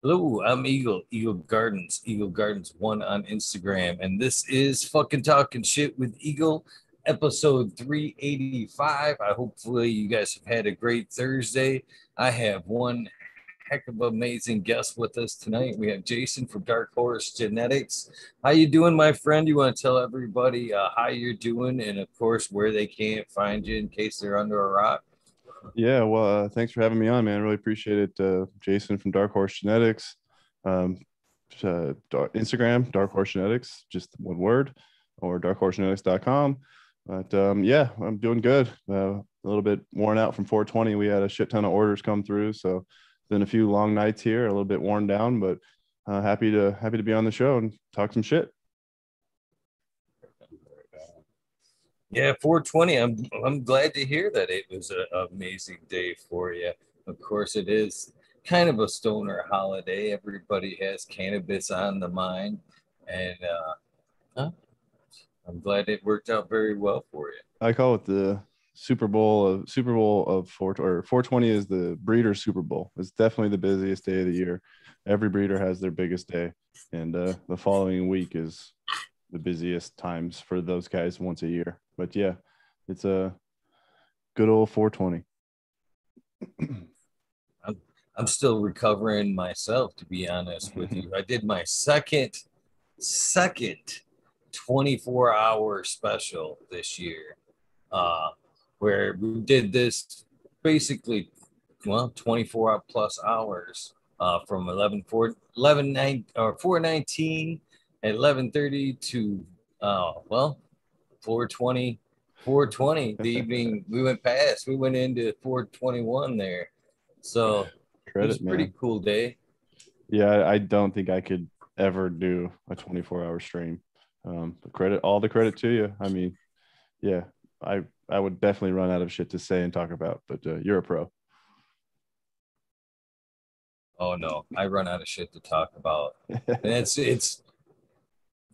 Hello, I'm Eagle, Eagle Gardens, Eagle Gardens one on Instagram, and this is fucking talking shit with Eagle, episode 385. I hopefully you guys have had a great Thursday. I have one heck of amazing guest with us tonight. We have Jason from Dark Horse Genetics. How you doing, my friend? You want to tell everybody uh, how you're doing, and of course where they can't find you in case they're under a rock. Yeah, well, uh, thanks for having me on, man. Really appreciate it. Uh, Jason from Dark Horse Genetics. Um, uh, Instagram, Dark Horse Genetics, just one word, or darkhorsegenetics.com. But um, yeah, I'm doing good. Uh, a little bit worn out from 420. We had a shit ton of orders come through, so been a few long nights here, a little bit worn down, but uh, happy to happy to be on the show and talk some shit. Yeah, 420. I'm I'm glad to hear that it was an amazing day for you. Of course, it is kind of a stoner holiday. Everybody has cannabis on the mind, and uh, huh? I'm glad it worked out very well for you. I call it the Super Bowl of Super Bowl of four or 420 is the breeder Super Bowl. It's definitely the busiest day of the year. Every breeder has their biggest day, and uh, the following week is the busiest times for those guys once a year. But yeah, it's a good old 420. I'm, I'm still recovering myself, to be honest with you. I did my second, second 24 hour special this year, uh, where we did this basically, well, 24 plus hours uh, from 11, 4, 11 9, or 419 at 11:30 to uh, well 420 420 the evening we went past we went into 421 there. So Credit, it was a pretty cool day. Yeah i don't think i could ever do a 24 hour stream. Um credit all the credit to you. I mean yeah i i would definitely run out of shit to say and talk about but uh, you're a pro. Oh no i run out of shit to talk about. And it's it's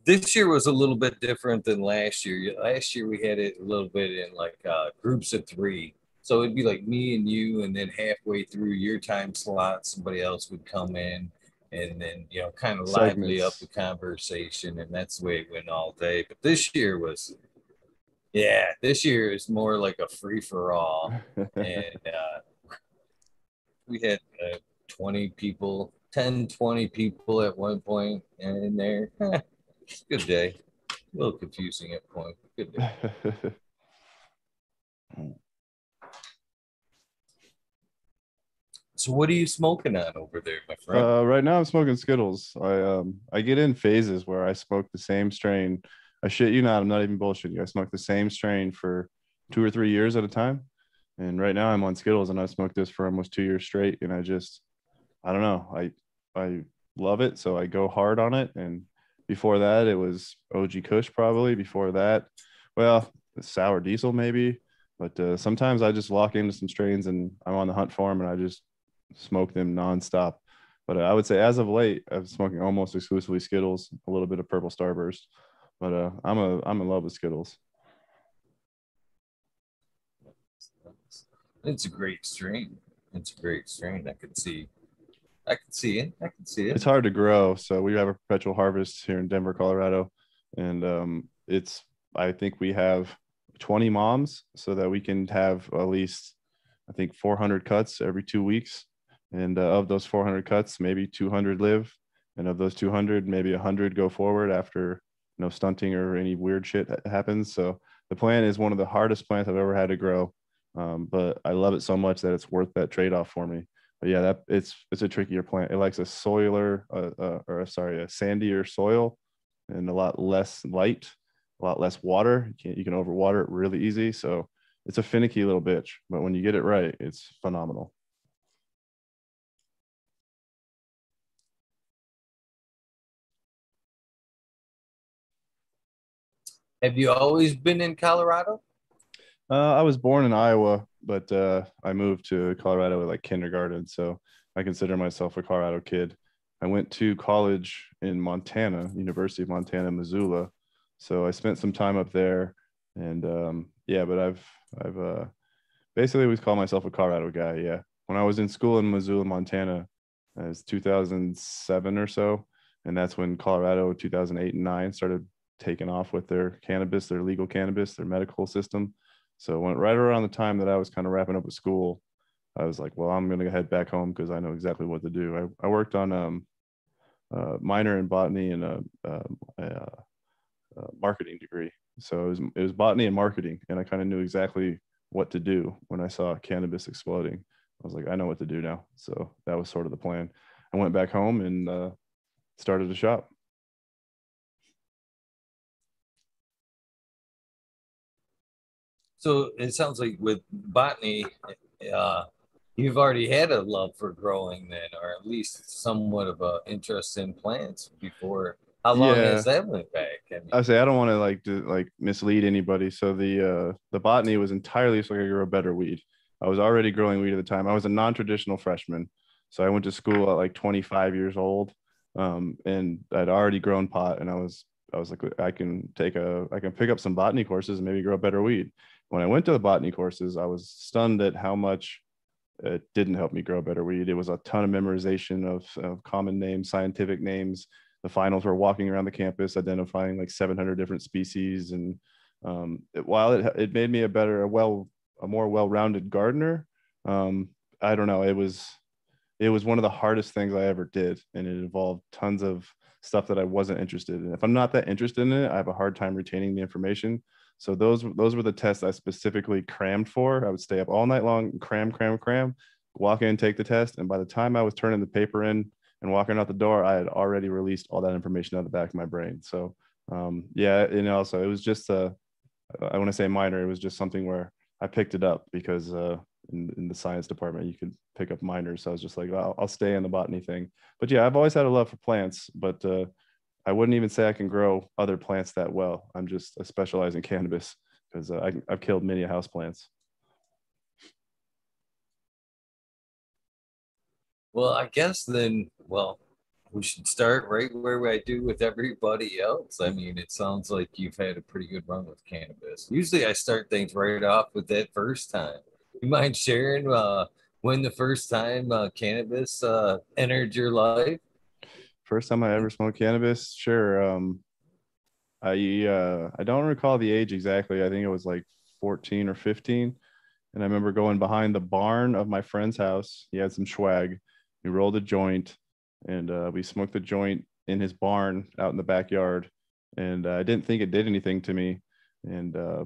this year was a little bit different than last year. Last year we had it a little bit in like uh, groups of three. So it'd be like me and you, and then halfway through your time slot, somebody else would come in and then, you know, kind of lively up the conversation. And that's the way it went all day. But this year was, yeah, this year is more like a free for all. and uh, we had uh, 20 people, 10, 20 people at one point in there. Good day. A little confusing at point. Good day. so what are you smoking on over there, my friend? Uh, right now I'm smoking Skittles. I um I get in phases where I smoke the same strain. I shit you not, I'm not even bullshitting you. I smoke the same strain for two or three years at a time. And right now I'm on Skittles and I've smoked this for almost two years straight. And I just I don't know. I I love it. So I go hard on it and before that, it was OG Kush probably. Before that, well, sour diesel maybe. But uh, sometimes I just lock into some strains and I'm on the hunt for them and I just smoke them nonstop. But uh, I would say as of late, I'm smoking almost exclusively Skittles, a little bit of Purple Starburst. But uh, I'm a I'm in love with Skittles. It's a great strain. It's a great strain. I could see I can see it. I can see it. It's hard to grow. So we have a perpetual harvest here in Denver, Colorado, and um, it's. I think we have 20 moms so that we can have at least, I think 400 cuts every two weeks, and uh, of those 400 cuts, maybe 200 live, and of those 200, maybe 100 go forward after no stunting or any weird shit happens. So the plant is one of the hardest plants I've ever had to grow, um, but I love it so much that it's worth that trade off for me but yeah, that it's it's a trickier plant. It likes a soiler, uh, uh, or sorry, a sandier soil, and a lot less light, a lot less water. You can you can overwater it really easy. So it's a finicky little bitch, but when you get it right, it's phenomenal. Have you always been in Colorado? Uh, I was born in Iowa, but uh, I moved to Colorado at like kindergarten, so I consider myself a Colorado kid. I went to college in Montana, University of Montana, Missoula. So I spent some time up there, and um, yeah, but I've I've uh, basically always called myself a Colorado guy. Yeah, when I was in school in Missoula, Montana, It was 2007 or so, and that's when Colorado 2008 and nine started taking off with their cannabis, their legal cannabis, their medical system. So went right around the time that I was kind of wrapping up with school, I was like, well, I'm going to head back home because I know exactly what to do. I, I worked on um, a minor in botany and a, a, a, a marketing degree. So it was, it was botany and marketing. And I kind of knew exactly what to do when I saw cannabis exploding. I was like, I know what to do now. So that was sort of the plan. I went back home and uh, started a shop. So it sounds like with botany, uh, you've already had a love for growing then, or at least somewhat of a interest in plants before. How long yeah. has that went back? I, mean, I say I don't want to like to like mislead anybody. So the uh the botany was entirely so I could grow better weed. I was already growing weed at the time. I was a non-traditional freshman. So I went to school at like 25 years old. Um, and I'd already grown pot and I was I was like I can take a I can pick up some botany courses and maybe grow better weed. When I went to the botany courses, I was stunned at how much it didn't help me grow better weed. It was a ton of memorization of, of common names, scientific names. The finals were walking around the campus, identifying like 700 different species. And um, it, while it, it made me a better, a well, a more well-rounded gardener, um, I don't know. It was, it was one of the hardest things I ever did, and it involved tons of stuff that I wasn't interested in. If I'm not that interested in it, I have a hard time retaining the information. So those those were the tests I specifically crammed for. I would stay up all night long, cram, cram, cram, walk in, take the test, and by the time I was turning the paper in and walking out the door, I had already released all that information out of the back of my brain. So um, yeah, and also it was just a I want to say minor. It was just something where I picked it up because uh, in, in the science department you could pick up minors. So I was just like, well, I'll stay in the botany thing. But yeah, I've always had a love for plants, but uh, I wouldn't even say I can grow other plants that well. I'm just I specialize in cannabis because uh, I, have killed many house plants. Well, I guess then, well, we should start right where I do with everybody else. I mean, it sounds like you've had a pretty good run with cannabis. Usually I start things right off with that first time. You mind sharing uh, when the first time uh, cannabis uh, entered your life? First time I ever smoked cannabis, sure. Um, I uh, I don't recall the age exactly. I think it was like 14 or 15. And I remember going behind the barn of my friend's house. He had some swag. We rolled a joint, and uh, we smoked the joint in his barn out in the backyard. And uh, I didn't think it did anything to me. And uh,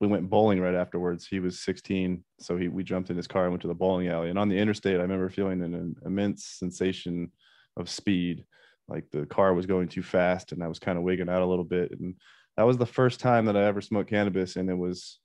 we went bowling right afterwards. He was 16, so he we jumped in his car and went to the bowling alley. And on the interstate, I remember feeling an, an immense sensation of speed. Like the car was going too fast and I was kind of wigging out a little bit. And that was the first time that I ever smoked cannabis. And it was,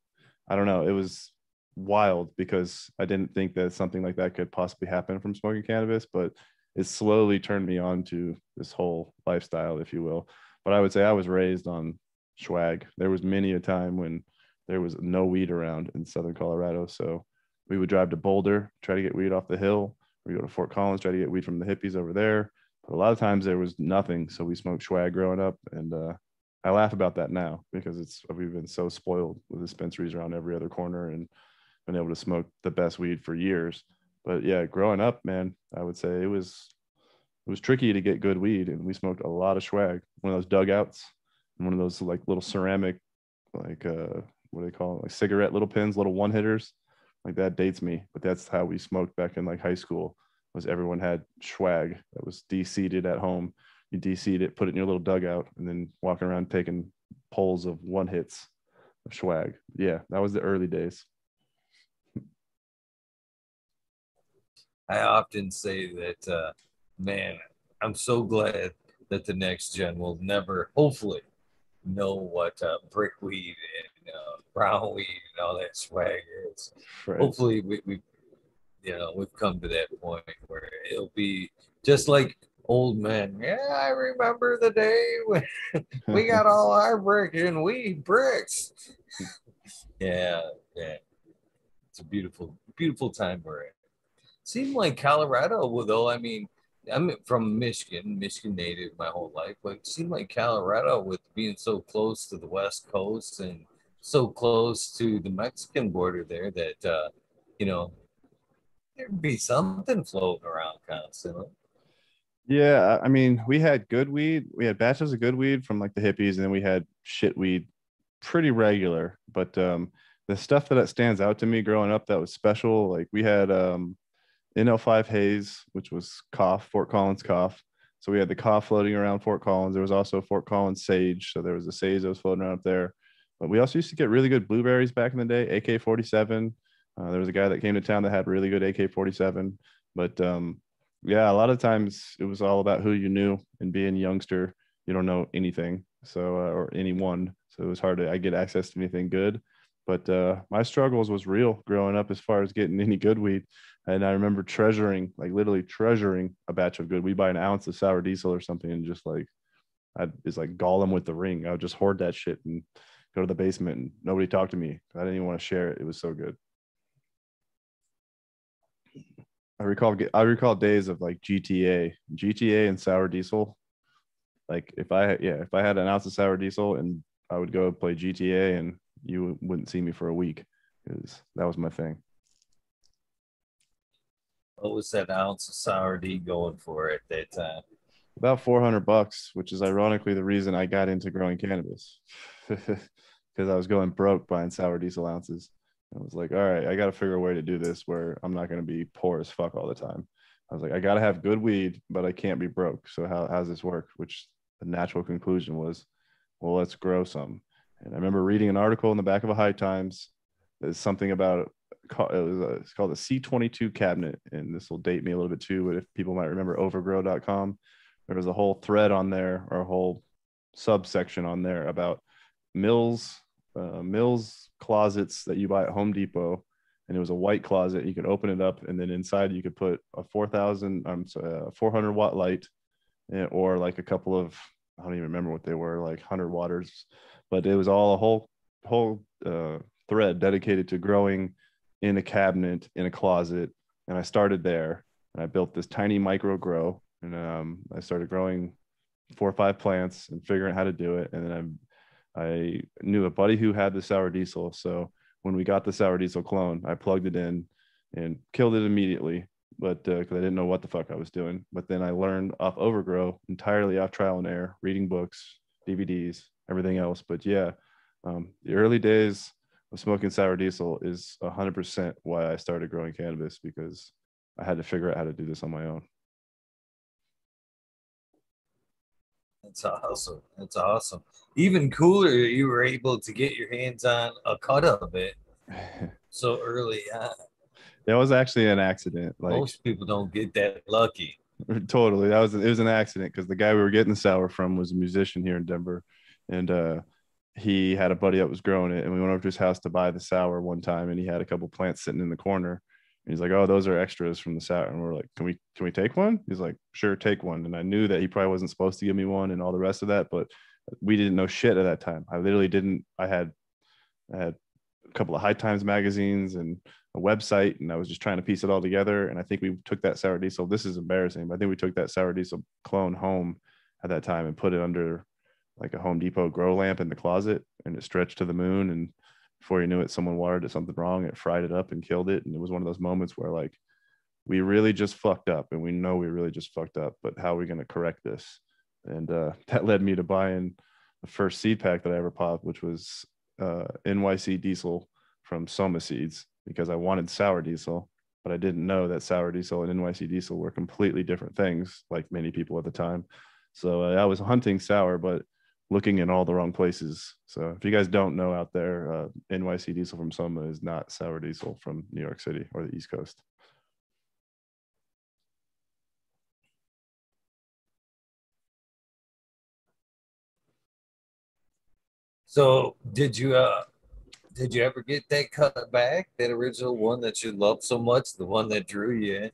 I don't know, it was wild because I didn't think that something like that could possibly happen from smoking cannabis, but it slowly turned me on to this whole lifestyle, if you will. But I would say I was raised on swag. There was many a time when there was no weed around in Southern Colorado. So we would drive to Boulder, try to get weed off the hill, we go to Fort Collins, try to get weed from the hippies over there. But a lot of times there was nothing. So we smoked swag growing up. And uh, I laugh about that now because it's we've been so spoiled with dispensaries around every other corner and been able to smoke the best weed for years. But yeah, growing up, man, I would say it was it was tricky to get good weed, and we smoked a lot of swag. One of those dugouts, and one of those like little ceramic, like uh, what do they call it, like cigarette little pins, little one hitters like that dates me, but that's how we smoked back in like high school. Was everyone had swag that was de-seeded at home. You de-seed it, put it in your little dugout, and then walking around taking pulls of one hits of swag. Yeah, that was the early days. I often say that, uh, man, I'm so glad that the next gen will never, hopefully, know what uh, brickweed uh, brown weed and all that swag is. Right. Hopefully, we, we, you know, we've come to that point where it'll be just like old men. Yeah, I remember the day when we got all our brick and weed bricks. yeah, yeah. It's a beautiful, beautiful time we're in. Seemed like Colorado, though. I mean, I'm from Michigan, Michigan native my whole life, but it seemed like Colorado, with being so close to the West Coast and so close to the Mexican border there, that uh, you know, There'd be something floating around constantly. Yeah, I mean, we had good weed. We had batches of good weed from like the hippies, and then we had shit weed pretty regular. But um, the stuff that stands out to me growing up that was special, like we had um, NL5 Haze, which was cough, Fort Collins cough. So we had the cough floating around Fort Collins. There was also Fort Collins sage. So there was a sage that was floating around up there. But we also used to get really good blueberries back in the day, AK 47. Uh, there was a guy that came to town that had really good AK 47. But um, yeah, a lot of times it was all about who you knew and being a youngster, you don't know anything. So, uh, or anyone. So it was hard to I get access to anything good. But uh, my struggles was real growing up as far as getting any good weed. And I remember treasuring, like literally treasuring a batch of good. We buy an ounce of sour diesel or something and just like, I is like Gollum with the ring. I would just hoard that shit and go to the basement and nobody talked to me. I didn't even want to share it. It was so good. I recall I recall days of like GTA, GTA and sour diesel. Like if I yeah, if I had an ounce of sour diesel and I would go play GTA and you wouldn't see me for a week because that was my thing. What was that ounce of sour D going for at that time? About 400 bucks, which is ironically the reason I got into growing cannabis because I was going broke buying sour diesel ounces. I was like, all right, I got to figure a way to do this where I'm not going to be poor as fuck all the time. I was like, I got to have good weed, but I can't be broke. So how how's this work? Which the natural conclusion was, well, let's grow some. And I remember reading an article in the back of a High Times. There's something about it was a, it's called the C22 cabinet, and this will date me a little bit too. But if people might remember Overgrow.com, there was a whole thread on there or a whole subsection on there about mills uh, Mills closets that you buy at Home Depot, and it was a white closet. You could open it up, and then inside you could put a 4,000, I'm sorry, a 400 watt light, eh, or like a couple of I don't even remember what they were, like 100 waters, but it was all a whole whole uh, thread dedicated to growing in a cabinet in a closet. And I started there, and I built this tiny micro grow, and um, I started growing four or five plants and figuring out how to do it, and then I'm I knew a buddy who had the sour diesel. So when we got the sour diesel clone, I plugged it in and killed it immediately. But because uh, I didn't know what the fuck I was doing. But then I learned off Overgrow entirely off trial and error, reading books, DVDs, everything else. But yeah, um, the early days of smoking sour diesel is 100% why I started growing cannabis because I had to figure out how to do this on my own. That's awesome. It's awesome. Even cooler, you were able to get your hands on a cut of it so early on. It was actually an accident. Like most people don't get that lucky. Totally, that was it was an accident because the guy we were getting the sour from was a musician here in Denver, and uh, he had a buddy that was growing it, and we went over to his house to buy the sour one time, and he had a couple plants sitting in the corner, he's like, "Oh, those are extras from the set," and we're like, "Can we can we take one?" He's like, "Sure, take one." And I knew that he probably wasn't supposed to give me one and all the rest of that, but we didn't know shit at that time. I literally didn't. I had I had a couple of High Times magazines and a website, and I was just trying to piece it all together. And I think we took that sour diesel. This is embarrassing, but I think we took that sour diesel clone home at that time and put it under like a Home Depot grow lamp in the closet, and it stretched to the moon and before you knew it, someone watered it something wrong. It fried it up and killed it. And it was one of those moments where like we really just fucked up, and we know we really just fucked up. But how are we going to correct this? And uh, that led me to buying the first seed pack that I ever popped, which was uh, NYC Diesel from Soma Seeds because I wanted sour diesel, but I didn't know that sour diesel and NYC Diesel were completely different things, like many people at the time. So uh, I was hunting sour, but looking in all the wrong places. So if you guys don't know out there, uh, NYC diesel from Soma is not sour diesel from New York City or the East Coast. So did you uh did you ever get that cut back, that original one that you loved so much, the one that drew you in?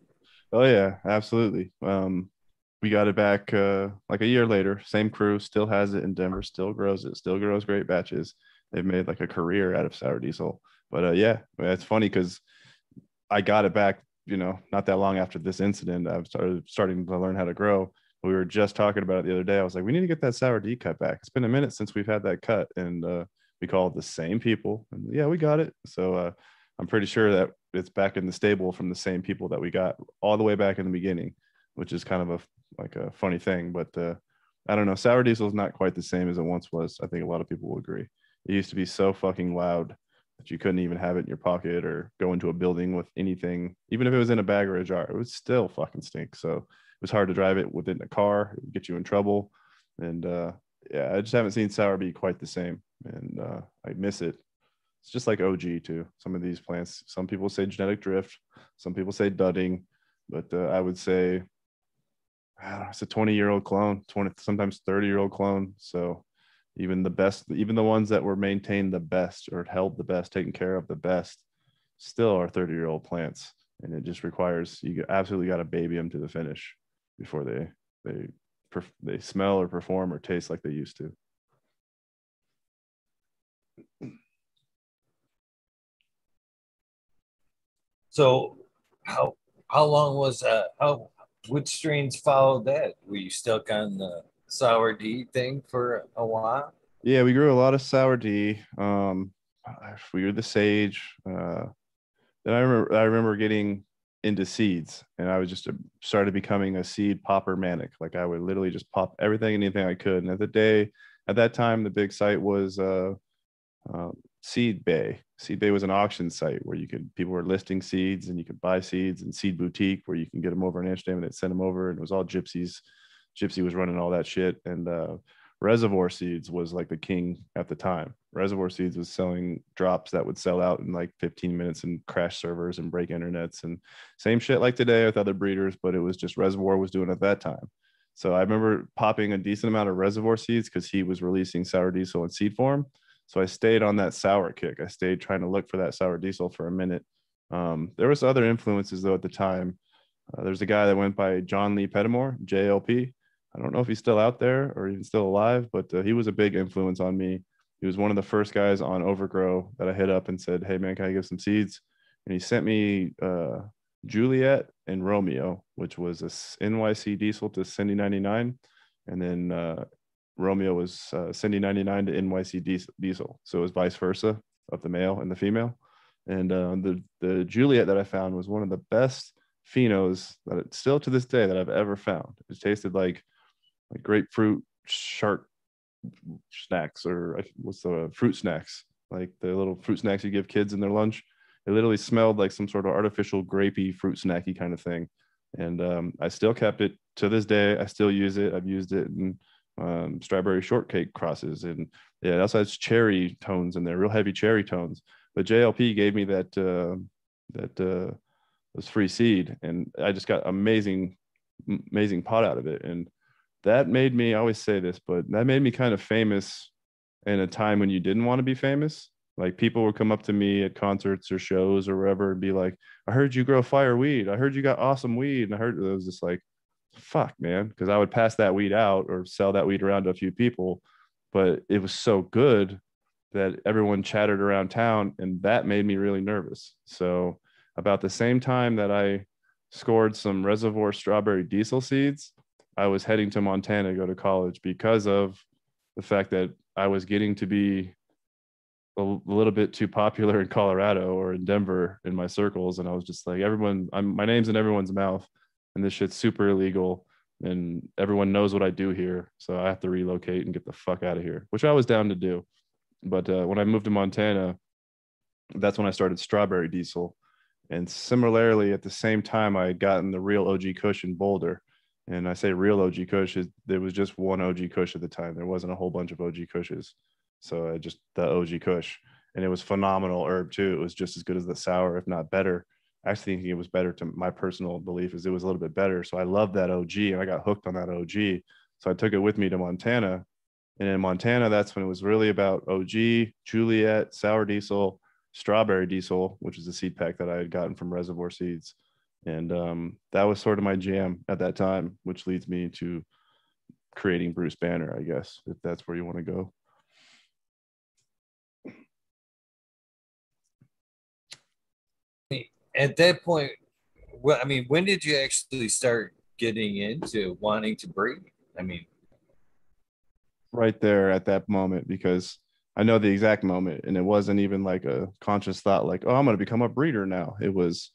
Oh yeah, absolutely. Um we got it back uh, like a year later. Same crew still has it in Denver, still grows it, still grows great batches. They've made like a career out of sour diesel. But uh, yeah, it's funny because I got it back, you know, not that long after this incident. I've started starting to learn how to grow. We were just talking about it the other day. I was like, we need to get that sour D cut back. It's been a minute since we've had that cut, and uh, we called the same people. And yeah, we got it. So uh, I'm pretty sure that it's back in the stable from the same people that we got all the way back in the beginning, which is kind of a like a funny thing. But uh, I don't know, sour diesel is not quite the same as it once was. I think a lot of people will agree. It used to be so fucking loud that you couldn't even have it in your pocket or go into a building with anything, even if it was in a bag or a jar. It would still fucking stink. So it was hard to drive it within a car, it would get you in trouble. And uh, yeah, I just haven't seen sour be quite the same, and uh, I miss it. It's just like OG too. Some of these plants, some people say genetic drift, some people say dudding, but uh, I would say know, it's a 20 year old clone, 20 sometimes 30 year old clone. So even the best, even the ones that were maintained the best or held the best, taken care of the best, still are 30 year old plants. And it just requires you absolutely got to baby them to the finish before they they they smell or perform or taste like they used to. So how how long was uh how which strains followed that? Were you stuck on the sour D thing for a while? Yeah, we grew a lot of sour D. Um, we grew the sage. Uh, then I remember I remember getting into seeds, and I was just a, started becoming a seed popper manic. Like I would literally just pop everything, anything I could. And at the day, at that time, the big site was uh, uh, Seed Bay. Seed Bay was an auction site where you could people were listing seeds and you could buy seeds and Seed Boutique where you can get them over in Amsterdam and they'd send them over and it was all gypsies. Gypsy was running all that shit and uh, Reservoir Seeds was like the king at the time. Reservoir Seeds was selling drops that would sell out in like 15 minutes and crash servers and break internets and same shit like today with other breeders, but it was just Reservoir was doing at that time. So I remember popping a decent amount of Reservoir Seeds because he was releasing sour diesel in seed form so I stayed on that sour kick. I stayed trying to look for that sour diesel for a minute. Um, there was other influences though at the time. Uh, there's a guy that went by John Lee Pettimore, JLP. I don't know if he's still out there or even still alive, but uh, he was a big influence on me. He was one of the first guys on Overgrow that I hit up and said, "Hey man, can I give some seeds?" And he sent me uh, Juliet and Romeo, which was a NYC diesel to Cindy 99, and then uh, Romeo was uh, Cindy 99 to NYC Diesel. So it was vice versa of the male and the female. And uh, the, the Juliet that I found was one of the best phenos that it, still to this day that I've ever found. It tasted like, like grapefruit shark snacks or what's the fruit snacks, like the little fruit snacks you give kids in their lunch. It literally smelled like some sort of artificial grapey fruit snacky kind of thing. And um, I still kept it to this day. I still use it. I've used it in um, strawberry shortcake crosses, and yeah, also has cherry tones in there, real heavy cherry tones. But JLP gave me that uh, that uh, was free seed, and I just got amazing, amazing pot out of it, and that made me. I always say this, but that made me kind of famous in a time when you didn't want to be famous. Like people would come up to me at concerts or shows or wherever and be like, "I heard you grow fire weed. I heard you got awesome weed." And I heard it was just like, fuck, man, because I would pass that weed out or sell that weed around to a few people, but it was so good that everyone chattered around town, and that made me really nervous. So, about the same time that I scored some reservoir strawberry diesel seeds, I was heading to Montana to go to college because of the fact that I was getting to be a little bit too popular in Colorado or in Denver in my circles. And I was just like, everyone, I'm, my name's in everyone's mouth and this shit's super illegal and everyone knows what I do here. So I have to relocate and get the fuck out of here, which I was down to do. But uh, when I moved to Montana, that's when I started Strawberry Diesel. And similarly, at the same time, I had gotten the real OG Kush in Boulder. And I say real OG Kush, there was just one OG Kush at the time. There wasn't a whole bunch of OG Kushes. So I just the OG Kush. And it was phenomenal herb too. It was just as good as the sour, if not better actually thinking it was better to my personal belief is it was a little bit better. So I loved that OG and I got hooked on that OG. So I took it with me to Montana. And in Montana, that's when it was really about OG, Juliet, sour diesel, strawberry diesel, which is a seed pack that I had gotten from Reservoir Seeds. And um, that was sort of my jam at that time, which leads me to creating Bruce Banner, I guess, if that's where you want to go. At that point, well, I mean, when did you actually start getting into wanting to breed? I mean, right there at that moment because I know the exact moment, and it wasn't even like a conscious thought, like, "Oh, I'm going to become a breeder now." It was,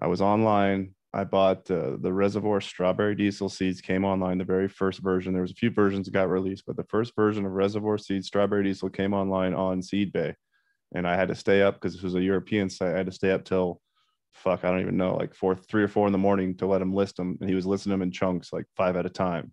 I was online. I bought uh, the Reservoir Strawberry Diesel seeds. Came online the very first version. There was a few versions that got released, but the first version of Reservoir Seeds Strawberry Diesel came online on Seed Bay, and I had to stay up because this was a European site. I had to stay up till fuck, I don't even know, like four, three or four in the morning to let him list them. And he was listing them in chunks, like five at a time.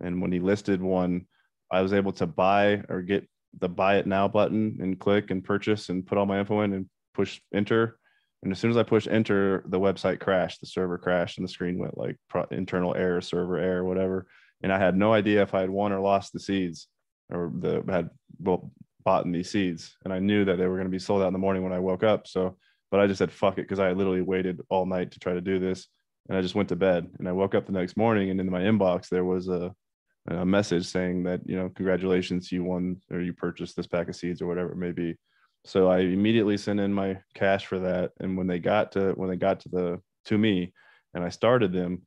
And when he listed one, I was able to buy or get the buy it now button and click and purchase and put all my info in and push enter. And as soon as I pushed enter, the website crashed, the server crashed, and the screen went like pro- internal error, server error, whatever. And I had no idea if I had won or lost the seeds or the had well, bought these seeds. And I knew that they were going to be sold out in the morning when I woke up. So, but I just said, fuck it. Cause I literally waited all night to try to do this. And I just went to bed and I woke up the next morning and in my inbox, there was a, a message saying that you know congratulations you won or you purchased this pack of seeds or whatever it may be so i immediately sent in my cash for that and when they got to when they got to the to me and i started them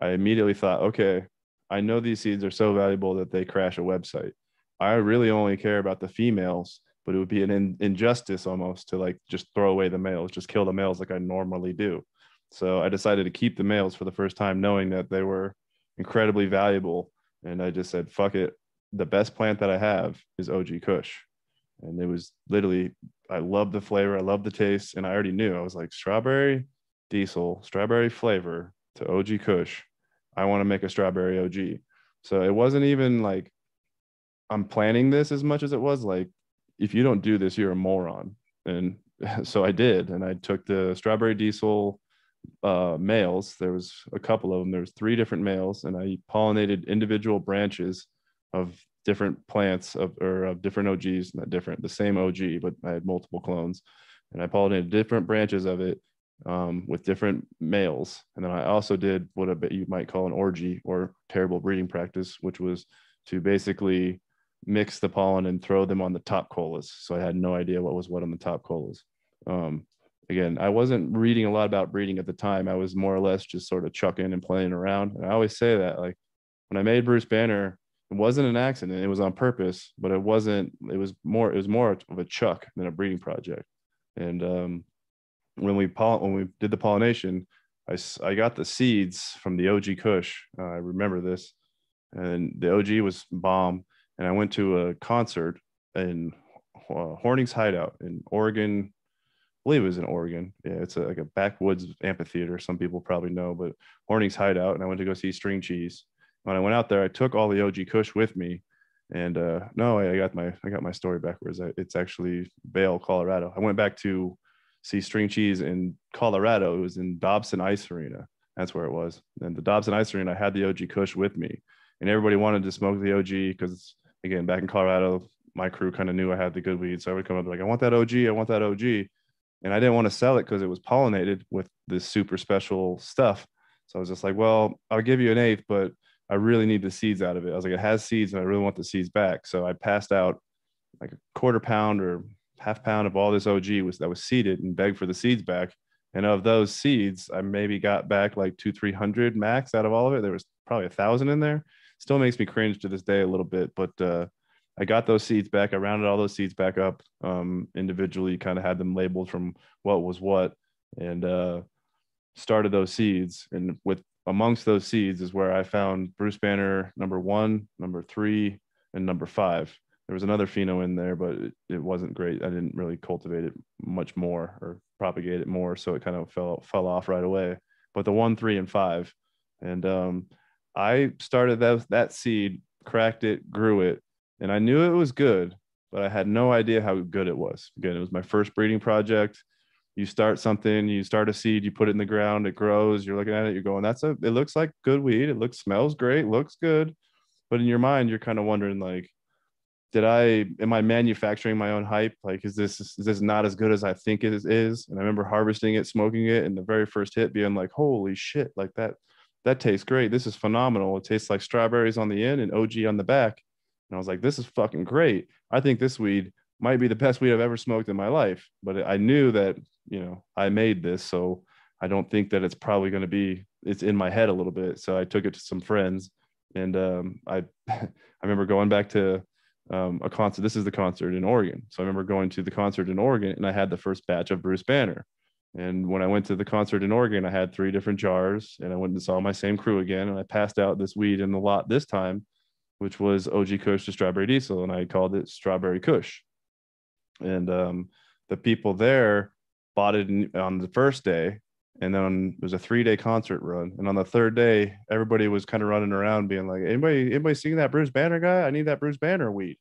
i immediately thought okay i know these seeds are so valuable that they crash a website i really only care about the females but it would be an in, injustice almost to like just throw away the males just kill the males like i normally do so i decided to keep the males for the first time knowing that they were incredibly valuable and I just said, fuck it. The best plant that I have is OG Kush. And it was literally, I love the flavor, I love the taste. And I already knew I was like, strawberry diesel, strawberry flavor to OG Kush. I want to make a strawberry OG. So it wasn't even like I'm planning this as much as it was like, if you don't do this, you're a moron. And so I did. And I took the strawberry diesel uh, males. There was a couple of them. There was three different males, and I pollinated individual branches of different plants of or of different OGs, not different, the same OG, but I had multiple clones, and I pollinated different branches of it um, with different males. And then I also did what a you might call an orgy or terrible breeding practice, which was to basically mix the pollen and throw them on the top colas. So I had no idea what was what on the top colas. Um, again, I wasn't reading a lot about breeding at the time. I was more or less just sort of chucking and playing around. And I always say that, like when I made Bruce Banner, it wasn't an accident. It was on purpose, but it wasn't. It was more. It was more of a chuck than a breeding project. And um, when we poll- when we did the pollination, I I got the seeds from the OG Kush. Uh, I remember this, and the OG was bomb. And I went to a concert in uh, Horning's Hideout in Oregon, I believe it was in Oregon. Yeah, it's a, like a backwoods amphitheater. Some people probably know, but Horning's Hideout. And I went to go see String Cheese. When I went out there, I took all the OG Kush with me. And uh, no, I got my I got my story backwards. It's actually Vail, Colorado. I went back to see String Cheese in Colorado. It was in Dobson Ice Arena. That's where it was. And the Dobson Ice Arena, I had the OG Kush with me, and everybody wanted to smoke the OG because again, back in Colorado, my crew kind of knew I had the good weed. So I would come up like, I want that OG, I want that OG and I didn't want to sell it because it was pollinated with this super special stuff. So I was just like, well, I'll give you an eighth, but I really need the seeds out of it. I was like, it has seeds and I really want the seeds back. So I passed out like a quarter pound or half pound of all this OG was that was seeded and begged for the seeds back. And of those seeds, I maybe got back like two, 300 max out of all of it. There was probably a thousand in there. Still makes me cringe to this day a little bit, but uh, I got those seeds back. I rounded all those seeds back up um, individually, kind of had them labeled from what was what, and uh, started those seeds. And with amongst those seeds is where I found Bruce Banner number one, number three, and number five. There was another pheno in there, but it, it wasn't great. I didn't really cultivate it much more or propagate it more, so it kind of fell fell off right away. But the one, three, and five, and um, I started that that seed, cracked it, grew it, and I knew it was good, but I had no idea how good it was. Again, it was my first breeding project. You start something, you start a seed, you put it in the ground, it grows. You're looking at it, you're going, "That's a. It looks like good weed. It looks, smells great, looks good." But in your mind, you're kind of wondering, like, did I am I manufacturing my own hype? Like, is this is this not as good as I think it is? And I remember harvesting it, smoking it, and the very first hit being like, "Holy shit! Like that." That tastes great. This is phenomenal. It tastes like strawberries on the end and OG on the back and I was like, this is fucking great. I think this weed might be the best weed I've ever smoked in my life. But I knew that, you know, I made this. So I don't think that it's probably going to be, it's in my head a little bit. So I took it to some friends and um, I, I remember going back to um, a concert. This is the concert in Oregon. So I remember going to the concert in Oregon and I had the first batch of Bruce Banner. And when I went to the concert in Oregon, I had three different jars and I went and saw my same crew again. And I passed out this weed in the lot this time, which was OG Kush to Strawberry Diesel. And I called it Strawberry Kush. And um, the people there bought it on the first day. And then it was a three day concert run. And on the third day, everybody was kind of running around being like, anybody, anybody seeing that Bruce Banner guy? I need that Bruce Banner weed.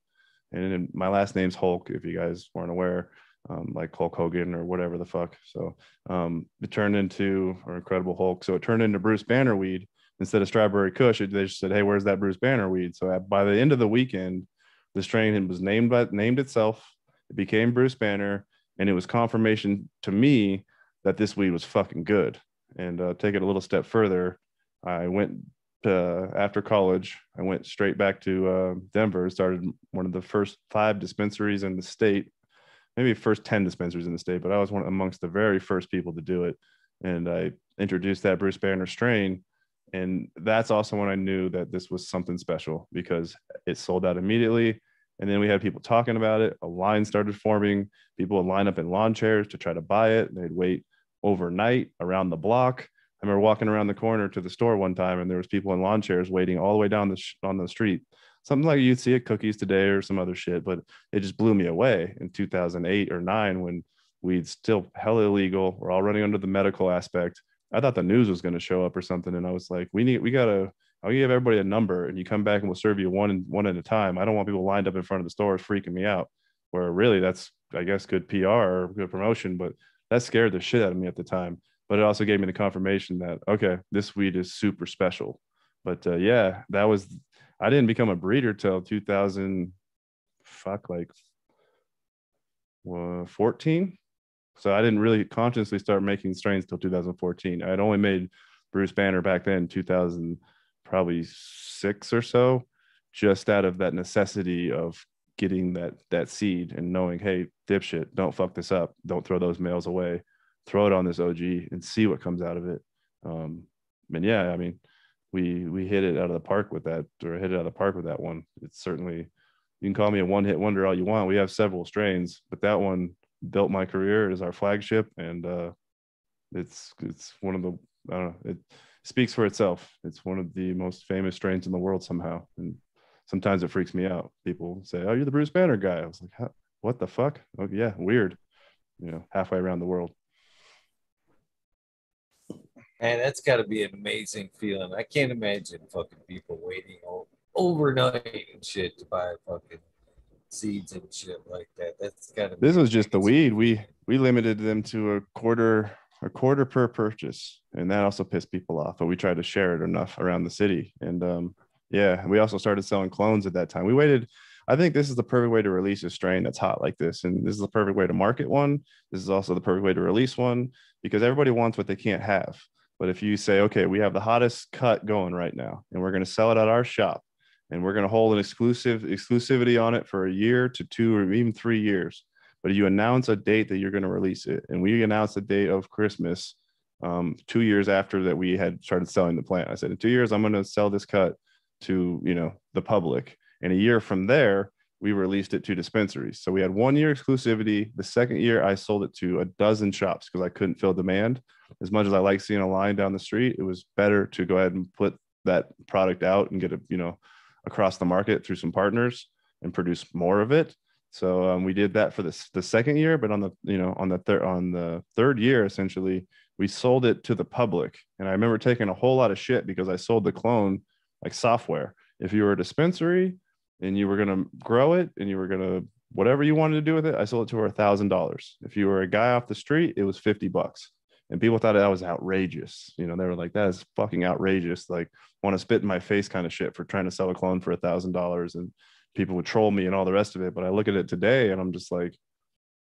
And my last name's Hulk, if you guys weren't aware um, like Hulk Hogan or whatever the fuck. So um, it turned into or Incredible Hulk. So it turned into Bruce Banner weed instead of Strawberry Kush. They just said, "Hey, where's that Bruce Banner weed?" So at, by the end of the weekend, the strain was named by named itself. It became Bruce Banner, and it was confirmation to me that this weed was fucking good. And uh, take it a little step further, I went uh, after college. I went straight back to uh, Denver. Started one of the first five dispensaries in the state maybe first 10 dispensaries in the state, but I was one amongst the very first people to do it. And I introduced that Bruce Banner strain. And that's also when I knew that this was something special because it sold out immediately. And then we had people talking about it. A line started forming. People would line up in lawn chairs to try to buy it. They'd wait overnight around the block. I remember walking around the corner to the store one time, and there was people in lawn chairs waiting all the way down the sh- on the street something like you'd see at Cookies today or some other shit. But it just blew me away in 2008 or nine when we'd still hella illegal. We're all running under the medical aspect. I thought the news was going to show up or something, and I was like, we need, we gotta. I'll give everybody a number, and you come back and we'll serve you one one at a time. I don't want people lined up in front of the stores freaking me out. Where really, that's I guess good PR or good promotion, but that scared the shit out of me at the time. But it also gave me the confirmation that okay, this weed is super special. But uh, yeah, that was I didn't become a breeder till 2000, fuck, like uh, 14. So I didn't really consciously start making strains till 2014. I'd only made Bruce Banner back then, 2000, probably six or so, just out of that necessity of getting that that seed and knowing, hey, dipshit, don't fuck this up. Don't throw those males away. Throw it on this OG and see what comes out of it. Um, and yeah, I mean, we we hit it out of the park with that, or hit it out of the park with that one. It's certainly you can call me a one hit wonder all you want. We have several strains, but that one built my career as our flagship, and uh, it's it's one of the I don't know it speaks for itself. It's one of the most famous strains in the world somehow, and sometimes it freaks me out. People say, "Oh, you're the Bruce Banner guy." I was like, "What the fuck?" Oh yeah, weird. You know, halfway around the world. Man, that's got to be an amazing feeling. I can't imagine fucking people waiting overnight and shit to buy fucking seeds and shit like that. That's got to. This was just the weed. We we limited them to a quarter a quarter per purchase, and that also pissed people off. But we tried to share it enough around the city, and um, yeah, we also started selling clones at that time. We waited. I think this is the perfect way to release a strain that's hot like this, and this is the perfect way to market one. This is also the perfect way to release one because everybody wants what they can't have. But if you say, okay, we have the hottest cut going right now, and we're going to sell it at our shop, and we're going to hold an exclusive exclusivity on it for a year to two or even three years. But you announce a date that you're going to release it, and we announced the date of Christmas um, two years after that we had started selling the plant. I said, in two years, I'm going to sell this cut to you know the public, and a year from there, we released it to dispensaries. So we had one year exclusivity. The second year, I sold it to a dozen shops because I couldn't fill demand. As much as I like seeing a line down the street, it was better to go ahead and put that product out and get it, you know, across the market through some partners and produce more of it. So um, we did that for the the second year, but on the you know on the third on the third year, essentially, we sold it to the public. And I remember taking a whole lot of shit because I sold the clone like software. If you were a dispensary and you were going to grow it and you were going to whatever you wanted to do with it, I sold it to her a thousand dollars. If you were a guy off the street, it was 50 bucks. And people thought that was outrageous. You know, they were like, that is fucking outrageous. Like want to spit in my face kind of shit for trying to sell a clone for a thousand dollars. And people would troll me and all the rest of it. But I look at it today and I'm just like,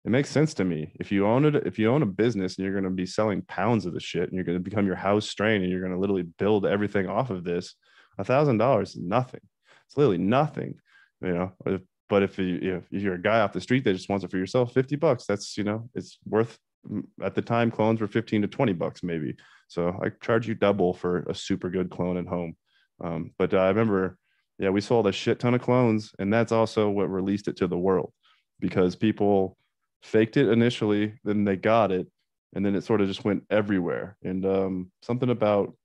it makes sense to me. If you own it, if you own a business and you're going to be selling pounds of the shit and you're going to become your house strain and you're going to literally build everything off of this, a thousand dollars is nothing. It's literally nothing, you know. But if you if you're a guy off the street that just wants it for yourself, fifty bucks, that's you know, it's worth. At the time, clones were fifteen to twenty bucks maybe. So I charge you double for a super good clone at home. Um, but uh, I remember yeah, we sold a shit ton of clones, and that's also what released it to the world because people faked it initially, then they got it, and then it sort of just went everywhere. And um, something about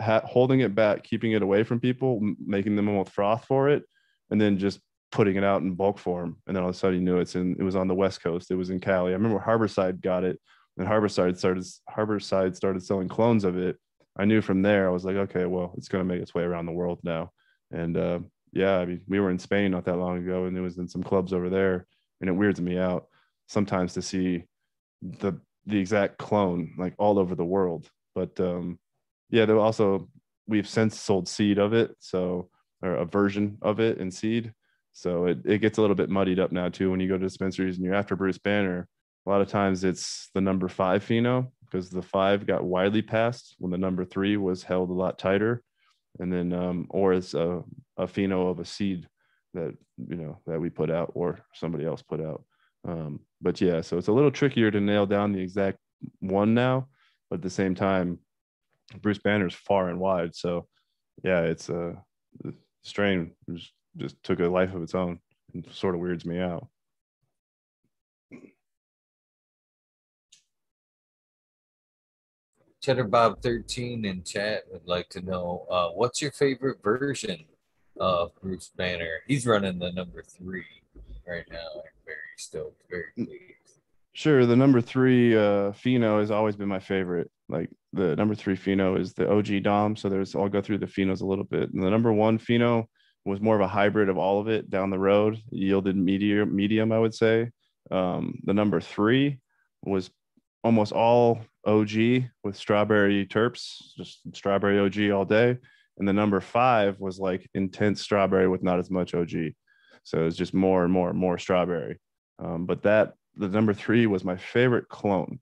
ha- holding it back, keeping it away from people, m- making them almost froth for it, and then just putting it out in bulk form. And then all of a sudden, you knew it's in. It was on the West Coast. It was in Cali. I remember Harborside got it, and Harborside started Harborside started selling clones of it. I knew from there. I was like, okay, well, it's going to make its way around the world now. And uh, yeah, I mean, we were in Spain not that long ago, and it was in some clubs over there, and it weirds me out sometimes to see the the exact clone like all over the world. But um, yeah, there also we've since sold seed of it, so or a version of it in seed. So it, it gets a little bit muddied up now too when you go to dispensaries and you're after Bruce Banner. A lot of times it's the number five pheno because the five got widely passed when the number three was held a lot tighter. And then um, or it's a, a pheno of a seed that you know that we put out or somebody else put out. Um, but yeah, so it's a little trickier to nail down the exact one now, but at the same time, Bruce Banner's far and wide. So yeah, it's a uh, strain just took a life of its own and sort of weirds me out. Cheddar Bob 13 in chat would like to know uh, what's your favorite version of Bruce Banner? He's running the number three right now. I'm very stoked, very mm. pleased. Sure. The number three uh Pheno has always been my favorite. Like the number three Pheno is the OG Dom. So there's I'll go through the Phenos a little bit. And the number one Pheno was more of a hybrid of all of it down the road, yielded medium, medium, I would say. Um, the number three was almost all OG with strawberry terps, just strawberry OG all day. And the number five was like intense strawberry with not as much OG. So it's just more and more and more strawberry. Um, but that the number three was my favorite clone.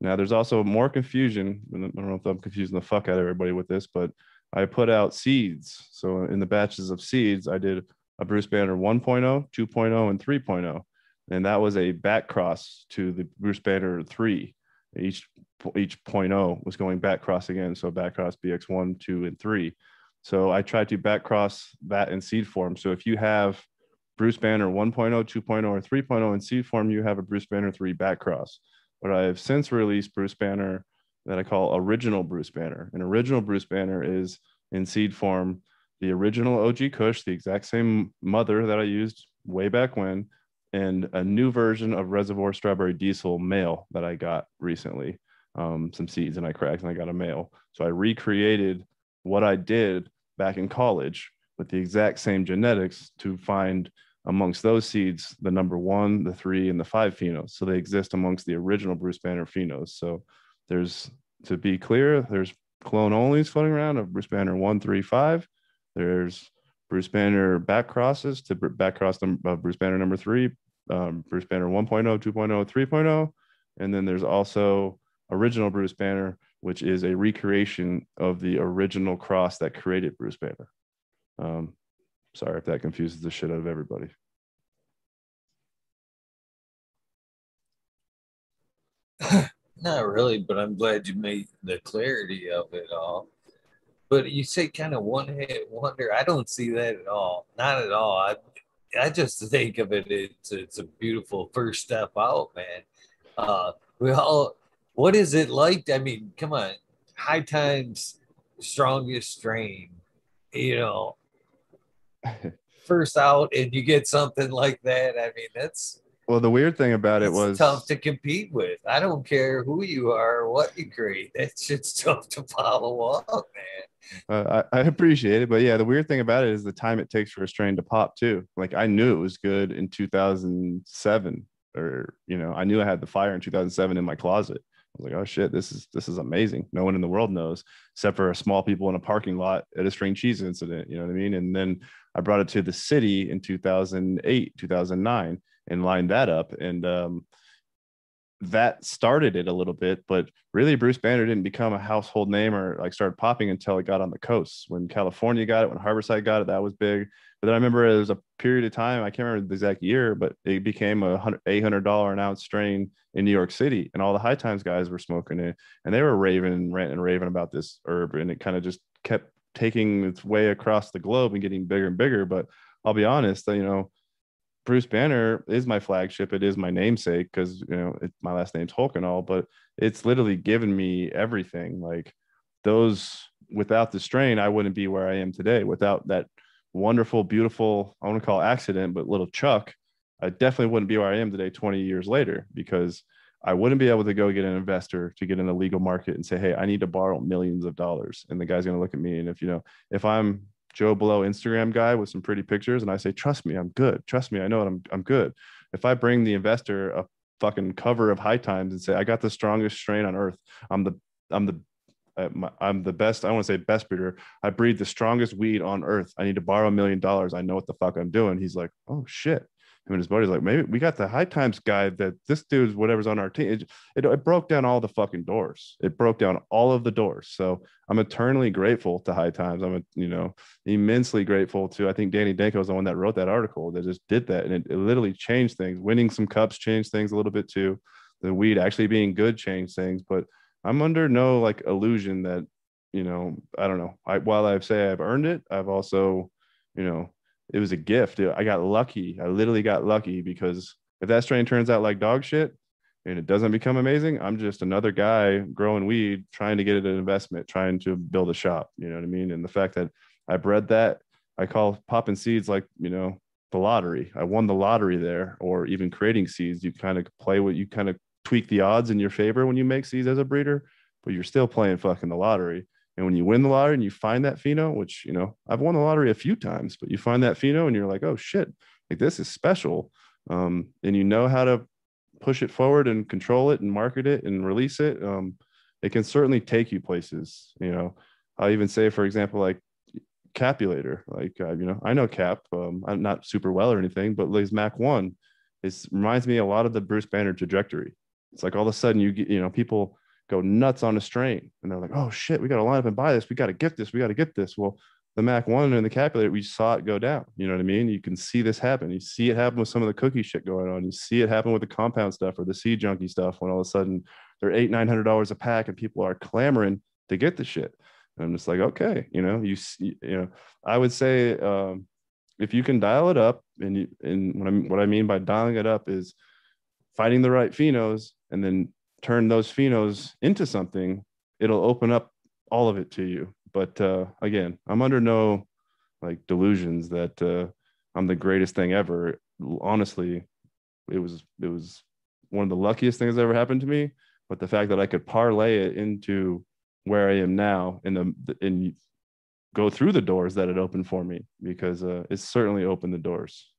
Now there's also more confusion. I don't know if I'm confusing the fuck out of everybody with this, but I put out seeds. So in the batches of seeds, I did a Bruce Banner 1.0, 2.0, and 3.0. And that was a back cross to the Bruce Banner 3. Each each 0.0 was going back cross again. So back cross BX1, 2, and 3. So I tried to back cross that in seed form. So if you have Bruce Banner 1.0, 2.0, or 3.0 in seed form, you have a Bruce Banner 3 back cross. But I have since released Bruce Banner that I call original Bruce Banner. And original Bruce Banner is in seed form the original OG Kush, the exact same mother that I used way back when, and a new version of Reservoir Strawberry Diesel male that I got recently. Um, some seeds and I cracked and I got a male. So I recreated what I did back in college with the exact same genetics to find amongst those seeds the number one, the three, and the five phenos. So they exist amongst the original Bruce Banner phenos. So there's to be clear, there's clone onlys floating around of Bruce Banner one, three, five. There's Bruce Banner back crosses to back cross them of Bruce Banner number three, um, Bruce Banner 1.0, 2.0, 3.0. And then there's also original Bruce Banner, which is a recreation of the original cross that created Bruce Banner. Um, sorry if that confuses the shit out of everybody. Not really, but I'm glad you made the clarity of it all. But you say kind of one hit wonder. I don't see that at all. Not at all. I I just think of it. It's it's a beautiful first step out, man. Uh, we all. What is it like? I mean, come on. High times, strongest strain. You know, first out and you get something like that. I mean, that's well. The weird thing about it was tough to compete with. I don't care who you are or what you create. That shit's tough to follow up, man. Uh, I, I, appreciate it, but yeah, the weird thing about it is the time it takes for a strain to pop too. Like I knew it was good in 2007, or you know, I knew I had the fire in 2007 in my closet. I was like, oh shit, this is this is amazing. No one in the world knows, except for a small people in a parking lot at a string cheese incident. You know what I mean? And then I brought it to the city in 2008, 2009, and lined that up. And um, that started it a little bit, but really Bruce Banner didn't become a household name or like started popping until it got on the coast. When California got it, when Harborside got it, that was big. But then I remember there was a period of time, I can't remember the exact year, but it became a hundred eight hundred dollar an ounce strain in New York City. And all the high times guys were smoking it and they were raving ranting and raving about this herb. And it kind of just kept taking its way across the globe and getting bigger and bigger. But I'll be honest, you know, Bruce Banner is my flagship. It is my namesake because you know it, my last name's Hulk and all, but it's literally given me everything. Like those without the strain, I wouldn't be where I am today. Without that wonderful, beautiful, I want to call accident, but little Chuck, I definitely wouldn't be where I am today 20 years later because I wouldn't be able to go get an investor to get in the legal market and say, Hey, I need to borrow millions of dollars. And the guy's going to look at me. And if, you know, if I'm Joe Blow Instagram guy with some pretty pictures and I say, trust me, I'm good. Trust me. I know it. I'm, I'm good. If I bring the investor a fucking cover of high times and say, I got the strongest strain on earth. I'm the, I'm the, uh, I'm the best. I want to say best breeder. I breed the strongest weed on earth. I need to borrow a million dollars. I know what the fuck I'm doing. He's like, oh shit him and his buddies like maybe we got the high times guy that this dude's whatever's on our team. It, it, it, broke down all the fucking doors. It broke down all of the doors. So i'm eternally grateful to high times. I'm a, you know immensely grateful to i think danny Danko was the one that wrote that article that just did that. And it, it literally changed things. Winning some cups changed things a little bit too. The weed actually being good changed things. But i'm under no like illusion that you know i don't know. I, while i say i've earned it i've also you know it was a gift. I got lucky. I literally got lucky because if that strain turns out like dog shit and it doesn't become amazing, I'm just another guy growing weed, trying to get it an investment, trying to build a shop. You know what I mean? And the fact that I bred that, I call popping seeds like, you know, the lottery. I won the lottery there, or even creating seeds. You kind of play what you kind of tweak the odds in your favor when you make seeds as a breeder, but you're still playing fucking the lottery. And when you win the lottery and you find that pheno, which you know I've won the lottery a few times, but you find that pheno and you're like, oh shit, like this is special, um, and you know how to push it forward and control it and market it and release it. Um, it can certainly take you places. You know, I'll even say, for example, like Capulator, like uh, you know, I know Cap, um, I'm not super well or anything, but his Mac One, it reminds me a lot of the Bruce Banner trajectory. It's like all of a sudden you get, you know, people go nuts on a strain and they're like, oh shit, we got to line up and buy this. We got to get this. We got to get this. Well, the Mac one and the Capulator, we saw it go down. You know what I mean? You can see this happen. You see it happen with some of the cookie shit going on. You see it happen with the compound stuff or the seed junkie stuff when all of a sudden they're eight, nine hundred dollars a pack and people are clamoring to get the shit. And I'm just like, okay, you know, you see, you know, I would say um, if you can dial it up, and you, and what I what I mean by dialing it up is finding the right phenos and then turn those phenos into something, it'll open up all of it to you. But uh, again, I'm under no like delusions that uh, I'm the greatest thing ever. Honestly, it was it was one of the luckiest things that ever happened to me. But the fact that I could parlay it into where I am now in the and go through the doors that it opened for me because uh, it's certainly opened the doors.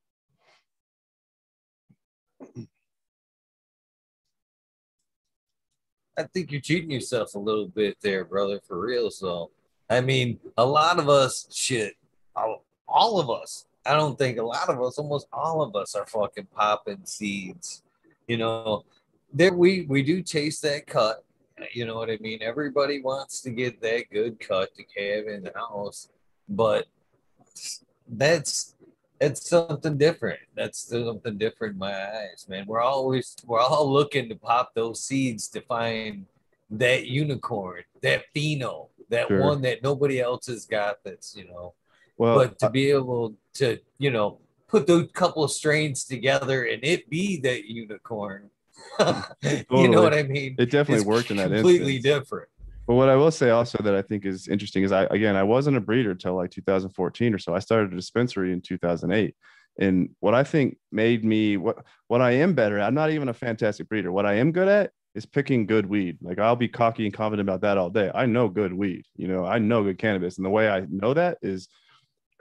I think you're cheating yourself a little bit there, brother, for real. So, I mean, a lot of us, shit, all, all of us, I don't think a lot of us, almost all of us are fucking popping seeds. You know, there we we do chase that cut. You know what I mean? Everybody wants to get that good cut to have in the house, but that's it's something different. That's something different in my eyes, man. We're always we're all looking to pop those seeds to find that unicorn, that pheno, that sure. one that nobody else has got. That's you know. Well, but to uh be able to you know put those couple of strains together and it be that unicorn, totally. you know what I mean? It definitely it's worked in that completely instance. different. But what I will say also that I think is interesting is I again I wasn't a breeder until like 2014 or so. I started a dispensary in 2008. And what I think made me what what I am better at, I'm not even a fantastic breeder. What I am good at is picking good weed. Like I'll be cocky and confident about that all day. I know good weed. You know, I know good cannabis. And the way I know that is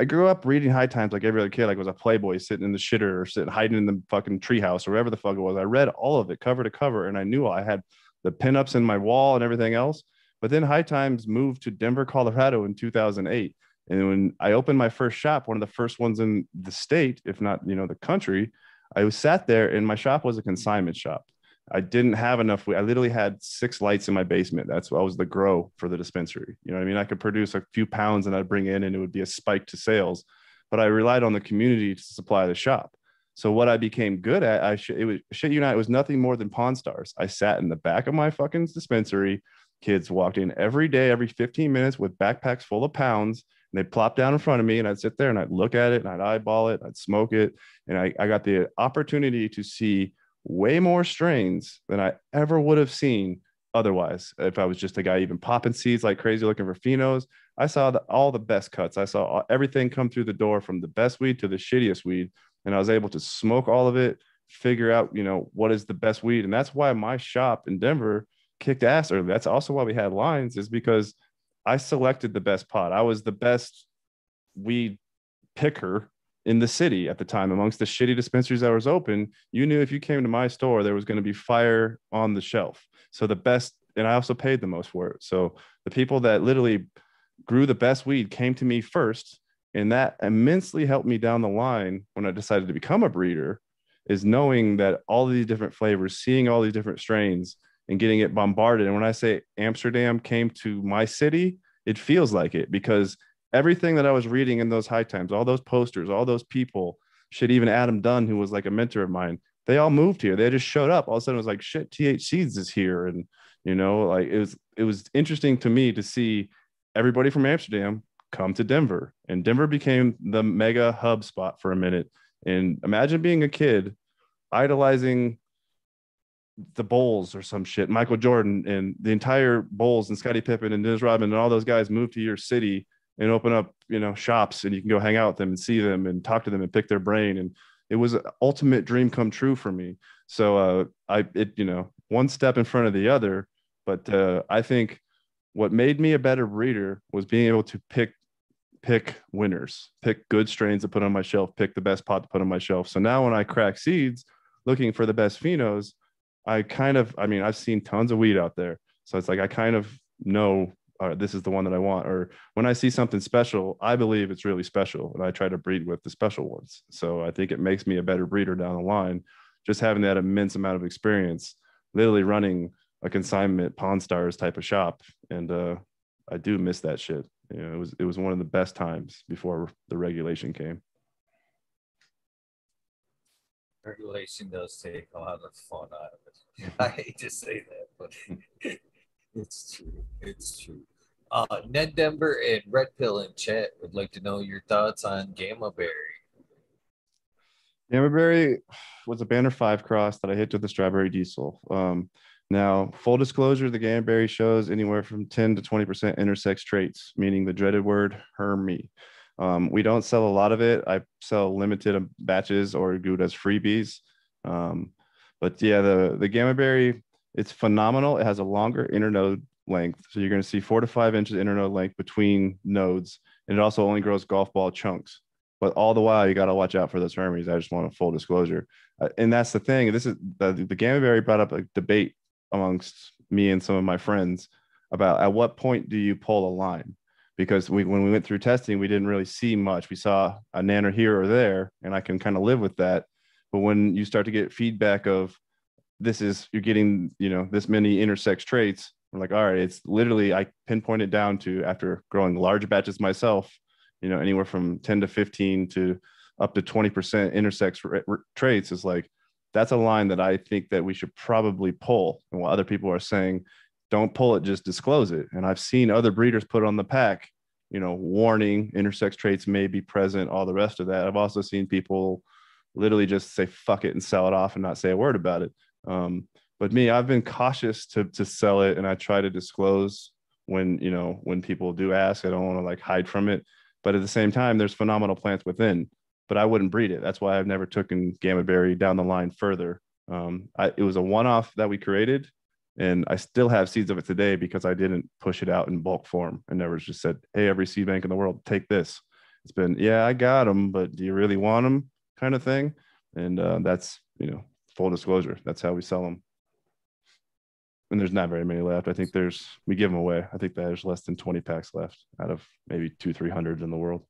I grew up reading high times like every other kid, like was a playboy sitting in the shitter or sitting hiding in the fucking treehouse or wherever the fuck it was. I read all of it cover to cover and I knew I had the pinups in my wall and everything else. But then High Times moved to Denver, Colorado in 2008. And when I opened my first shop, one of the first ones in the state, if not, you know, the country, I was sat there and my shop was a consignment shop. I didn't have enough. I literally had six lights in my basement. That's what I was the grow for the dispensary. You know what I mean? I could produce a few pounds and I'd bring in and it would be a spike to sales, but I relied on the community to supply the shop. So what I became good at, I sh- it was shit you know, it was nothing more than Pawn Stars. I sat in the back of my fucking dispensary kids walked in every day, every 15 minutes with backpacks full of pounds. And they'd plop down in front of me and I'd sit there and I'd look at it and I'd eyeball it, I'd smoke it. And I, I got the opportunity to see way more strains than I ever would have seen otherwise. If I was just a guy even popping seeds like crazy looking for phenos, I saw the, all the best cuts. I saw all, everything come through the door from the best weed to the shittiest weed. And I was able to smoke all of it, figure out, you know, what is the best weed. And that's why my shop in Denver kicked ass early. That's also why we had lines, is because I selected the best pot. I was the best weed picker in the city at the time amongst the shitty dispensaries that was open you knew if you came to my store there was going to be fire on the shelf so the best and i also paid the most for it so the people that literally grew the best weed came to me first and that immensely helped me down the line when i decided to become a breeder is knowing that all these different flavors seeing all these different strains and getting it bombarded and when i say amsterdam came to my city it feels like it because everything that I was reading in those high times, all those posters, all those people, shit, even Adam Dunn, who was like a mentor of mine, they all moved here. They just showed up. All of a sudden it was like, shit, TH Seeds is here. And, you know, like it was, it was interesting to me to see everybody from Amsterdam come to Denver. And Denver became the mega hub spot for a minute. And imagine being a kid idolizing the Bulls or some shit, Michael Jordan and the entire Bulls and Scottie Pippen and Dennis Rodman and all those guys moved to your city and open up you know shops and you can go hang out with them and see them and talk to them and pick their brain. And it was an ultimate dream come true for me. So uh i it you know one step in front of the other. But uh i think what made me a better breeder was being able to pick pick winners pick good strains to put on my shelf pick the best pot to put on my shelf. So now when i crack seeds looking for the best phenos i kind of i mean i've seen tons of weed out there so it's like i kind of know or this is the one that I want. Or when I see something special, I believe it's really special, and I try to breed with the special ones. So I think it makes me a better breeder down the line, just having that immense amount of experience, literally running a consignment Pawn Stars type of shop, and uh, I do miss that shit. You know, it was it was one of the best times before the regulation came. Regulation does take a lot of fun out of it. I hate to say that, but it's true. It's true. Uh, Ned Denver and Red Pill in chat would like to know your thoughts on Gamma Berry. Gamma Berry was a Banner 5 cross that I hit with the Strawberry Diesel. Um, now, full disclosure, the Gamma Berry shows anywhere from 10 to 20% intersex traits, meaning the dreaded word Hermy. Um, we don't sell a lot of it. I sell limited batches or it as freebies. Um, but yeah, the, the Gamma Berry, it's phenomenal. It has a longer internode length. So you're going to see four to five inches internode length between nodes. And it also only grows golf ball chunks. But all the while, you got to watch out for those Hermes. I just want a full disclosure. Uh, and that's the thing. This is the, the Gamma Berry brought up a debate amongst me and some of my friends about at what point do you pull a line? Because we, when we went through testing, we didn't really see much. We saw a nanner here or there, and I can kind of live with that. But when you start to get feedback of this is you're getting you know this many intersex traits I'm like, all right, it's literally I pinpointed down to after growing large batches myself, you know, anywhere from 10 to 15 to up to 20% intersex r- r- traits is like that's a line that I think that we should probably pull. And while other people are saying, don't pull it, just disclose it. And I've seen other breeders put on the pack, you know, warning intersex traits may be present, all the rest of that. I've also seen people literally just say fuck it and sell it off and not say a word about it. Um, but me i've been cautious to to sell it and i try to disclose when you know when people do ask i don't want to like hide from it but at the same time there's phenomenal plants within but i wouldn't breed it that's why i've never taken gamma berry down the line further um, I, it was a one-off that we created and i still have seeds of it today because i didn't push it out in bulk form and never just said hey every seed bank in the world take this it's been yeah i got them but do you really want them kind of thing and uh, that's you know full disclosure that's how we sell them and there's not very many left. I think there's we give them away. I think there's less than 20 packs left out of maybe two, three hundred in the world.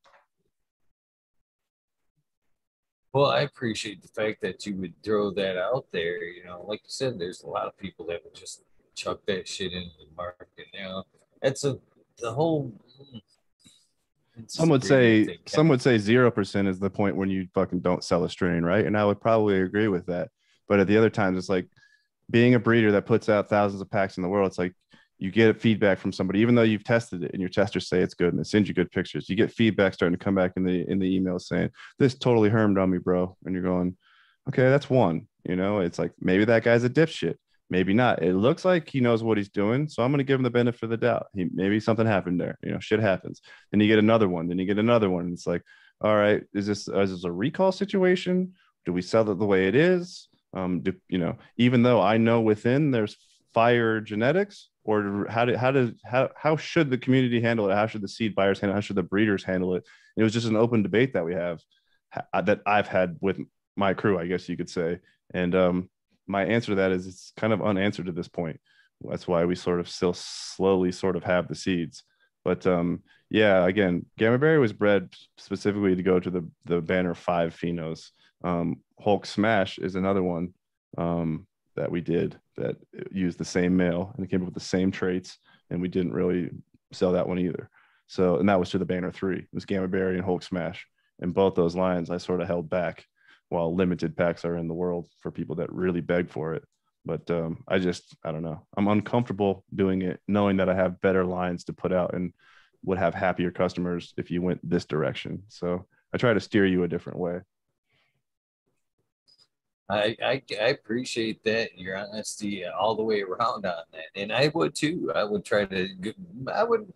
Well, I appreciate the fact that you would throw that out there. You know, like you said, there's a lot of people that would just chuck that shit into the market. Now, that's a the whole. Mm, some would say some would say zero percent is the point when you fucking don't sell a strain, right? And I would probably agree with that. But at the other times, it's like being a breeder that puts out thousands of packs in the world, it's like you get feedback from somebody, even though you've tested it and your testers say it's good and it sends you good pictures. You get feedback starting to come back in the in the email saying this totally hermed on me, bro. And you're going, okay, that's one. You know, it's like maybe that guy's a dipshit, maybe not. It looks like he knows what he's doing, so I'm going to give him the benefit of the doubt. He maybe something happened there. You know, shit happens. Then you get another one. Then you get another one. And it's like, all right, is this is this a recall situation? Do we sell it the way it is? Um, do you know? Even though I know within there's fire genetics or how did how did how how should the community handle it? How should the seed buyers handle it? How should the breeders handle it? It was just an open debate that we have that i've had with my crew i guess you could say. And um, my answer to that is it's kind of unanswered at this point. That's why we sort of still slowly sort of have the seeds. But um, yeah again gamma berry was bred specifically to go to the the banner five phenos. Um, hulk smash is another one. Um, that we did that used the same male and it came up with the same traits and we didn't really sell that one either. So and that was to the banner three. It was gamma berry and hulk smash. And both those lines i sort of held back while limited packs are in the world for people that really beg for it. But um, i just i don't know. I'm uncomfortable doing it knowing that i have better lines to put out and would have happier customers if you went this direction. So i try to steer you a different way I, I, I appreciate that your honesty all the way around on that, and I would too. I would try to. I would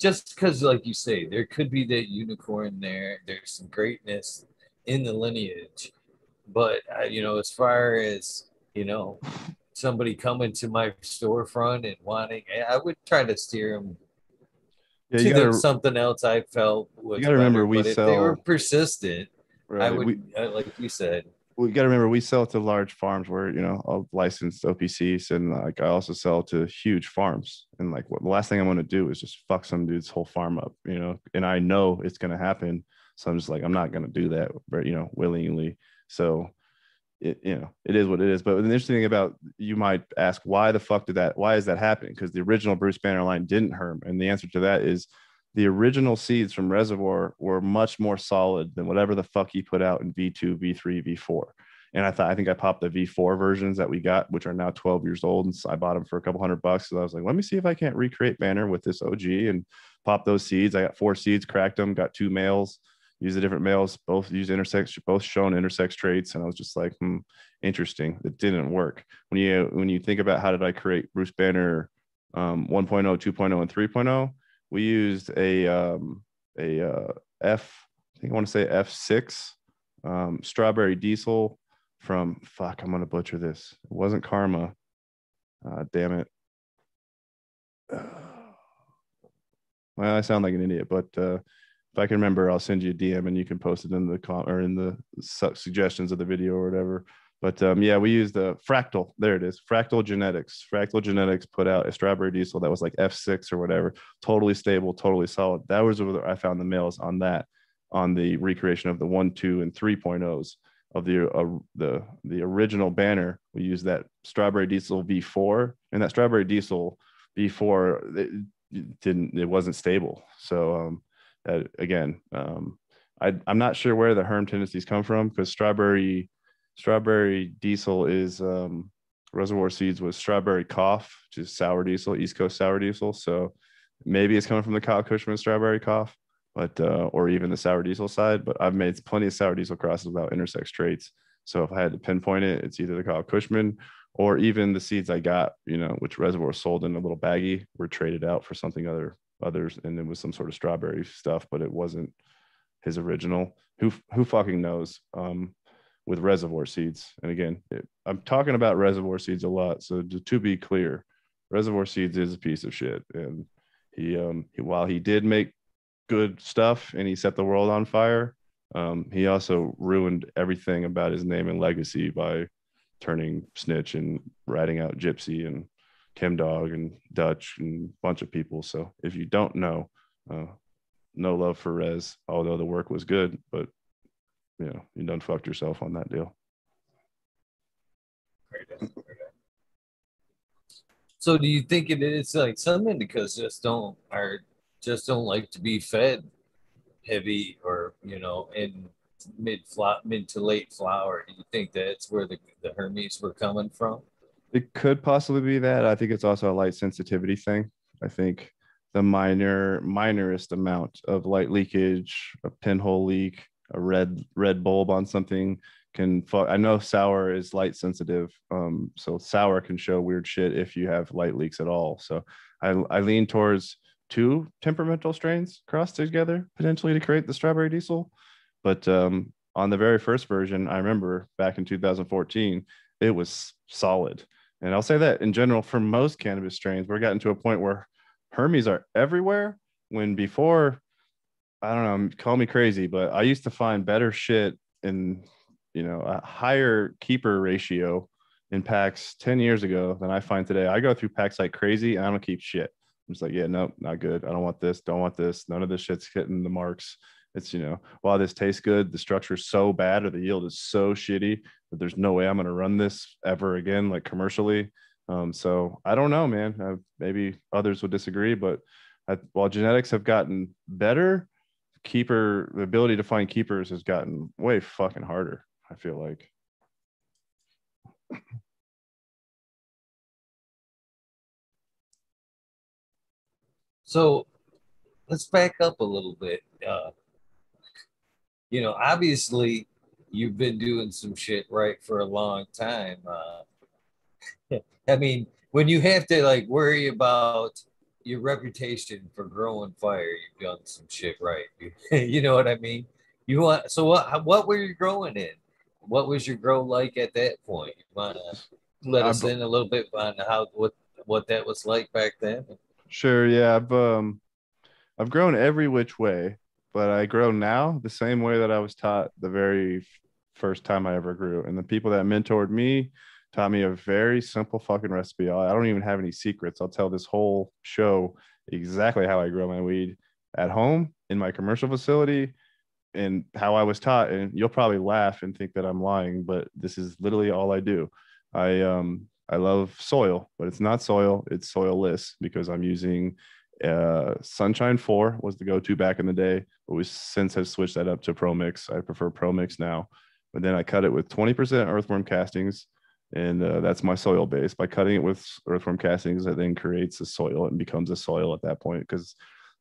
just because, like you say, there could be that unicorn there. There's some greatness in the lineage, but uh, you know, as far as you know, somebody coming to my storefront and wanting, I would try to steer them yeah, to gotta, something else. I felt was. You got to remember, we sell. If they were persistent, right, I would, we, uh, like you said we got to remember we sell to large farms where you know licensed OPCs, and like I also sell to huge farms. And like what the last thing I want to do is just fuck some dude's whole farm up, you know. And I know it's gonna happen, so I'm just like I'm not gonna do that, but you know, willingly. So it you know it is what it is. But the interesting thing about you might ask why the fuck did that? Why is that happening? Because the original Bruce Banner line didn't harm and the answer to that is the original seeds from Reservoir were much more solid than whatever the fuck he put out in V2, V3, V4. And I thought, I think I popped the V4 versions that we got, which are now 12 years old. And so I bought them for a couple hundred bucks. So I was like, let me see if I can't recreate Banner with this OG and pop those seeds. I got four seeds, cracked them, got two males, used the different males, both used intersex, both shown intersex traits. And I was just like, hmm, interesting. It didn't work. When you when you think about how did I create Bruce Banner um, 1.0, 2.0, and 3.0, we used a um, a uh, F, I think I want to say F6 um, strawberry diesel from fuck. I'm gonna butcher this. It wasn't Karma. Uh, damn it. well, I sound like an idiot, but uh, if I can remember, I'll send you a DM and you can post it in the com- or in the su- suggestions of the video or whatever. But um, yeah, we used the fractal. There it is. Fractal genetics. Fractal genetics put out a strawberry diesel that was like F6 or whatever, totally stable, totally solid. That was where I found the males on that, on the recreation of the one, two, and 3.0s of the uh, the the original banner. We used that strawberry diesel V4, and that strawberry diesel V4 it didn't it wasn't stable. So um, again, um, I, I'm not sure where the herm tendencies come from because strawberry Strawberry diesel is um, reservoir seeds with strawberry cough, which is sour diesel, East Coast sour diesel. So maybe it's coming from the Kyle Kushman strawberry cough, but uh, or even the sour diesel side. But I've made plenty of sour diesel crosses without intersex traits. So if I had to pinpoint it, it's either the Kyle Kushman or even the seeds I got, you know, which reservoir sold in a little baggie were traded out for something other others, and it was some sort of strawberry stuff, but it wasn't his original. Who who fucking knows? Um, with reservoir seeds. And again, it, I'm talking about reservoir seeds a lot. So to, to, be clear, reservoir seeds is a piece of shit. And he, um, he, while he did make good stuff and he set the world on fire, um, he also ruined everything about his name and legacy by turning snitch and ratting out Gypsy and Kim Dog and Dutch and a bunch of people. So if you don't know, uh, no love for Rez, although the work was good, but you know, you done fucked yourself on that deal. So do you think it is like some indicas just don't are just don't like to be fed heavy or you know in mid flop mid to late flower? Do you think that's where the, the Hermes were coming from? It could possibly be that. I think it's also a light sensitivity thing. I think the minor minorest amount of light leakage, a pinhole leak, a red red bulb on something can I know sour is light sensitive. Um, so sour can show weird shit if you have light leaks at all. So I, I lean towards two temperamental strains crossed together potentially to create the strawberry diesel. But um, on the very first version, I remember back in 2014, it was solid. And I'll say that in general, for most cannabis strains, we're getting to a point where Hermes are everywhere. When before, I don't know, call me crazy, but I used to find better shit in, you know, a higher keeper ratio in packs 10 years ago than I find today. I go through packs like crazy and I don't keep shit. I'm just like, yeah, no, not good. I don't want this. Don't want this. None of this shit's hitting the marks. It's, you know, while this tastes good, the structure's so bad or the yield is so shitty that there's no way I'm going to run this ever again, like commercially. Um, so I don't know, man. Uh, maybe others would disagree, but I, while genetics have gotten better, keeper, the ability to find keepers has gotten way fucking harder. I feel like. So let's back up a little bit. Uh, you know, obviously, you've been doing some shit right for a long time. Uh, I mean, when you have to like worry about your reputation for growing fire, you've done some shit right. you know what I mean? You want so what? What were you growing in? What was your grow like at that point? You want to let us in a little bit on how what what that was like back then? Sure. Yeah. I've um, I've grown every which way but I grow now the same way that I was taught the very first time I ever grew. And the people that mentored me taught me a very simple fucking recipe. I don't even have any secrets. I'll tell this whole show exactly how I grow my weed at home in my commercial facility and how I was taught. And you'll probably laugh and think that I'm lying, but this is literally all I do. I um I love soil, but it's not soil, it's soilless because I'm using uh, Sunshine 4 was the go-to back in the day, but we since have switched that up to Pro Mix. I prefer Pro Mix now. But then I cut it with 20% earthworm castings, and uh, that's my soil base. By cutting it with earthworm castings, it then creates a soil and becomes a soil at that point. Because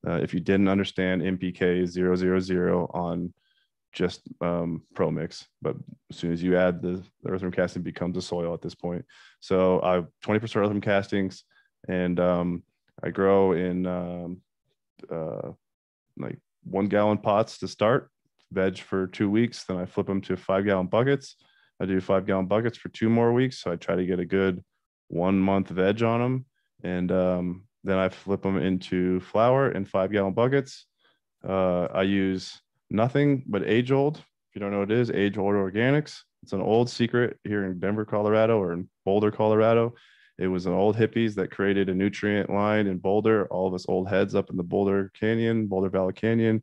uh, if you didn't understand NPK 000 on just um, Pro Mix, but as soon as you add the, earthworm casting, becomes a soil at this point. So I have 20% earthworm castings, and um, I grow in um, uh, like one gallon pots to start, veg for two weeks. Then I flip them to five gallon buckets. I do five gallon buckets for two more weeks. So I try to get a good one month veg on them. And um, then I flip them into flower in five gallon buckets. Uh, I use nothing but age old. If you don't know what it is, age old organics. It's an old secret here in Denver, Colorado, or in Boulder, Colorado. It was an old hippies that created a nutrient line in Boulder. All of us old heads up in the Boulder Canyon, Boulder Valley Canyon,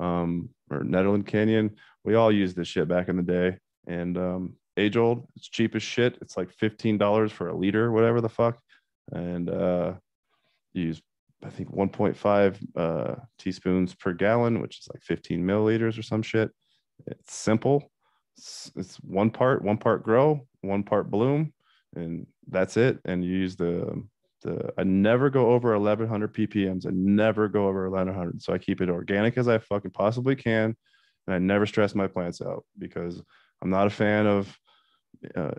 um, or Nederland Canyon. We all used this shit back in the day. And um, age old, it's cheap as shit. It's like $15 for a liter, whatever the fuck. And uh, use, I think, 1.5 uh, teaspoons per gallon, which is like 15 milliliters or some shit. It's simple. It's, it's one part, one part grow, one part bloom and that's it. And you use the the I never go over 1100 ppms. I never go over 1100. So I keep it organic as I fucking possibly can, and I never stress my plants out because I'm not a fan of uh,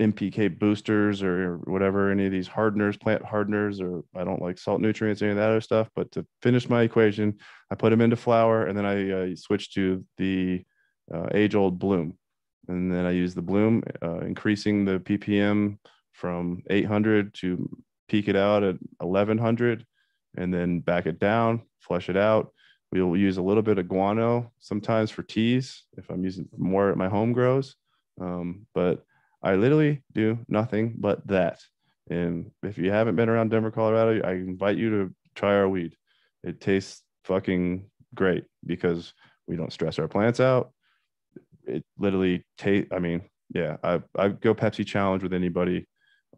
NPK boosters or whatever, any of these hardeners, plant hardeners, or I don't like salt nutrients, any of that other stuff. But to finish my equation, I put them into flower and then I uh, switch to the uh, age old bloom and then I use the bloom, uh, increasing the ppm from 800 to peak it out at 1100, and then back it down, flush it out. We'll use a little bit of guano sometimes for teas if I'm using more at my home grows, um, but I literally do nothing but that. And if you haven't been around Denver, Colorado, I invite you to try our weed. It tastes fucking great because we don't stress our plants out it literally take i mean yeah i i go pepsi challenge with anybody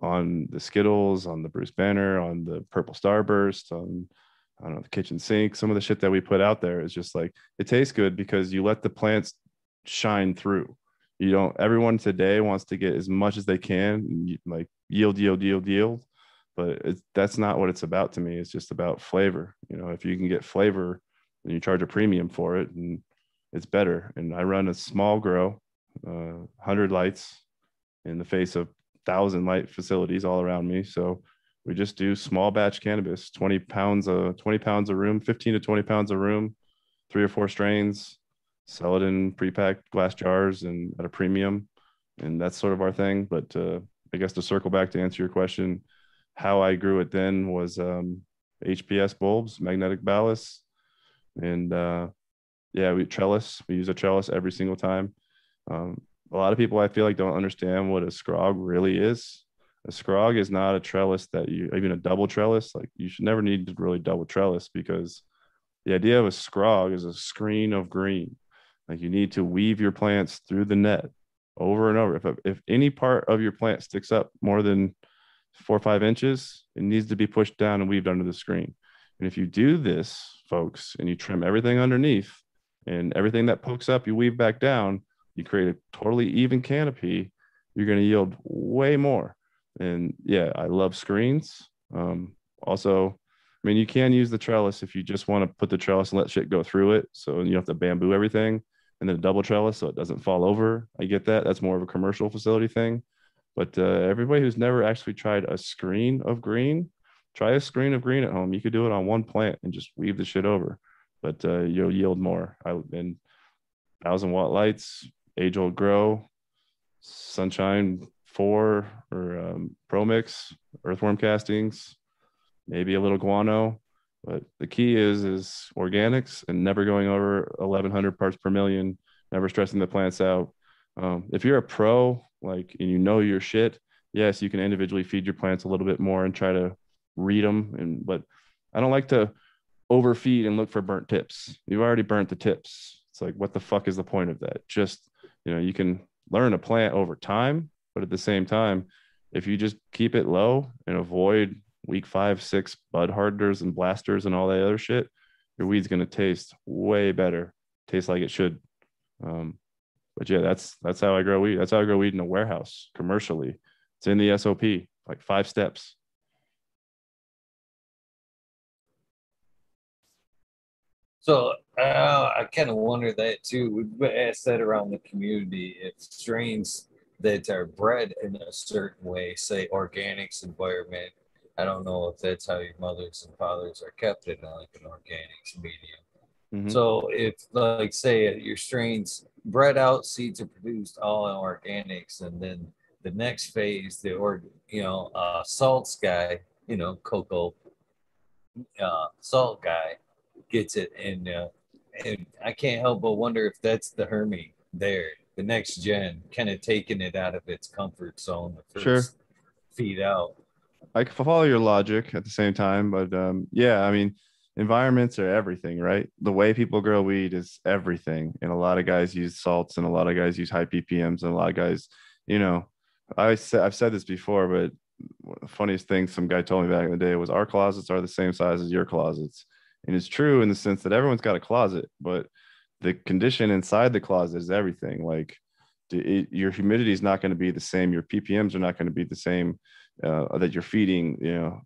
on the skittles on the bruce banner on the purple starburst on i don't know the kitchen sink some of the shit that we put out there is just like it tastes good because you let the plants shine through you don't everyone today wants to get as much as they can like yield, yield, yield, yield. But that's not what it's about to me. It's just about flavor. You know, if you can get flavor, and you charge a premium for it, and it's better. And I run a small grow, uh, hundred lights, in the face of thousand light facilities all around me. So we just do small batch cannabis, 20 pounds of 20 pounds a room, 15 to 20 pounds a room, three or four strains, sell it in pre-packed glass jars and at a premium. And that's sort of our thing. But uh, I guess to circle back to answer your question, how I grew it then was um, HPS bulbs, magnetic ballast, and uh, yeah, we trellis. We use a trellis every single time. Um, a lot of people I feel like don't understand what a scrog really is. A scrog is not a trellis that you even a double trellis. Like you should never need to really double trellis because the idea of a scrog is a screen of green. Like you need to weave your plants through the net over and over. If if any part of your plant sticks up more than four or five inches, it needs to be pushed down and weaved under the screen. And if you do this, folks, and you trim everything underneath and everything that pokes up, you weave back down, you create a totally even canopy, you're going to yield way more. And yeah, I love screens. Um, also, I mean, you can use the trellis if you just want to put the trellis and let shit go through it. So you have to bamboo everything and then a double trellis so it doesn't fall over. I get that. That's more of a commercial facility thing. But uh, everybody who's never actually tried a screen of green, try a screen of green at home. You could do it on one plant and just weave the shit over, but uh, you'll yield more. I and thousand watt lights, age old grow, sunshine four or um, pro mix, earthworm castings, maybe a little guano. But the key is is organics and never going over 1100 parts per million, never stressing the plants out. Um, if you're a pro, like, and you know your shit, yes, you can individually feed your plants a little bit more and try to read them. And but I don't like to overfeed and look for burnt tips. You've already burnt the tips. It's like, what the fuck is the point of that? Just you know, you can learn a plant over time, but at the same time, if you just keep it low and avoid week five, six bud hardeners and blasters and all that other shit, your weed's gonna taste way better, taste like it should. Um, but yeah, that's that's how I grow weed. That's how I grow weed in a warehouse commercially. It's in the SOP, like five steps. So uh, I kind of wonder that too. We've asked that around the community if strains that are bred in a certain way, say organics environment. I don't know if that's how your mothers and fathers are kept in like an organics medium. Mm-hmm. So if like say your strains bred out, seeds are produced all in organics, and then the next phase, the or you know uh, salts guy, you know cocoa uh, salt guy gets it, and uh, and I can't help but wonder if that's the Hermie there, the next gen, kind of taking it out of its comfort zone. The first sure. feed out. I follow your logic at the same time, but um, yeah, I mean, environments are everything, right? The way people grow weed is everything, and a lot of guys use salts, and a lot of guys use high ppms, and a lot of guys, you know, I said I've said this before, but the funniest thing some guy told me back in the day was our closets are the same size as your closets and it's true in the sense that everyone's got a closet, but the condition inside the closet is everything. Like it, your humidity is not going to be the same. Your ppms are not going to be the same uh, that you're feeding. You know,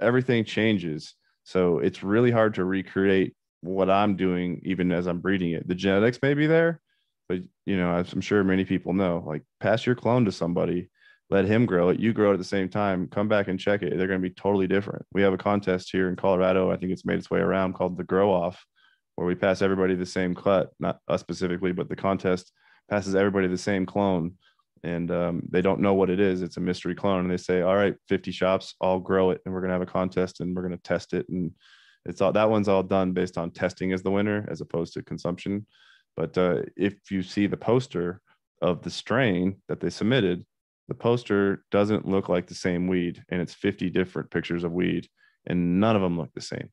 everything changes. So it's really hard to recreate what I'm doing, even as I'm breeding it. The genetics may be there, but you know, I'm sure many people know, like pass your clone to somebody let him grow it. You grow it at the same time. Come back and check it. They're going to be totally different. We have a contest here in Colorado. I think it's made its way around called the Grow Off, where we pass everybody the same cut, not us specifically, but the contest passes everybody the same clone. And um, they don't know what it is. It's a mystery clone. And they say, all right, 50 shops, I'll grow it. And we're going to have a contest and we're going to test it. And it's all that one's all done based on testing as the winner as opposed to consumption. But uh, if you see the poster of the strain that they submitted, the poster doesn't look like the same weed and it's 50 different pictures of weed and none of them look the same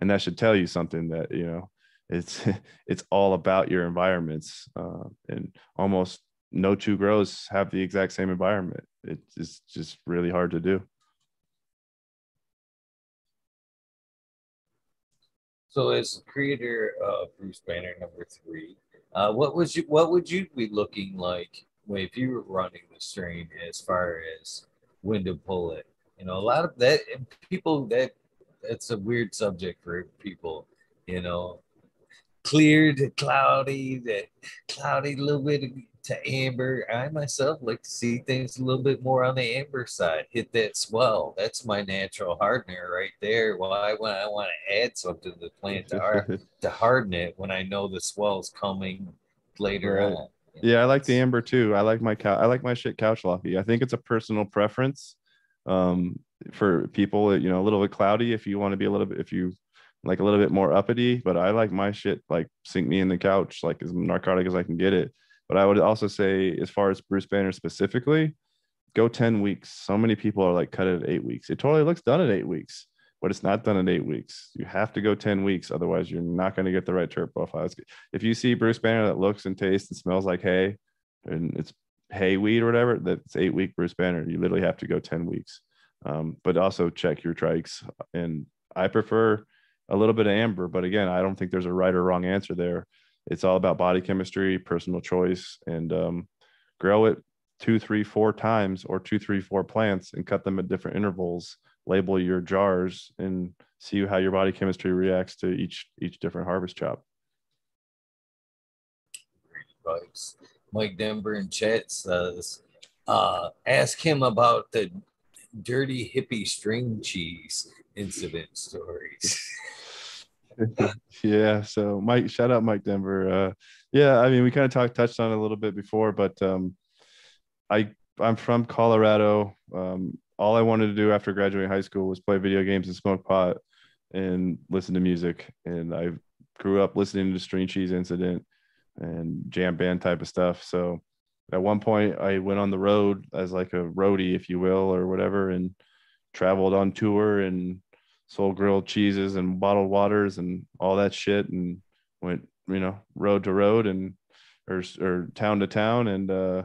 and that should tell you something that you know it's it's all about your environments uh, and almost no two grows have the exact same environment it's just really hard to do so as creator of bruce banner number three uh, what was you what would you be looking like if you were running the strain as far as when to pull it. You know, a lot of that people that that's a weird subject for people. You know, clear to cloudy, that cloudy, a little bit to amber. I myself like to see things a little bit more on the amber side. Hit that swell. That's my natural hardener right there. Why when I want to add something to the plant to, to harden it when I know the swell's coming later right. on. Yeah, I like the amber too. I like my cow. I like my shit couch locky. I think it's a personal preference. Um, for people, you know, a little bit cloudy. If you want to be a little bit, if you like a little bit more uppity, but I like my shit like sink me in the couch, like as narcotic as I can get it. But I would also say, as far as Bruce Banner specifically, go 10 weeks. So many people are like, cut it at eight weeks. It totally looks done at eight weeks, but it's not done at eight weeks. You have to go 10 weeks. Otherwise, you're not going to get the right terp profile. If you see Bruce Banner that looks and tastes and smells like hay and it's hay weed or whatever, that's eight week Bruce Banner. You literally have to go 10 weeks. Um, but also check your trichs. And I prefer a little bit of amber, but again, I don't think there's a right or wrong answer there. It's all about body chemistry, personal choice, and um, grow it two, three, four times or two, three, four plants and cut them at different intervals. Label your jars and see how your body chemistry reacts to each each different harvest chop. Mike Denver and Chet says, uh, ask him about the dirty hippie string cheese incident stories. yeah. So Mike, shout out Mike Denver. Uh, yeah, I mean, we kind of talked touched on a little bit before, but um, I I'm from Colorado. Um, all I wanted to do after graduating high school was play video games and smoke pot and listen to music. And I grew up listening to String Cheese Incident and jam band type of stuff. So at one point I went on the road as like a roadie, if you will, or whatever, and traveled on tour and sold grilled cheeses and bottled waters and all that shit and went, you know, road to road and or or town to town. And uh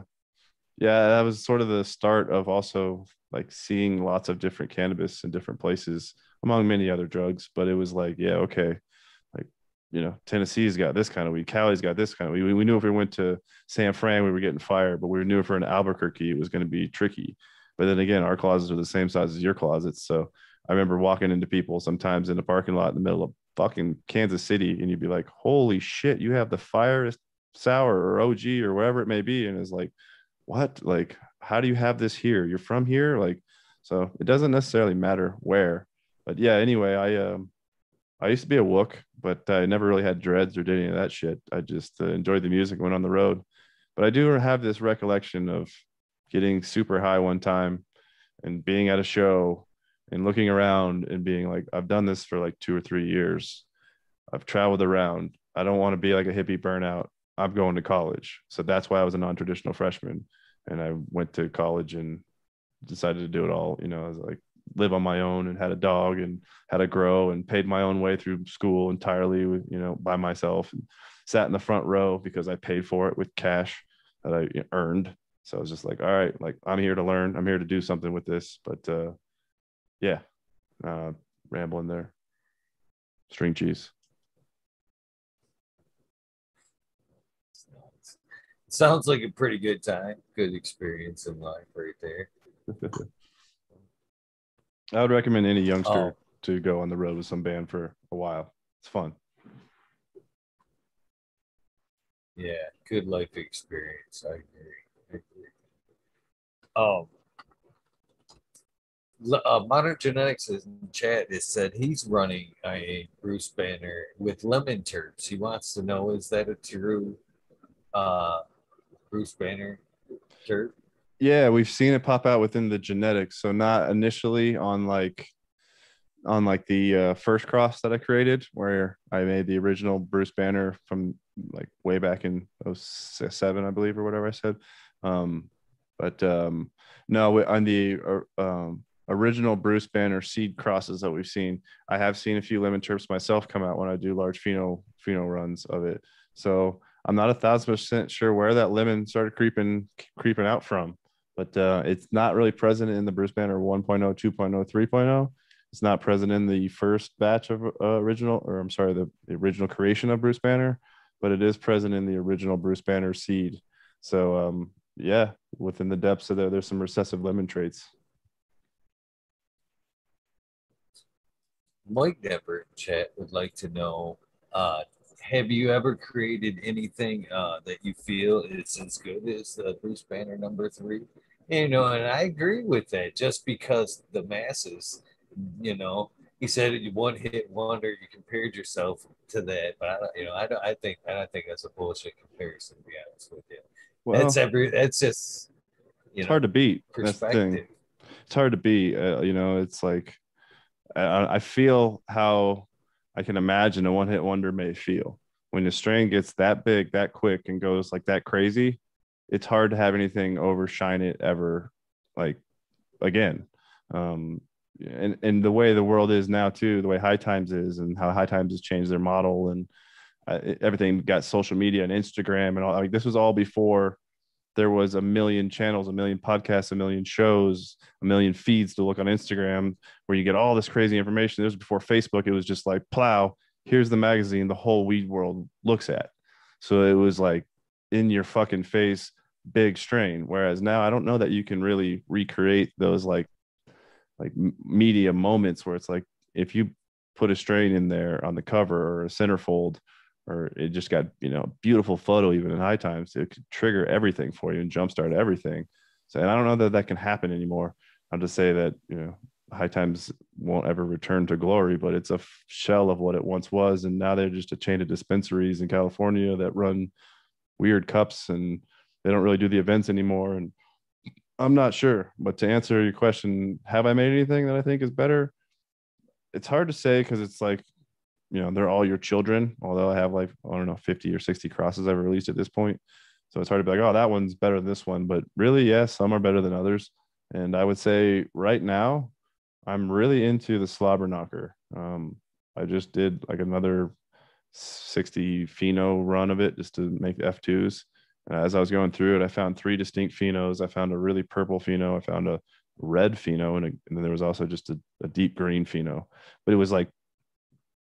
yeah, that was sort of the start of also like seeing lots of different cannabis in different places among many other drugs. But it was like, yeah, okay, like you know, Tennessee's got this kind of weed, Cali's got this kind of weed. We, we knew if we went to San Fran, we were getting fired, but we knew if we are in Albuquerque, it was going to be tricky. But then again, our closets are the same size as your closets. So I remember walking into people sometimes in the parking lot in the middle of fucking Kansas City, and you'd be like, holy shit, you have the fire sour or OG or whatever it may be. And it's like, what? Like, how do you have this here? You're from here? Like, so it doesn't necessarily matter where. But yeah, anyway, I um I used to be a wook, but I never really had dreads or did any of that shit. I just uh, enjoyed the music, and went on the road. But I do have this recollection of getting super high one time and being at a show and looking around and being like, I've done this for like two or three years. I've traveled around. I don't want to be like a hippie burnout. I'm going to college. So that's why I was a non traditional freshman. And I went to college and decided to do it all. You know, I was like, live on my own and had a dog and had to grow and paid my own way through school entirely you know by myself and sat in the front row because I paid for it with cash that I earned. So I was just like, all right, like I'm here to learn. I'm here to do something with this. But uh yeah, uh rambling there. String cheese. Sounds like a pretty good time, good experience in life right there. I would recommend any youngster oh. to go on the road with some band for a while. It's fun. Yeah, good life experience. I agree. I agree. Um, uh, Modern Genetics in chat has said he's running a Bruce Banner with lemon terps. He wants to know is that a true uh, Bruce Banner terp? yeah we've seen it pop out within the genetics so not initially on like on like the uh, first cross that i created where i made the original bruce banner from like way back in 07 i believe or whatever i said um but um no on the uh, um original bruce banner seed crosses that we've seen i have seen a few lemon terps myself come out when i do large pheno pheno runs of it so i'm not a thousand percent sure where that lemon started creeping creeping out from but uh, it's not really present in the Bruce Banner 1.0, 2.0, 3.0. It's not present in the first batch of uh, original, or I'm sorry, the, the, original creation of Bruce Banner, but it is present in the original Bruce Banner seed. So, um, yeah, within the depths of there, there's some recessive lemon traits. Mike Depper chat would like to know uh, have you ever created anything uh, that you feel is as good as the Bruce Banner number three? You know, and I agree with that just because the masses, you know, he said one hit wonder, you compared yourself to that. But, I, don't. you know, I, don't. I think I think that's a bullshit comparison, to be honest with you. Well, that's every, It's just, it's know, hard to beat. Perspective. It's hard to beat. Uh, you know, it's like, I, I feel how I can imagine a one hit wonder may feel when the strain gets that big, that quick, and goes like that crazy. It's hard to have anything overshine it ever, like again. Um, and and the way the world is now too, the way High Times is, and how High Times has changed their model, and everything got social media and Instagram and all. Like this was all before there was a million channels, a million podcasts, a million shows, a million feeds to look on Instagram where you get all this crazy information. This was before Facebook. It was just like plow. Here's the magazine the whole weed world looks at. So it was like in your fucking face, big strain. Whereas now I don't know that you can really recreate those like like media moments where it's like if you put a strain in there on the cover or a centerfold or it just got you know beautiful photo even in high times it could trigger everything for you and jumpstart everything. So and i don't know that that can happen anymore. I'll just say that you know high times won't ever return to glory but it's a shell of what it once was. And now they're just a chain of dispensaries in california that run weird cups and they don't really do the events anymore. And i'm not sure but to answer your question have i made anything that i think is better? It's hard to say because it's like you know they're all your children although i have like i don't know 50 or 60 crosses i've released at this point. So it's hard to be like oh that one's better than this one. But really yes yeah, some are better than others. And i would say right now i'm really into the slobber knocker. Um, i just did like another 60 pheno run of it just to make f2s and as i was going through it i found three distinct phenos i found a really purple pheno i found a red pheno and, a, and then there was also just a, a deep green pheno but it was like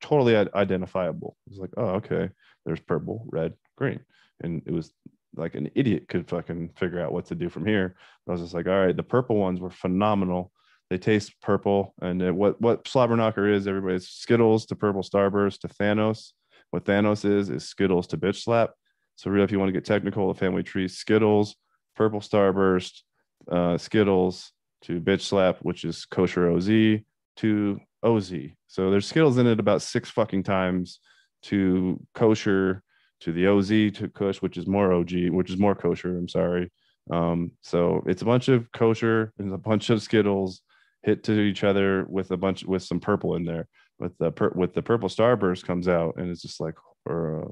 totally identifiable. It was like, oh, okay, there's purple, red, green. And it was like an idiot could fucking figure out what to do from here. I was just like, all right, the purple ones were phenomenal. They taste purple. And it, what what slobberknocker is, everybody's Skittles to purple starburst to Thanos. What Thanos is is Skittles to bitch slap. So really, if you want to get technical, the family tree Skittles, purple starburst, uh, Skittles to bitch slap, which is kosher OZ to OZ. So there's Skittles in it about six fucking times to kosher to the OZ to Kush, which is more OG, which is more kosher. I'm sorry. Um, so it's a bunch of kosher and a bunch of Skittles hit to each other with a bunch with some purple in there. With the per, with the purple starburst comes out and it's just like or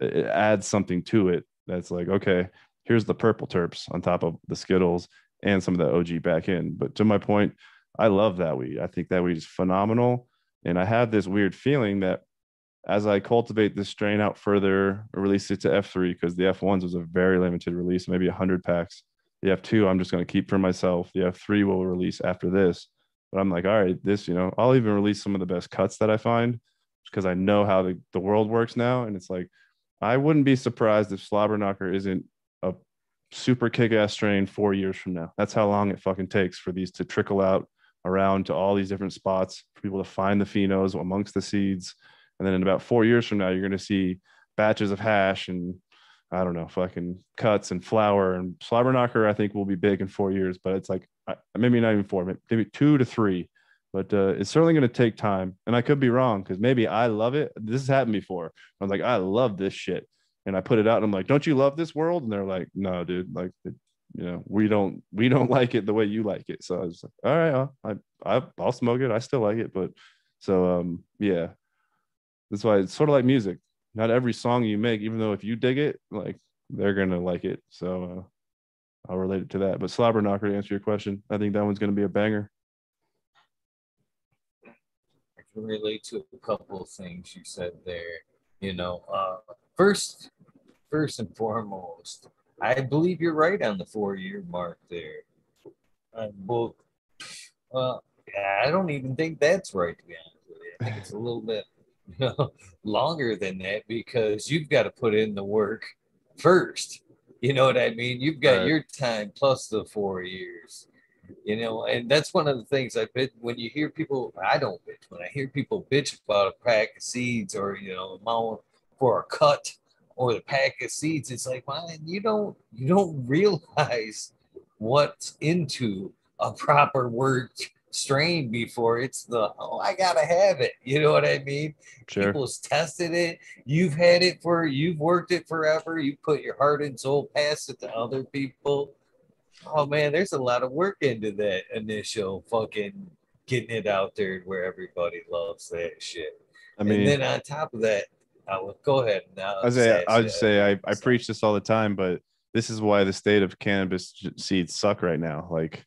uh, it adds something to it that's like okay, here's the purple terps on top of the Skittles and some of the OG back in. But to my point, I love that weed. I think that weed is phenomenal. And I have this weird feeling that as I cultivate this strain out further, release it to F3 because the F1s was a very limited release, maybe 100 packs. The F2, I'm just going to keep for myself. The F3 will release after this. But I'm like, all right, this, you know, I'll even release some of the best cuts that I find because I know how the, the world works now. And it's like, I wouldn't be surprised if Slobber Knocker isn't a super kick ass strain four years from now. That's how long it fucking takes for these to trickle out around to all these different spots for people to find the phenos amongst the seeds. And then in about four years from now, you're going to see batches of hash and I don't know, fucking cuts and flower and slobber knocker. I think will be big in four years, but it's like maybe not even four, maybe two to three. But uh, it's certainly going to take time, and I could be wrong because maybe I love it. This has happened before. I was like, I love this shit, and I put it out, and I'm like, don't you love this world? And they're like, no, dude. Like it, you know we don't we don't like it the way you like it. So i was like all right I'll, I, i'll smoke it. I still like it but so um yeah. That's why it's sort of like music. Not every song you make even though if you dig it like they're gonna like it. So uh, i'll relate it to that. But slobber knocker to answer your question i think that one's gonna be a banger. I can relate to a couple of things you said there. You know uh first first and foremost I believe you're right on the four year mark there. Uh, well, well, I don't even think that's right, to be honest with you. I think it's a little bit you know, longer than that because you've got to put in the work first. You know what I mean? You've got right. your time plus the four years. You know, and that's one of the things I bet when you hear people, I don't bitch. When I hear people bitch about a pack of seeds or you know, amount for a cut or the pack of seeds, it's like, man, you don't you don't realize what's into a proper word strain before it's the oh I gotta have it. You know what I mean? Sure. People's tested it. You've had it for you've worked it forever. You put your heart and soul past it to other people. Oh man, there's a lot of work into that initial fucking getting it out there where everybody loves that shit. I mean, and then on top of that, I will go ahead now. I say I would say I, I preach this all the time, but this is why the state of cannabis seeds suck right now. Like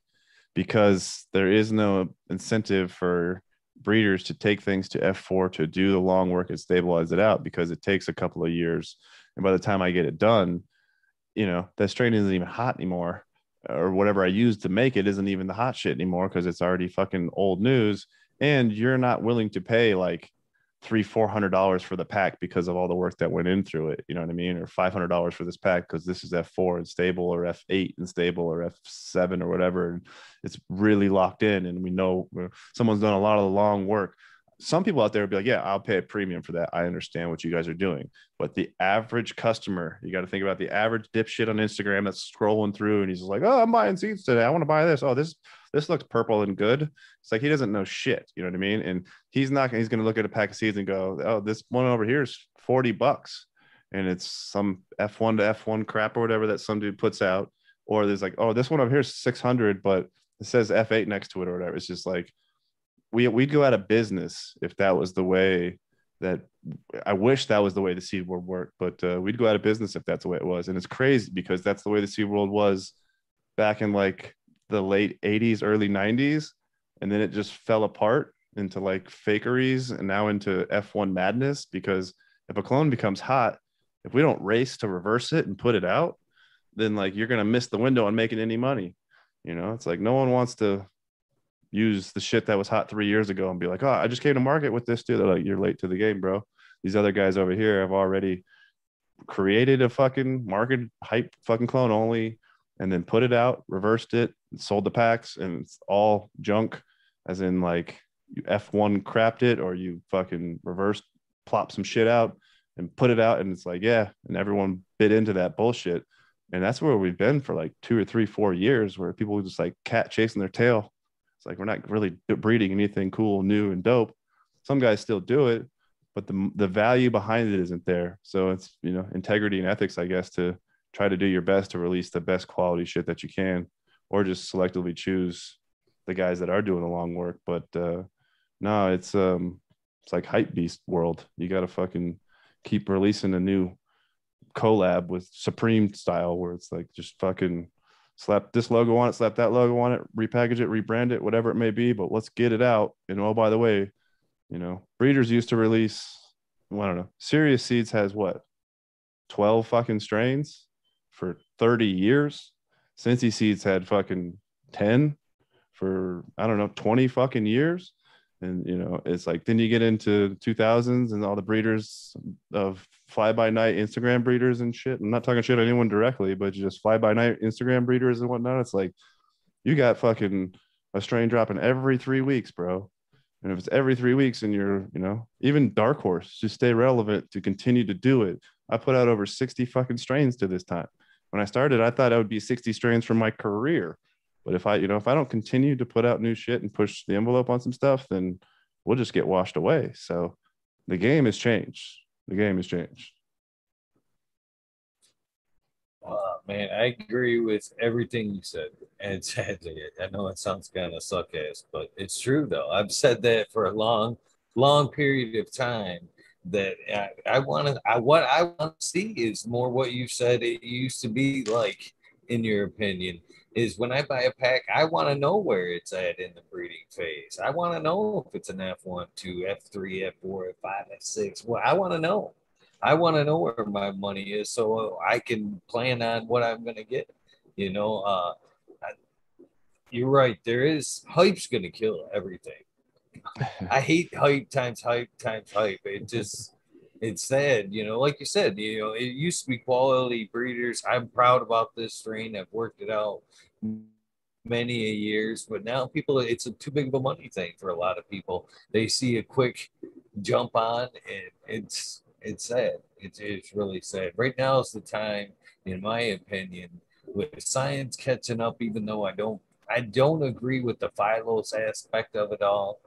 because there is no incentive for breeders to take things to F4 to do the long work and stabilize it out because it takes a couple of years. And by the time I get it done, you know, that strain isn't even hot anymore. Or whatever I use to make it isn't even the hot shit anymore because it's already fucking old news. And you're not willing to pay like three four hundred dollars for the pack because of all the work that went in through it you know what i mean? Or five hundred dollars for this pack because this is f4 and stable or f8 and stable or f7 or whatever and it's really locked in and we know uh, someone's done a lot of the long work some people out there will be like yeah i'll pay a premium for that i understand what you guys are doing but the average customer you got to think about the average dipshit on instagram that's scrolling through and he's like oh i'm buying seeds today i want to buy this oh this this looks purple and good. It's like he doesn't know shit. You know what I mean? And he's not, he's going to look at a pack of seeds and go, oh, this one over here is 40 bucks. And it's some F1 to F1 crap or whatever that some dude puts out. Or there's like, oh, this one over here is 600, but it says F8 next to it or whatever. It's just like, we, we'd go out of business if that was the way that I wish that was the way the seed world worked, but uh, we'd go out of business if that's the way it was. And it's crazy because that's the way the seed world was back in like the late 80s, early 90s. And then it just fell apart into like fakeries and now into F1 madness because if a clone becomes hot, if we don't race to reverse it and put it out, then like you're going to miss the window on making any money. You know, it's like no one wants to use the shit that was hot three years ago and be like, oh, I just came to market with this dude. They're like, you're late to the game, bro. These other guys over here have already created a fucking market hype fucking clone only and then put it out, reversed it, sold the packs, and it's all junk, as in like you F1 crapped it or you fucking reversed, plop some shit out and put it out. And it's like, yeah. And everyone bit into that bullshit. And that's where we've been for like two or three, four years where people just like cat chasing their tail. Like we're not really breeding anything cool, new, and dope. Some guys still do it, but the the value behind it isn't there. So it's you know integrity and ethics, I guess, to try to do your best to release the best quality shit that you can, or just selectively choose the guys that are doing the long work. But uh, no, it's um, it's like hype beast world. You got to fucking keep releasing a new collab with Supreme style, where it's like just fucking slap this logo on it, slap that logo on it, repackage it, rebrand it, whatever it may be. But let's get it out. And oh, by the way, you know, breeders used to release. I don't know. Serious Seeds has what, twelve fucking strains for 30 years. Sensi Seeds had fucking 10 for I don't know 20 fucking years. And you know, it's like then you get into 2000s and all the breeders of fly by night Instagram breeders and shit. I'm not talking shit on anyone directly, but just fly by night Instagram breeders and whatnot. It's like you got fucking a strain dropping every three weeks, bro. And if it's every three weeks and you're, you know, even Dark Horse, just stay relevant to continue to do it. I put out over 60 fucking strains to this time when I started, I thought I would be 60 strains for my career. But if I, you know, if I don't continue to put out new shit and push the envelope on some stuff, then we'll just get washed away. So the game has changed. The game has changed. Uh, man, I agree with everything you said. And sadly, I know it sounds kind of suck ass, but it's true though. I've said that for a long, long period of time that I, want to. I what I want to see is more what you said it used to be like. In your opinion, is when I buy a pack, I want to know where it's at in the breeding phase. I want to know if it's an F1, 2, F3, F4, F5, F6. Well, I want to know. I want to know where my money is so I can plan on what I'm going to get. You know, uh, I, you're right. There is hype's going to kill everything. I hate hype times hype times hype. It just it's sad, you know. Like you said, you know, it used to be quality breeders. I'm proud about this strain. I've worked it out many a years, but now people it's a too big of a money thing for a lot of people. They see a quick jump on and it's it's sad. It's it's really sad. Right now is the time, in my opinion, with science catching up, even though I don't I don't agree with the Phylos aspect of it all,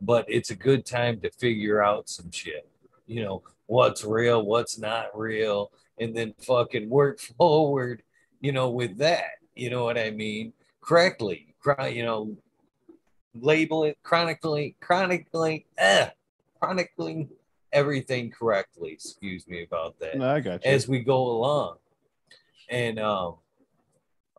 but it's a good time to figure out some shit. You know, what's real, what's not real, and then fucking work forward, you know, with that. You know what I mean? Correctly, you know, label it chronically, chronically, eh, chronicling everything correctly. Excuse me about that. No, I got you. As we go along, and um,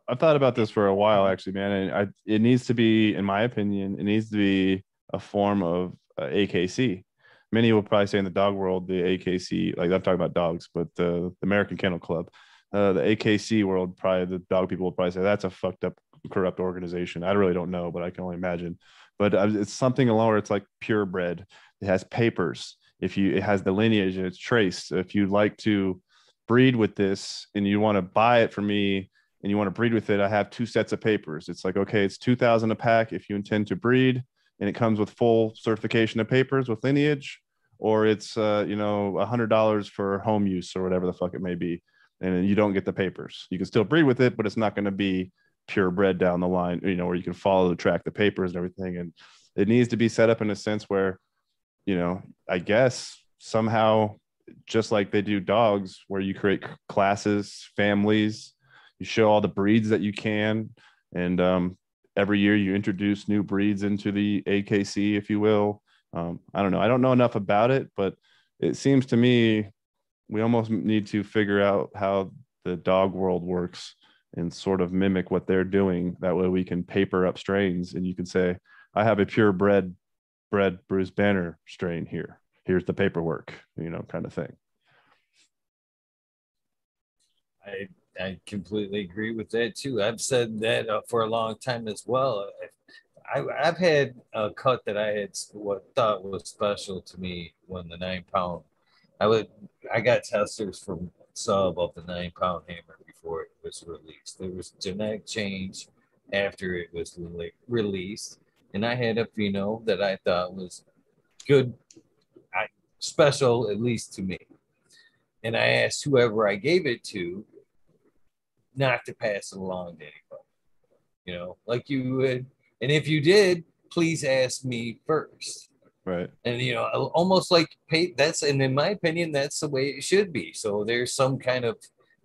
I've thought about this for a while, actually, man. And I, it needs to be, in my opinion, it needs to be a form of uh, AKC. Many will probably say in the dog world, the AKC, like I'm talking about dogs, but the, the American Kennel Club, uh, the AKC world, probably the dog people will probably say that's a fucked up, corrupt organization. I really don't know, but I can only imagine. But uh, it's something along where it's like purebred. It has papers. If you, it has the lineage and it's traced. If you'd like to breed with this and you want to buy it from me and you want to breed with it, I have two sets of papers. It's like, okay, it's 2000 a pack if you intend to breed and it comes with full certification of papers with lineage, or it's uh, you know a hundred dollars for home use or whatever the fuck it may be, and you don't get the papers. You can still breed with it, but it's not going to be purebred down the line, you know, where you can follow the track the papers and everything. And it needs to be set up in a sense where, you know, I guess somehow just like they do dogs, where you create classes, families, you show all the breeds that you can, and um, every year you introduce new breeds into the AKC, if you will. Um, I don't know. I don't know enough about it, but it seems to me we almost need to figure out how the dog world works and sort of mimic what they're doing. That way we can paper up strains and you can say, I have a purebred bred Bruce Banner strain here. Here's the paperwork, you know, kind of thing. I I completely agree with that too. I've said that uh, for a long time as well. I, have had a cut that I had what thought was special to me when the nine pound. I would I got testers from sub of the nine pound hammer before it was released. There was genetic change after it was released, and I had a pheno that I thought was good, I, special at least to me. And I asked whoever I gave it to not to pass it along to anybody. You know, like you would. And if you did, please ask me first. Right. And you know, almost like pay that's and in my opinion, that's the way it should be. So there's some kind of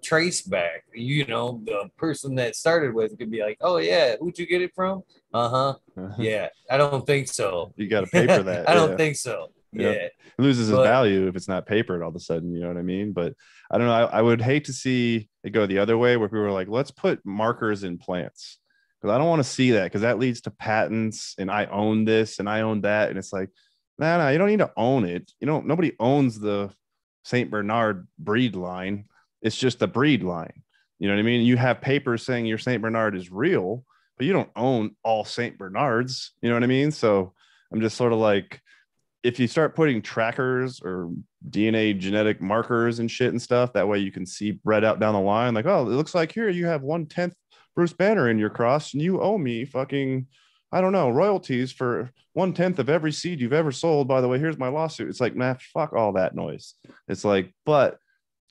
trace back. You know, the person that started with could be like, Oh yeah, who'd you get it from? Uh-huh. uh-huh. Yeah. I don't think so. You gotta pay for that. I don't think so. Yeah. It loses its value if it's not papered all of a sudden, you know what I mean? But I don't know. I, I would hate to see it go the other way where people are like, let's put markers in plants. Because I don't want to see that because that leads to patents and I own this and I own that. And it's like, no, no, you don't need to own it. You know, nobody owns the St. Bernard breed line. It's just the breed line. You know what I mean? You have papers saying your St. Bernard is real, but you don't own all St. Bernards. You know what I mean? So I'm just sort of like, if you start putting trackers or DNA genetic markers and shit and stuff, that way you can see bred out down the line. Like, oh, it looks like here you have one tenth Bruce Banner in your cross, and you owe me fucking, I don't know, royalties for one tenth of every seed you've ever sold. By the way, here's my lawsuit. It's like, man, fuck all that noise. It's like, but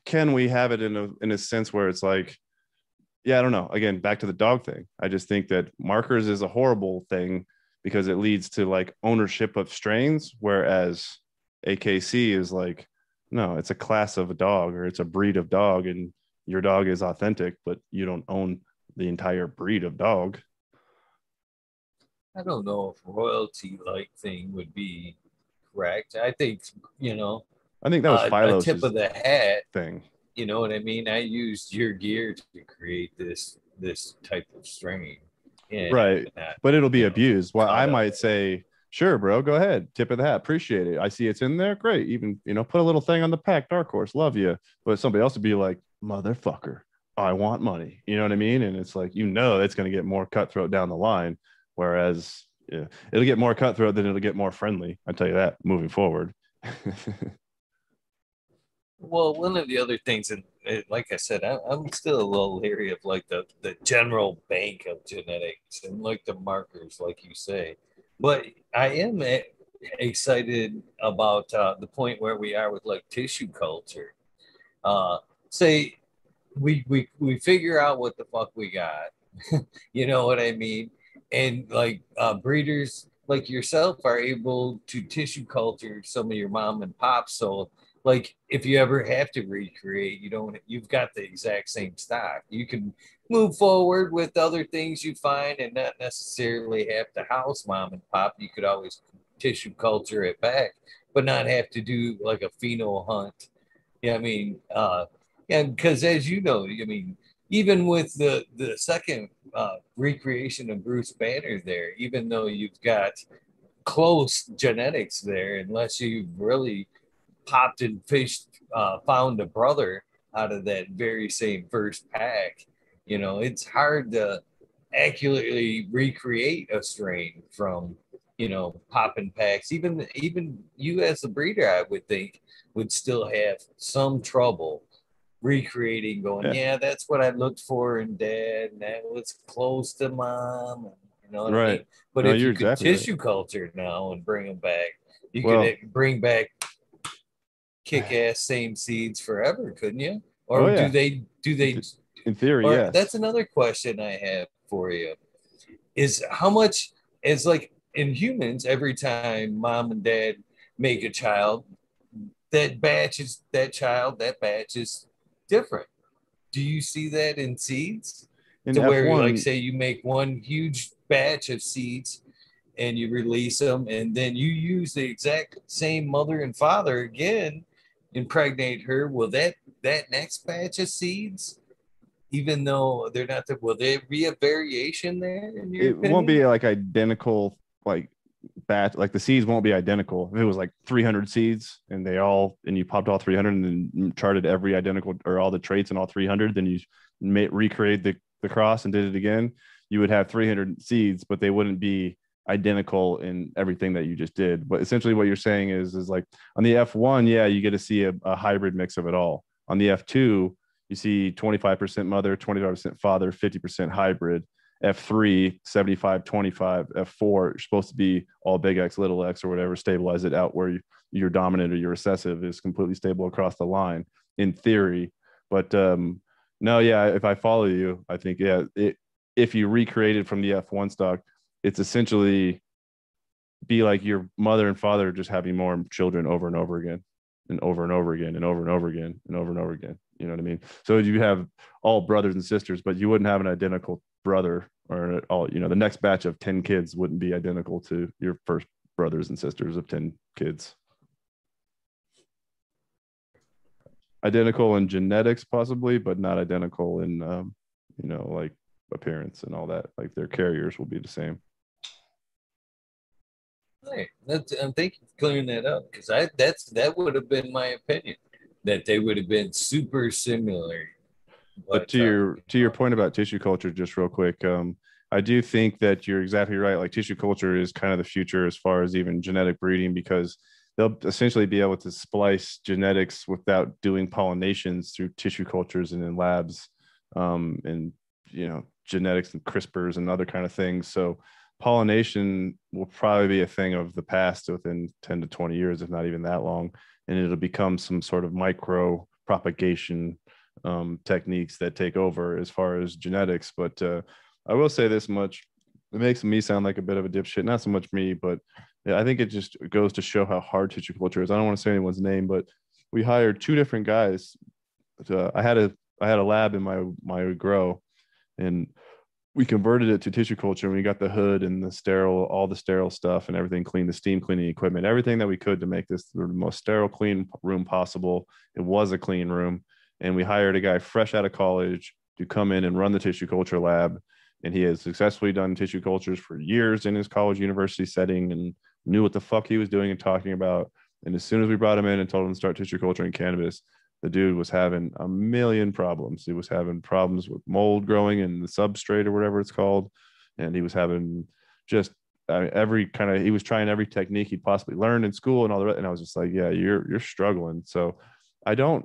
can we have it in a in a sense where it's like, yeah, I don't know. Again, back to the dog thing. I just think that markers is a horrible thing because it leads to like ownership of strains, whereas AKC is like, no, it's a class of a dog or it's a breed of dog, and your dog is authentic, but you don't own the entire breed of dog. I don't know if royalty like thing would be correct. I think you know. I think that was uh, a tip of the hat thing. You know what I mean? I used your gear to create this this type of strain right. But it'll be know, abused. Well, I might say, sure, bro, go ahead. Tip of the hat. Appreciate it. I see it's in there. Great. Even, you know, put a little thing on the pack, dark horse. Love you. But somebody else would be like, motherfucker, I want money. You know what I mean? And it's like, you know, it's going to get more cutthroat down the line. Whereas yeah, it'll get more cutthroat than it'll get more friendly. I tell you that moving forward. Well, one of the other things, and like I said, I, I'm still a little leery of like the the general bank of genetics and like the markers, like you say. But I am excited about uh, the point where we are with like tissue culture. Uh, say we we we figure out what the fuck we got. you know what I mean? And like uh, breeders like yourself are able to tissue culture some of your mom and pop. So like if you ever have to recreate, you don't you've got the exact same stock. You can move forward with other things you find and not necessarily have to house mom and pop. You could always tissue culture it back, but not have to do like a pheno hunt. Yeah, I mean, uh, and because as you know, I mean, even with the the second uh, recreation of Bruce Banner there, even though you've got close genetics there, unless you've really popped and fished, uh, found a brother out of that very same first pack, you know, it's hard to accurately recreate a strain from you know popping packs even even you as a breeder i would think would still have some trouble recreating, going, yeah. yeah, that's what I looked for in dad, and that was close to mom. You know, right? I mean? But no, if you could exactly tissue right. culture now and bring them back, you well, could bring back kick ass same seeds forever, couldn't you? Or oh, yeah. do they? Do they? In theory, yeah. That's another question I have for you. Is how much is like in humans every time mom and dad make a child that batch is that child that batch is different. Do you see that in seeds? In to F1, where, like, say, you make one huge batch of seeds and you release them, and then you use the exact same mother and father again, impregnate her. Will that that next batch of seeds, even though they're not the, will there be a variation there? it opinion? won't be like identical, like batch like the seeds won't be identical if it was like 300 seeds and they all and you popped all 300 and then charted every identical or all the traits in all 300 then you may recreate the, the cross and did it again you would have 300 seeds but they wouldn't be identical in everything that you just did. But essentially what you're saying is is like on the f1 yeah you get to see a, a hybrid mix of it all. On the f2 you see 25% mother 25% father 50% hybrid. F3, 75, 25, F4, you're supposed to be all big X, little x, or whatever, stabilize it out where you, your dominant or your recessive is completely stable across the line in theory. But um, no, yeah, if I follow you, I think, yeah, it, if you recreate it from the F1 stock, it's essentially be like your mother and father just having more children over and over again and over and over again and over and over again and over and over again. You know what I mean? So you have all brothers and sisters, but you wouldn't have an identical brother or all you know the next batch of 10 kids wouldn't be identical to your first brothers and sisters of 10 kids identical in genetics possibly but not identical in um, you know like appearance and all that like their carriers will be the same Right. That's, I'm thank you for clearing that up because I that's that would have been my opinion that they would have been super similar but to your to your point about tissue culture, just real quick, um, I do think that you're exactly right. Like tissue culture is kind of the future as far as even genetic breeding because they'll essentially be able to splice genetics without doing pollinations through tissue cultures and in labs, um, and you know genetics and CRISPRs and other kind of things. So pollination will probably be a thing of the past within 10 to 20 years, if not even that long, and it'll become some sort of micro propagation um, techniques that take over as far as genetics. But uh, I will say this much: it makes me sound like a bit of a dipshit. Not so much me, but I think it just goes to show how hard tissue culture is. I don't want to say anyone's name, but we hired two different guys. To, I had a I had a lab in my my grow, and we converted it to tissue culture and we got the hood and the sterile all the sterile stuff and everything clean the steam cleaning equipment everything that we could to make this the most sterile clean room possible it was a clean room and we hired a guy fresh out of college to come in and run the tissue culture lab. And he has successfully done tissue cultures for years in his college university setting and knew what the fuck he was doing and talking about. And as soon as we brought him in and told him to start tissue culture in cannabis, the dude was having a million problems. He was having problems with mold growing in the substrate or whatever it's called. And he was having just I mean, every kind of he was trying every technique he'd possibly learned in school and all the rest. And I was just like, yeah, you're you're struggling. So I don't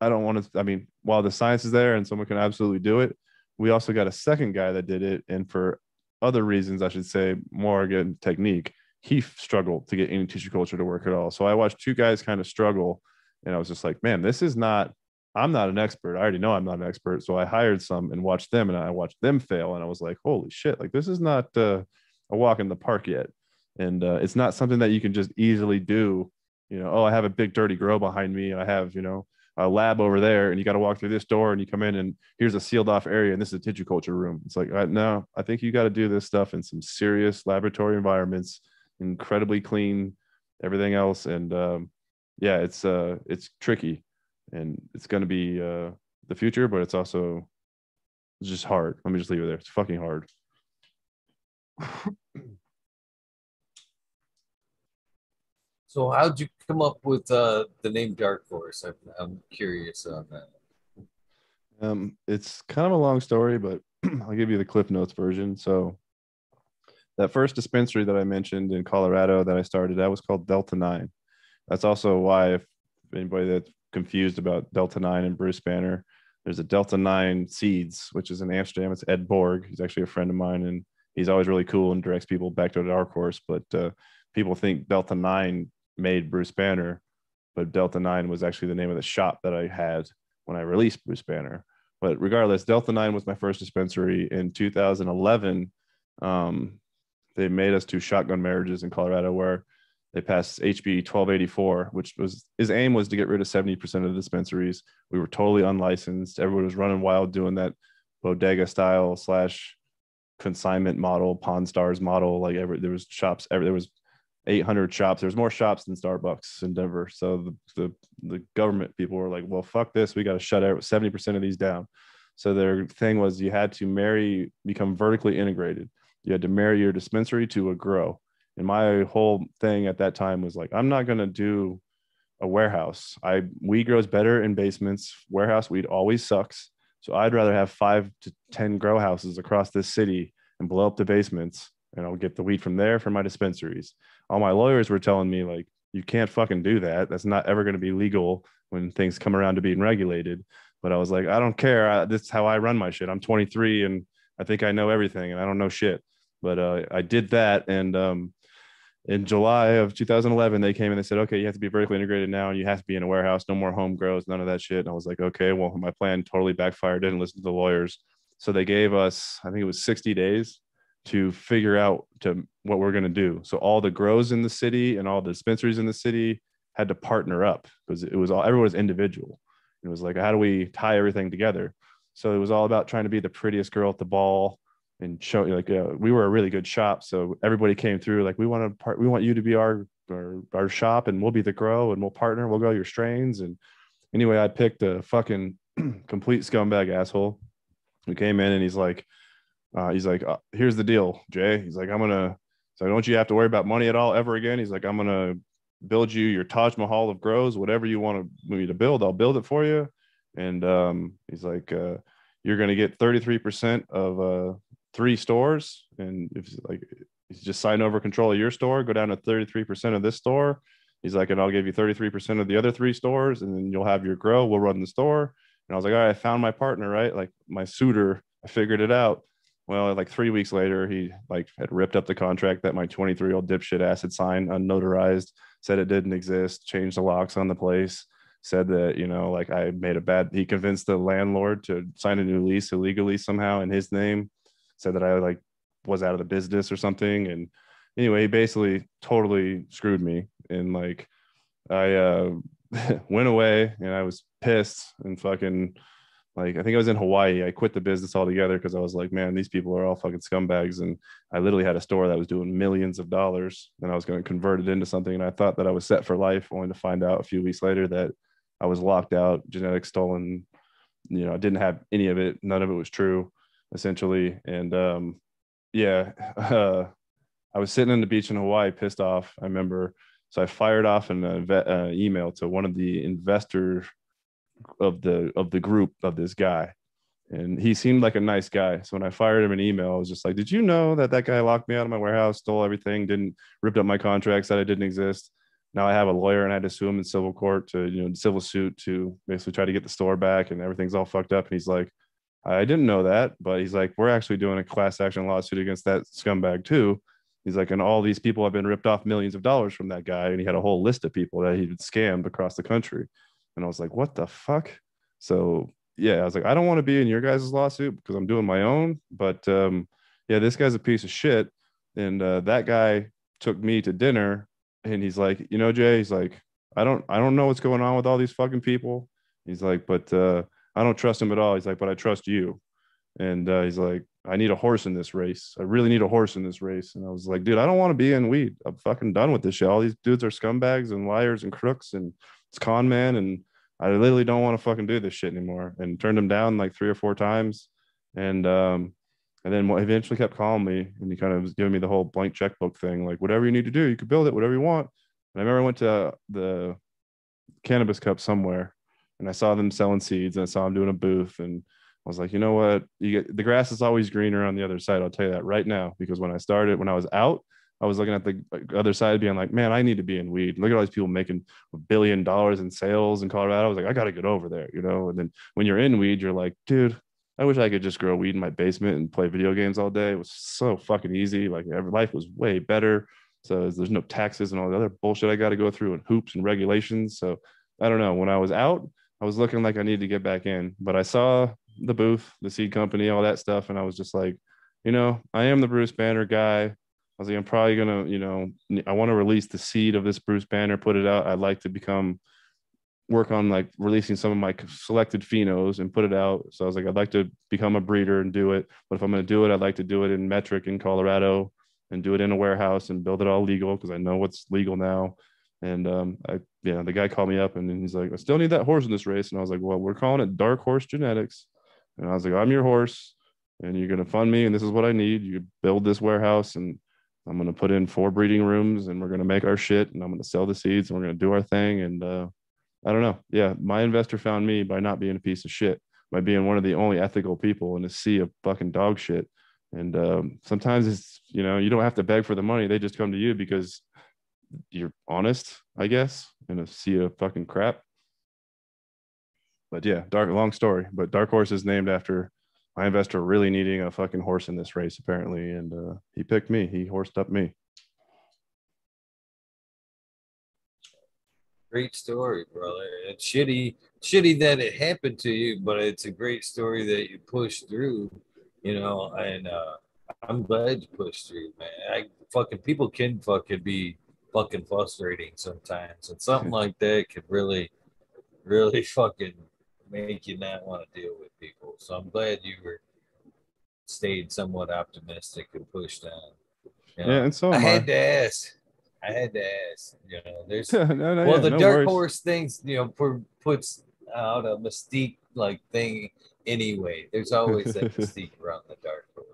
I don't want to I mean, while the science is there and someone can absolutely do it, we also got a second guy that did it and for other reasons I should say more again technique, he struggled to get any tissue culture to work at all. So I watched two guys kind of struggle and I was just like, man, this is not I'm not an expert. I already know I'm not an expert. So I hired some and watched them and I watched them fail. And I was like, holy shit, like this is not uh, a walk in the park yet. And uh, it's not something that you can just easily do. You know, oh, I have a big dirty grow behind me. I have, you know, a lab over there and you got to walk through this door and you come in and here's a sealed off area and this is a tissue culture room. It's like, uh, no, I think you got to do this stuff in some serious laboratory environments, incredibly clean, everything else. And um, yeah, it's, uh, it's tricky and it's going to be uh, the future, but it's also just hard. Let me just leave it there. It's fucking hard. so, how'd you come up with uh, the name Dark Horse? I'm, I'm curious on that. Um, it's kind of a long story, but I'll give you the Cliff Notes version. So, that first dispensary that I mentioned in Colorado that I started, that was called Delta Nine. That's also why, if anybody that's confused about Delta 9 and Bruce Banner. There's a Delta 9 Seeds, which is in Amsterdam. It's Ed Borg. He's actually a friend of mine, and he's always really cool and directs people back to Dark Horse. But uh, people think Delta 9 made Bruce Banner, but Delta 9 was actually the name of the shop that I had when I released Bruce Banner. But regardless, Delta 9 was my first dispensary in 2011. Um, they made us do shotgun marriages in Colorado where they passed HB 1284, which was his aim was to get rid of 70% of the dispensaries. We were totally unlicensed. Everyone was running wild doing that bodega style slash consignment model, Pawn Stars model. Like every, there was shops, every, there was 800 shops. There's more shops than Starbucks in Denver. So the, the, the government people were like, well, fuck this. We got to shut out 70% of these down. So their thing was you had to marry, become vertically integrated. You had to marry your dispensary to a grow and my whole thing at that time was like, I'm not to do a warehouse. I weed grows better in basements. Warehouse weed always sucks. So I'd rather have five to 10 grow houses across this city and blow up the basements and I'll get the weed from there for my dispensaries. All my lawyers were telling me, like, you can't fucking do that. That's not ever going to be legal when things come around to being regulated. But I was like, I don't care. I, this is how I run my shit. I'm 23 and I think I know everything and I don't know shit. But uh, I did that. And um, in July of 2011, they came and they said, okay, you have to be vertically integrated now and you have to be in a warehouse, no more home grows, none of that shit. And I was like, okay, well, my plan totally backfired, didn't listen to the lawyers. So they gave us, I think it was 60 days to figure out to what we're going to do. So all the grows in the city and all the dispensaries in the city had to partner up because it was all, everyone was individual. It was like, how do we tie everything together? So it was all about trying to be the prettiest girl at the ball, and show you like uh, we were a really good shop so everybody came through like we want to part we want you to be our, our our shop and we'll be the grow and we'll partner we'll grow your strains. And anyway i picked a fucking complete scumbag asshole who came in and he's like uh, he's like uh, here's the deal jay. He's like i'm gonna so don't you have to worry about money at all ever again. He's like i'm gonna build you your taj mahal of grows whatever you want me to build i'll build it for you. And um, he's like uh, you're to get 33% of uh, three stores and if like just sign over control of your store go down to 33% of this store. He's like and i'll give you 33% of the other three stores and then you'll have your grow we'll run the store. And i was like all right i found my partner right? Like my suitor i figured it out. Well like three weeks later he like had ripped up the contract that my 23 year old dipshit ass had signed unnotarized said it didn't exist changed the locks on the place said that you know like i made a bad he convinced the landlord to sign a new lease illegally somehow in his name said that I like was out of the business or something. And anyway, he basically totally screwed me. And like I uh went away and I was pissed and fucking like I think I was in Hawaii. I quit the business altogether because I was like, man, these people are all fucking scumbags. And I literally had a store that was doing millions of dollars and I was going to convert it into something. And I thought that I was set for life, only to find out a few weeks later that I was locked out, genetic stolen. You know, I didn't have any of it. None of it was true essentially. And um, yeah, uh, I was sitting on the beach in Hawaii, pissed off. I remember, so I fired off an uh, email to one of the investors of the of the group of this guy, and he seemed like a nice guy. So when I fired him an email, I was just like, "Did you know that that guy locked me out of my warehouse, stole everything, didn't ripped up my contracts, that I didn't exist?" now I have a lawyer and I had to sue him in civil court to, you know, civil suit to basically try to get the store back and everything's all fucked up. And he's like, I didn't know that, but he's like, we're actually doing a class action lawsuit against that scumbag too. He's like, and all these people have been ripped off millions of dollars from that guy. And he had a whole list of people that he'd scammed across the country. And I was like, what the fuck? So yeah, I was like, I don't want to be in your guys' lawsuit because I'm doing my own. But um, yeah, this guy's a piece of shit. And uh, that guy took me to dinner and he's like, you know, Jay, he's like, I don't, I don't know what's going on with all these fucking people. He's like, but uh, I don't trust him at all. He's like, but I trust you. And uh, he's like, I need a horse in this race. I really need a horse in this race. And I was like, dude, I don't want to be in weed. I'm fucking done with this shit. All these dudes are scumbags and liars and crooks and it's con man. And I literally don't want to fucking do this shit anymore. And turned him down like three or four times. And um, and then eventually kept calling me and he kind of was giving me the whole blank checkbook thing, like whatever you need to do, you could build it, whatever you want. And I remember I went to the cannabis cup somewhere and I saw them selling seeds and I saw them doing a booth and I was like, you know what? You get the grass is always greener on the other side. I'll tell you that right now because when I started, when I was out, I was looking at the other side, being like, man, I need to be in weed. Look at all these people making a billion dollars in sales in Colorado. I was like, I got to get over there, you know. And then when you're in weed, you're like, dude, I wish I could just grow weed in my basement and play video games all day. It was so fucking easy. Like every life was way better. So there's no taxes and all the other bullshit I got to go through and hoops and regulations. So I don't know. When I was out, I was looking like I needed to get back in, but I saw the booth, the seed company, all that stuff, and I was just like, you know, I am the Bruce Banner guy. I was like, I'm probably gonna, you know, I want to release the seed of this Bruce Banner, put it out. I'd like to become work on like releasing some of my selected phenos and put it out. So I was like, I'd like to become a breeder and do it. But if I'm going to do it, I'd like to do it in metric in Colorado and do it in a warehouse and build it all legal because I know what's legal now. And um, I, yeah, the guy called me up and he's like, I still need that horse in this race. And I was like, well, we're calling it Dark Horse Genetics. And I was like, I'm your horse and you're going to fund me. And this is what I need. You build this warehouse and I'm going to put in four breeding rooms and we're going to make our shit and I'm going to sell the seeds and we're going to do our thing. And, uh, I don't know. Yeah, my investor found me by not being a piece of shit, by being one of the only ethical people in a sea of fucking dog shit. And um, sometimes it's you know you don't have to beg for the money; they just come to you because you're honest, I guess, in a sea of fucking crap. But yeah, dark long story. But Dark Horse is named after my investor really needing a fucking horse in this race apparently, and uh, he picked me. He horsed up me. great story, brother. It's shitty, shitty that it happened to you, but it's a great story that you pushed through, you know. And uh, I'm glad you pushed through, man. I fucking people can fucking be fucking frustrating sometimes, and something hmm. like that could really, really fucking make you not want to deal with people. So I'm glad you were stayed somewhat optimistic and pushed on. You know, yeah, and so I had to ask I had to ask. You know, there's no, no, well, yeah, the no dark worries. horse things, you know, for, puts out a mystique like thing anyway. There's always that mystique around the dark horse.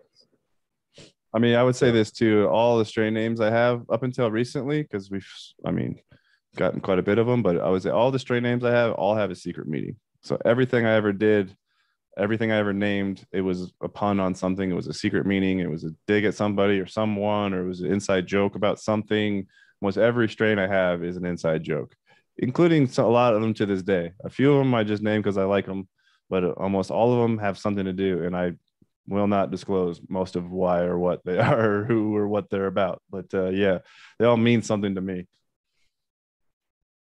I mean, I would say this too. All the strain names I have up until recently, because we've, I mean, gotten quite a bit of them, but I would say all the strain names I have all have a secret meaning. So everything I ever did, everything I ever named, it was a pun on something. It was a secret meaning. It was a dig at somebody or someone, or it was an inside joke about something. Almost every strain I have is an inside joke, including a lot of them to this day. A few of them I just name because I like them, but uh, almost all of them have something to do. And I will not disclose most of why or what they are, or who or what they're about. But uh, yeah, they all mean something to me.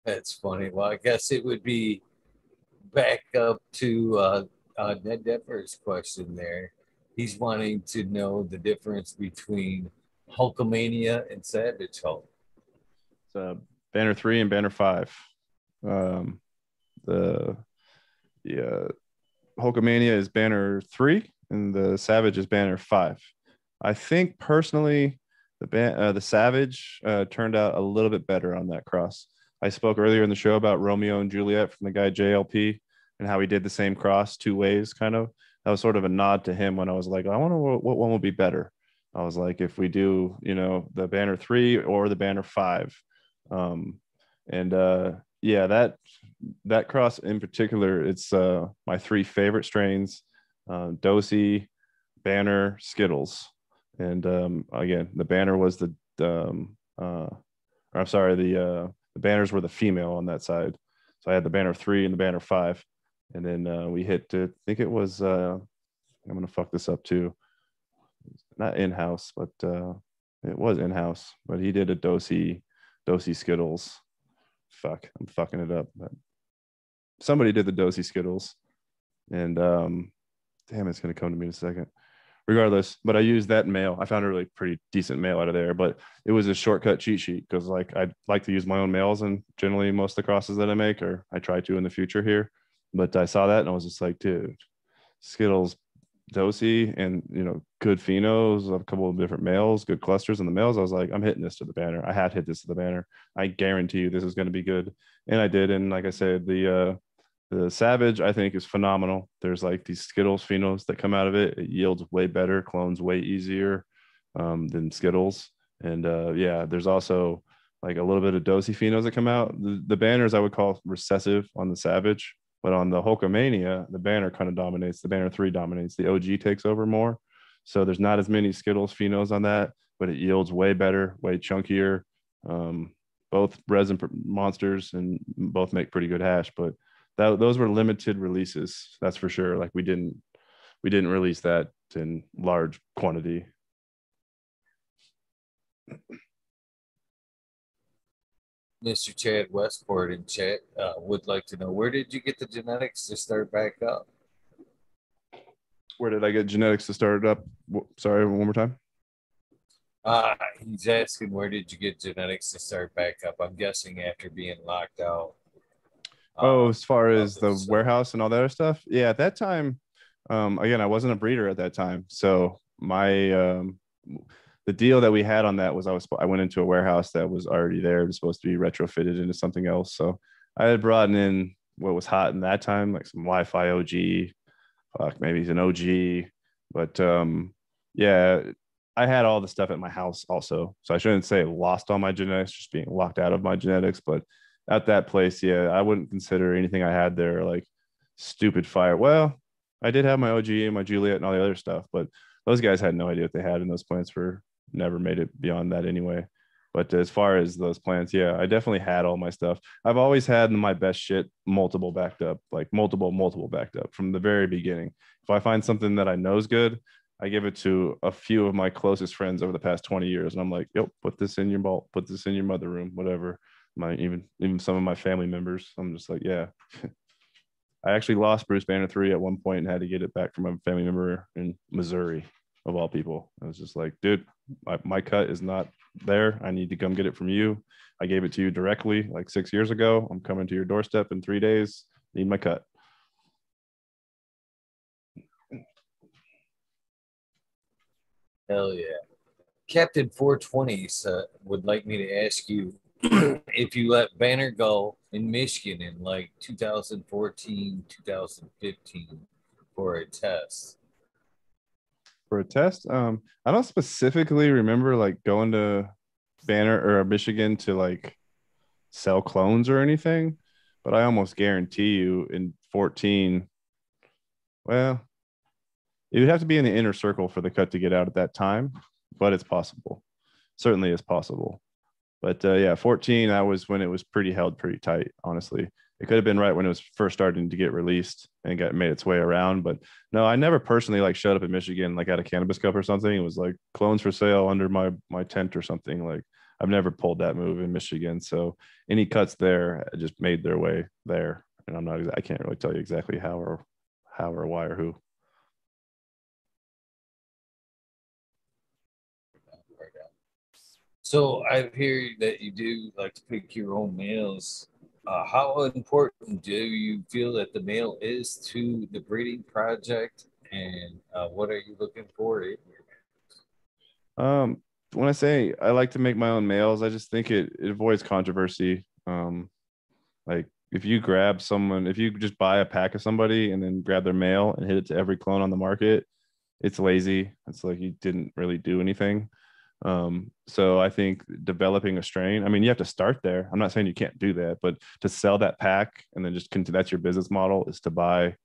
That's funny. Well, I guess it would be back up to uh, uh, Ned Devers' question there. He's wanting to know the difference between Hulkamania and Savage Hulk. Uh, banner three and banner five. Um, the the uh, Hulkamania is banner three, and the Savage is banner five. I think personally, the ban- uh, the Savage uh, turned out a little bit better on that cross. I spoke earlier in the show about Romeo and Juliet from the guy JLP and how he did the same cross two ways, kind of. That was sort of a nod to him when I was like, I wonder what, what one will be better. I was like, if we do, you know, the banner three or the banner five. Um, and uh, yeah, that that cross in particular, it's uh, my three favorite strains: uh, Dosey, Banner, Skittles. And um, again, the Banner was the um, uh, I'm sorry, the uh, the banners were the female on that side. So I had the banner three and the banner five. And then uh, we hit, I think it was, uh, I'm to fuck this up too. Not in house, but uh, it was in house. But he did a Dosey, Dosey Skittles. Fuck, I'm fucking it up. But somebody did the Dosey Skittles. And um, damn, it's to come to me in a second. Regardless but i used that male. I found a really pretty decent male out of there but it was a shortcut cheat sheet because like i like to use my own males and generally most of the crosses that i make or i try to in the future here. But i saw that and i was just like dude skittles dosey and you know good phenos a couple of different males good clusters in the males i was like i'm hitting this to the banner. I had hit this to the banner. I guarantee you this is going to be good. And i did and like i said the uh the Savage, I think, is phenomenal. There's like these Skittles phenos that come out of it. It yields way better, clones way easier um, than Skittles. And uh, yeah, there's also like a little bit of dosey phenos that come out. The, the, banners I would call recessive on the Savage, but on the Hulkamania, the banner kind of dominates. The banner three dominates. The OG takes over more. So there's not as many Skittles phenos on that, but it yields way better, way chunkier. Um, both resin monsters and both make pretty good hash, but that those were limited releases that's for sure. Like we didn't we didn't release that in large quantity. Mr chad westport in chat uh, would like to know where did you get the genetics to start back up? Where did i get genetics to start it up sorry one more time? Uh, he's asking where did you get genetics to start back up? I'm guessing after being locked out Oh, um, as far as the warehouse and all that other stuff, yeah. At that time, um, again, I wasn't a breeder at that time, so my um, the deal that we had on that was I was I went into a warehouse that was already there. It was supposed to be retrofitted into something else. So I had brought in what was hot in that time, like some Wi-Fi OG, fuck, maybe it's an OG, but um, yeah, I had all the stuff at my house also. So I shouldn't say lost all my genetics, just being locked out of my genetics, but at that place, yeah, I wouldn't consider anything I had there like stupid fire. Well, I did have my OG and my Juliet and all the other stuff, but those guys had no idea what they had, and those plants were never made it beyond that anyway. But as far as those plants, yeah, I definitely had all my stuff. I've always had my best shit multiple backed up, like multiple, multiple backed up from the very beginning. If I find something that I know is good, I give it to a few of my closest friends over the past 20 years. And I'm like, yep, put this in your vault, put this in your mother room, whatever my even even some of my family members. I'm just like, yeah. I actually lost Bruce Banner three at one point and had to get it back from a family member in Missouri, of all people. I was just like, dude, my, my cut is not there. I need to come get it from you. I gave it to you directly like six years ago. I'm coming to your doorstep in three days. Need my cut. Hell yeah. Captain 420 uh, would like me to ask you if you let Banner go in Michigan in like 2014, 2015 for a test. For a test? Um, I don't specifically remember like going to Banner or Michigan to like sell clones or anything, but I almost guarantee you in 14, well, it would have to be in the inner circle for the cut to get out at that time, but it's possible. Certainly is possible. But uh, yeah, 14, that was when it was pretty held pretty tight, honestly. It could have been right when it was first starting to get released and got made its way around. But no, I never personally like showed up in Michigan like at a cannabis cup or something. It was like clones for sale under my my tent or something. Like I've never pulled that move in Michigan. So any cuts there just made their way there. And I'm not I can't really tell you exactly how or how or why or who. So I hear that you do like to pick your own males. Uh, how important do you feel that the male is to the breeding project, and uh, what are you looking for? Um, when I say I like to make my own males, I just think it, it avoids controversy. Um, like if you grab someone, if you just buy a pack of somebody and then grab their male and hit it to every clone on the market, it's lazy. It's like you didn't really do anything. Um, so I think developing a strain, I mean, you have to start there. I'm not saying you can't do that, but to sell that pack and then just continue, that's your business model is to buy,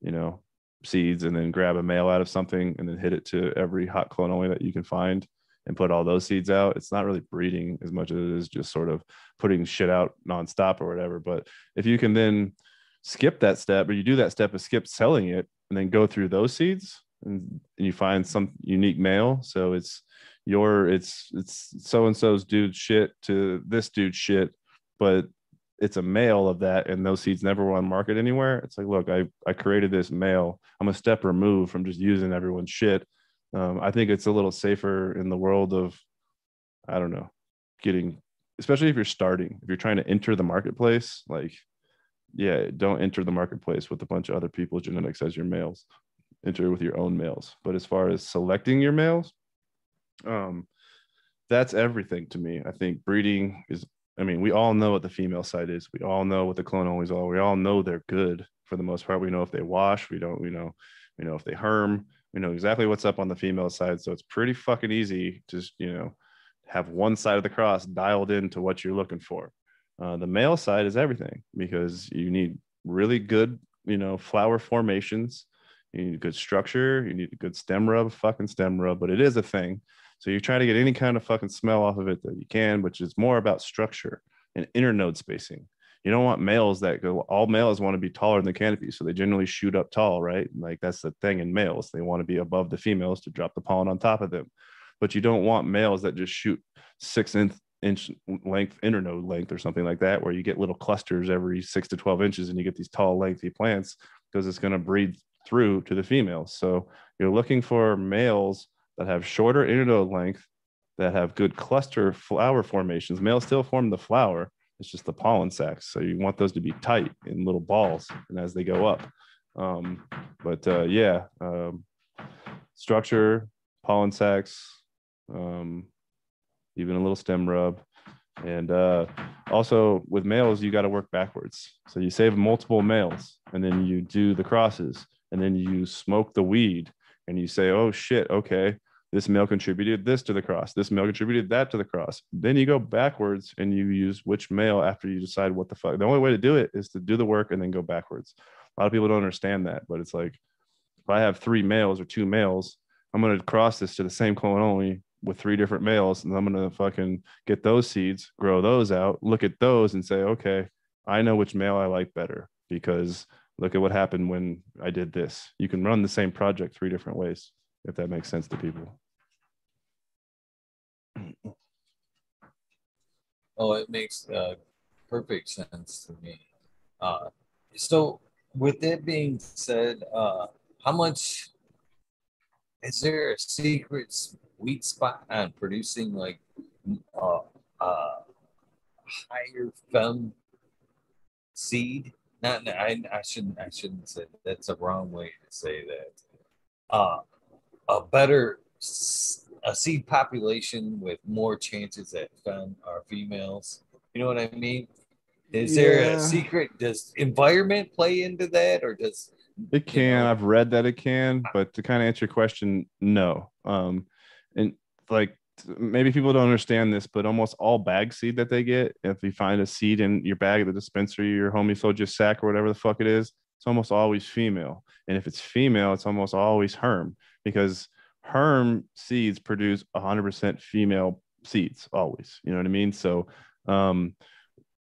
you know, seeds and then grab a male out of something and then hit it to every hot clone only that you can find and put all those seeds out, it's not really breeding as much as it is just sort of putting shit out nonstop or whatever. But if you can then skip that step, or you do that step of skip selling it and then go through those seeds and, you find some unique male. So it's your it's it's so and so's dude shit to this dude shit, but it's a male of that and those seeds never were on market anywhere. It's like, look, I I created this male. I'm a step removed from just using everyone's shit. Um, I think it's a little safer in the world of, I don't know, getting, especially if you're starting, if you're trying to enter the marketplace, like, yeah, don't enter the marketplace with a bunch of other people's genetics as your males. Enter with your own males. But as far as selecting your males, um, that's everything to me. I think breeding is. I mean, we all know what the female side is. We all know what the clone onlys are. We all know they're good for the most part. We know if they wash. We don't. We know. We know if they herm we know exactly what's up on the female side so it's pretty fucking easy to you know have one side of the cross dialed into what you're looking for uh, the male side is everything because you need really good you know flower formations you need good structure you need a good stem rub fucking stem rub but it is a thing. So you're trying to get any kind of fucking smell off of it that you can which is more about structure and internode spacing. You don't want males that go all males want to be taller than the canopy so they generally shoot up tall right? Like that's the thing in males. They want to be above the females to drop the pollen on top of them. But you don't want males that just shoot six inch inch length internode length or something like that where you get little clusters every six to 12 inches and you get these tall lengthy plants because it's going to breed through to the females so you're looking for males that have shorter internode length that have good cluster flower formations males still form the flower it's just the pollen sacs. So you want those to be tight in little balls and as they go up. Um, but uh, yeah, um, structure, pollen sacs, um, even a little stem rub. And uh, also with males, you got to work backwards. So you save multiple males and then you do the crosses and then you smoke the weed and you say, oh shit, okay, this male contributed this to the cross this male contributed that to the cross. Then you go backwards and you use which male after you decide what the fuck. The only way to do it is to do the work and then go backwards. A lot of people don't understand that but it's like if i have three males or two males i'm going to cross this to the same clone only with three different males and i'm going to fucking get those seeds grow those out look at those and say okay i know which male i like better because look at what happened when i did this you can run the same project three different ways if that makes sense to people Oh, it makes uh, perfect sense to me. Uh, so, with that being said, uh, how much is there a secret sweet spot on producing like uh, uh, higher fem seed? Not, I, I shouldn't, I shouldn't say that's a wrong way to say that. Uh, a better a seed population with more chances that found are females. You know what I mean? Is yeah. there a secret? Does environment play into that, or does it can? You know? I've read that it can, but to kind of answer your question, no. Um, and like maybe people don't understand this, but almost all bag seed that they get, if you find a seed in your bag at the dispensary, your homie sold you a sack or whatever the fuck it is, it's almost always female. And if it's female, it's almost always herm because herm seeds produce 100% female seeds always you know what i mean so um,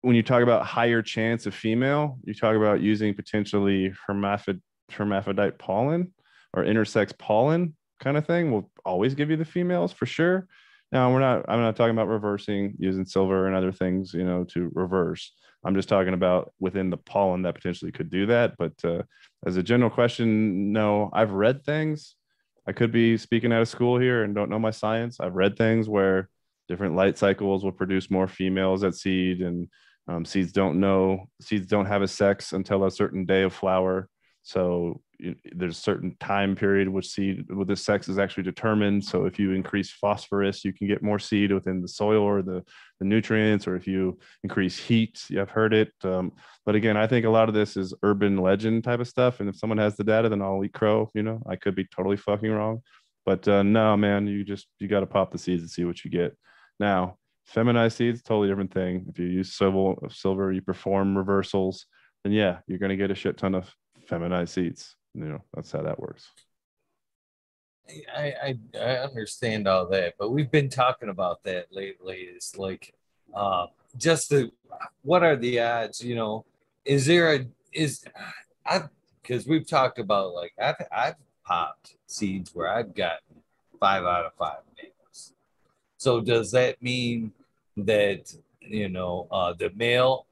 when you talk about higher chance of female you talk about using potentially hermaphrodite, hermaphrodite pollen or intersex pollen kind of thing We'll always give you the females for sure now we're not i'm not talking about reversing using silver and other things you know to reverse i'm just talking about within the pollen that potentially could do that but uh, as a general question no i've read things I could be speaking out of school here and don't know my science. I've read things where different light cycles will produce more females at seed, and um, seeds don't know seeds don't have a sex until a certain day of flower. So there's a certain time period which seed with the sex is actually determined. So if you increase phosphorus, you can get more seed within the soil or the, the nutrients, or if you increase heat, I've heard it. Um, but again, I think a lot of this is urban legend type of stuff. And if someone has the data, then I'll eat crow. You know, I could be totally fucking wrong. But uh, no, man, you just you got to pop the seeds and see what you get. Now, feminized seeds, totally different thing. If you use silver, silver, you perform reversals, then yeah, you're to get a shit ton of feminized seeds you know that's how that works I, I I understand all that, but we've been talking about that lately. Is like, uh, just the what are the odds? You know, is there a is I because we've talked about like I've I've popped seeds where I've gotten five out of five males. So does that mean that you know uh, the male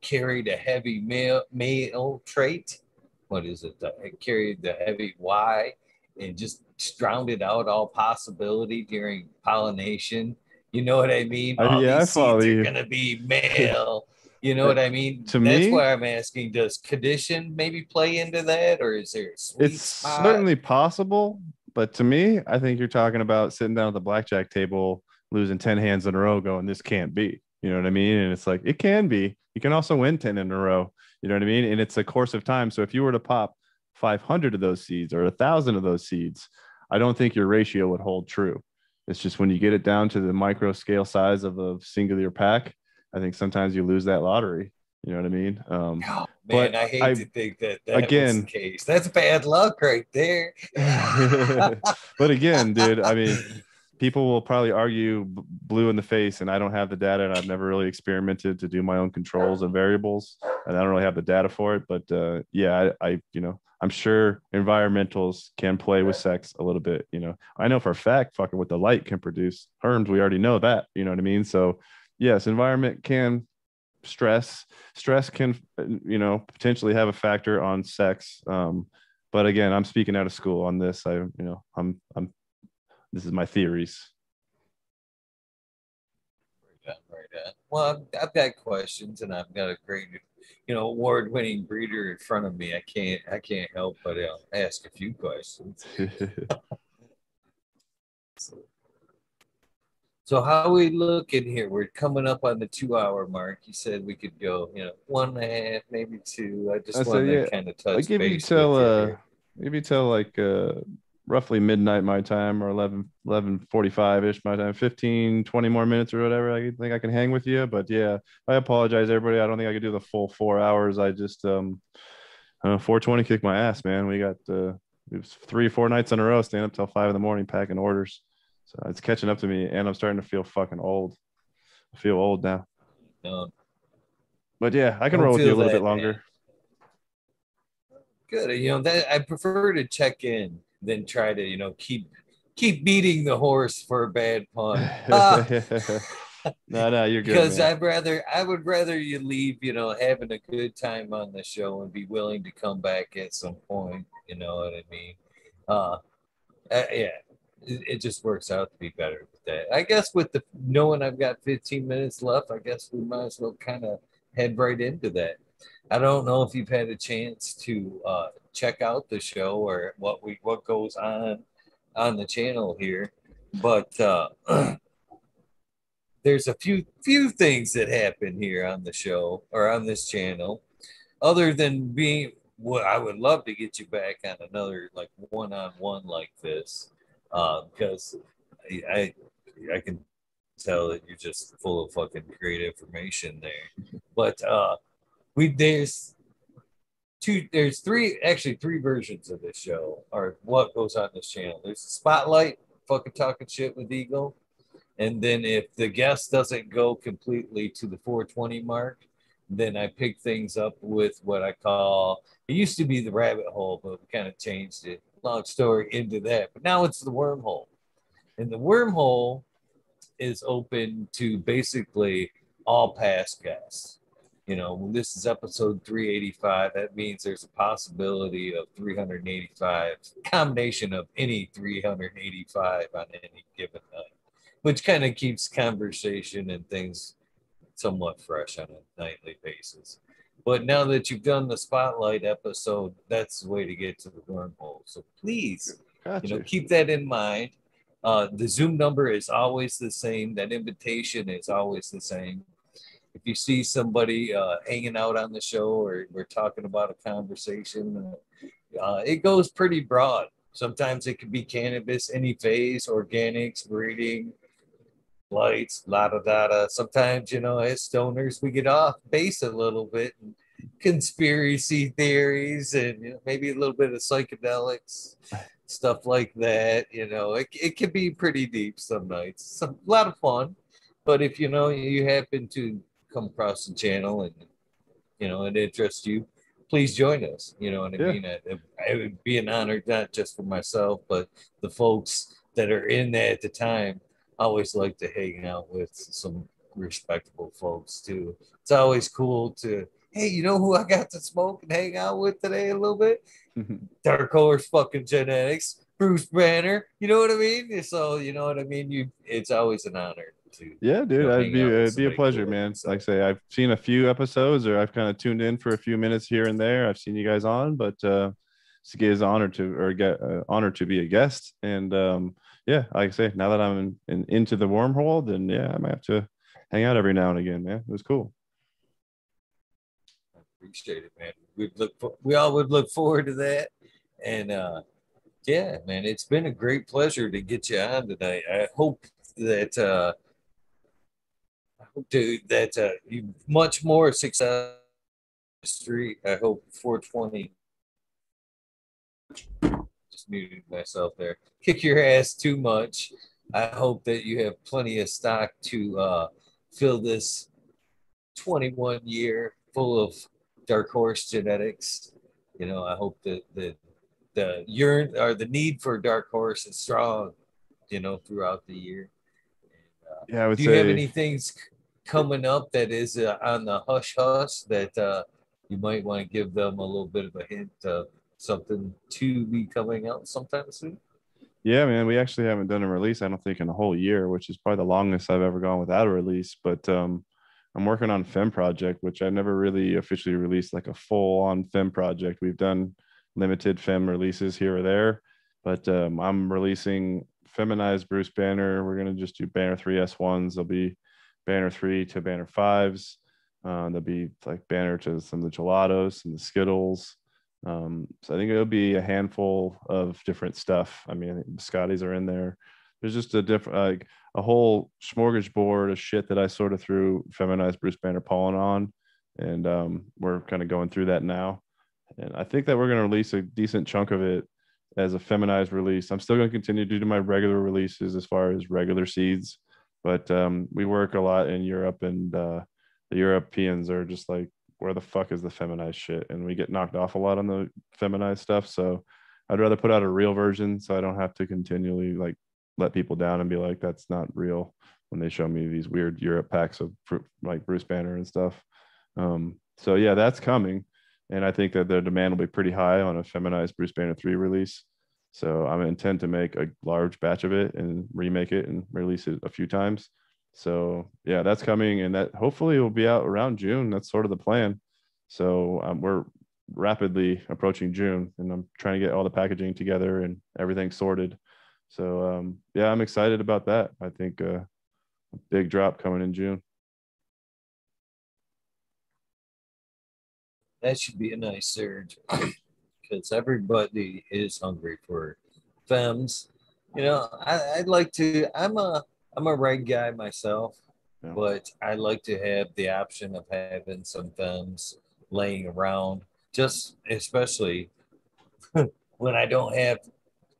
carried a heavy male male trait? What is it? It carried the heavy Y and just drowned out all possibility during pollination. You know what I mean? Uh, all yeah, I follow seeds you. are gonna be male. You know what I mean? To That's me- why I'm asking. Does condition maybe play into that, or is there a sweet it's spot? certainly possible, but to me, I think you're talking about sitting down at the blackjack table, losing 10 hands in a row, going, This can't be. You know what I mean? And it's like, it can be. You can also win 10 in a row. You know what I mean? And it's a course of time. So if you were to pop 500 of those seeds or a thousand of those seeds, I don't think your ratio would hold true. It's just when you get it down to the micro scale size of a singular pack, I think sometimes you lose that lottery. You know what I mean? Um, Oh, But man, I hate I- to think that that again- the case. That's bad luck right there. but again, dude, I mean, people will probably argue blue in the face, and I don't have the data, and I've never really experimented to do my own controls and variables, and I don't really have the data for it. But uh, yeah, I, I, you know, I'm sure environmentals can play with sex a little bit. You know, I know for a fact, fucking what the light can produce herms. We already know that. You know what I mean? So yes, environment can stress stress can uh, you know potentially have a factor on sex um but again i'm speaking out of school on this i you know i'm i'm this is my theories Right on, right on. Well, I've, I've got questions, and I've got a great, you know, award-winning breeder in front of me. I can't, I can't help but uh, ask a few questions. So how we looking here? We're coming up on the two-hour mark. You said we could go, you know, one and a half, maybe two. I just said, wanted yeah, to kind of touch i give you till uh you till like uh roughly midnight my time or 11 11 45 ish my time 15 20 more minutes or whatever i think i can hang with you. But yeah i apologize everybody. I don't think i could do the full four hours. I just um uh, 420 kicked my ass man. We got uh it was three four nights in a row staying up till five in the morning packing orders. So it's catching up to me and i'm starting to feel fucking old. I feel old now. No, but yeah i can roll with you a little that, bit longer. good. You know that I prefer to check in than try to, you know, keep keep beating the horse for a bad pun. Ah. no no you're good because. I'd rather I would rather you leave, you know, having a good time on the show and be willing to come back at some point. You know what I mean? Uh, uh, yeah, it, it just works out to be better with that. I guess with the knowing I've got 15 minutes left, I guess we might as well kind of head right into that. I don't know if you've had a chance to uh, check out the show or what we what goes on on the channel here, but uh, there's a few few things that happen here on the show or on this channel, other than being what I would love to get you back on another like one on one like this, uh, because I, I I can tell that you're just full of fucking great information there. But uh, we there's two there's three actually three versions of this show or what goes on this channel. There's the spotlight, fucking talking shit with Eagle. And then if the guest doesn't go completely to the 420 mark, then I pick things up with what I call it used to be the rabbit hole, but we kind of changed it. Long story into that. But now it's the wormhole. And the wormhole is open to basically all past guests. You know, when this is episode 385, that means there's a possibility of 385, combination of any 385 on any given night which kind of keeps conversation and things somewhat fresh on a nightly basis. But now that you've done the spotlight episode, that's the way to get to the wormhole. So please, Got you know, keep that in mind. Uh, the Zoom number is always the same. That invitation is always the same. If you see somebody uh, hanging out on the show or we're talking about a conversation, uh, it goes pretty broad. Sometimes it could be cannabis, any phase, organics, breeding, lights, la da da da. Sometimes, you know, as stoners, we get off base a little bit and conspiracy theories and you know, maybe a little bit of psychedelics. stuff like that. You know, it, it can be pretty deep some nights. Some a lot of fun, but if you know you happen to come across the channel and you know it interests you, please join us. You know what I Yeah. mean? It, it, it would be an honor not just for myself, but the folks that are in there at the time. I always like to hang out with some respectable folks too. It's always cool to hey, you know who I got to smoke and hang out with today a little bit? Mm-hmm. Dark Horse fucking genetics, Bruce Banner. You know what I mean? So you know what I mean. You, it's always an honor to. Yeah, dude, it'd be it'd be a pleasure, cool, man. so. Like I say, I've seen a few episodes, or I've kind of tuned in for a few minutes here and there. I've seen you guys on, but uh, it's a is honor to or get uh, honor to be a guest. And um, yeah, like I say, now that I'm in, in, into the wormhole, then yeah, I might have to hang out every now and again. Man, it was cool. I appreciate it, man. We look, for, we all would look forward to that, and uh, yeah, man, it's been a great pleasure to get you on tonight. I hope that uh, I that's that uh, much more success. Street. I hope 420. Just muted myself there. Kick your ass too much. I hope that you have plenty of stock to uh, fill this 21 year full of dark horse genetics. You know, I hope that the the yearn or the need for dark horse is strong. You know, throughout the year. Uh, Yeah, I would do you say have any things coming up that is uh, on the hush hush that uh, you might want to give them a little bit of a hint of something to be coming out sometime soon? Yeah, man, we actually haven't done a release, I don't think, in a whole year, which is probably the longest I've ever gone without a release. But um, I'm working on Fem Project, which I never really officially released like a full on Fem project. We've done limited Fem releases here or there, but um, I'm releasing feminized Bruce Banner. We're going to just do Banner 3 S1s. There'll be Banner 3 to Banner 5s. Uh, there'll be like Banner to some of the gelatos and the Skittles. Um, so I think it'll be a handful of different stuff. I mean, Scotties are in there. There's just a different, like a whole smorgasbord of shit that I sort of threw feminized Bruce Banner pollen on, and um, we're kind of going through that now. And I think that we're going to release a decent chunk of it as a feminized release. I'm still going to continue to do my regular releases as far as regular seeds, but um, we work a lot in Europe, and uh, the Europeans are just like where the fuck is the feminized shit? And we get knocked off a lot on the feminized stuff. So I'd rather put out a real version so I don't have to continually like let people down and be like, that's not real when they show me these weird Europe packs of like Bruce Banner and stuff. Um, so yeah, that's coming. And I think that the demand will be pretty high on a feminized Bruce Banner 3 release. So I'm intent to make a large batch of it and remake it and release it a few times. So yeah, that's coming, and that hopefully will be out around June. That's sort of the plan. So um, we're rapidly approaching June, and I'm trying to get all the packaging together and everything sorted. So um, yeah, I'm excited about that. I think uh, a big drop coming in June. That should be a nice surge because everybody is hungry for femmes. You know, I, I'd like to. I'm a I'm a red guy myself, Yeah. but I like to have the option of having some femmes laying around, just especially when I don't have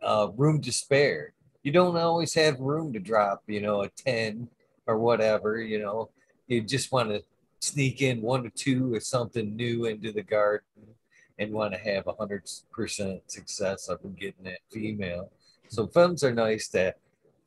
uh, room to spare. You don't always have room to drop, you know, a ten or whatever. You know, you just want to sneak in one or two or something new into the garden and want to have a hundred percent success of getting that female. So femmes are nice to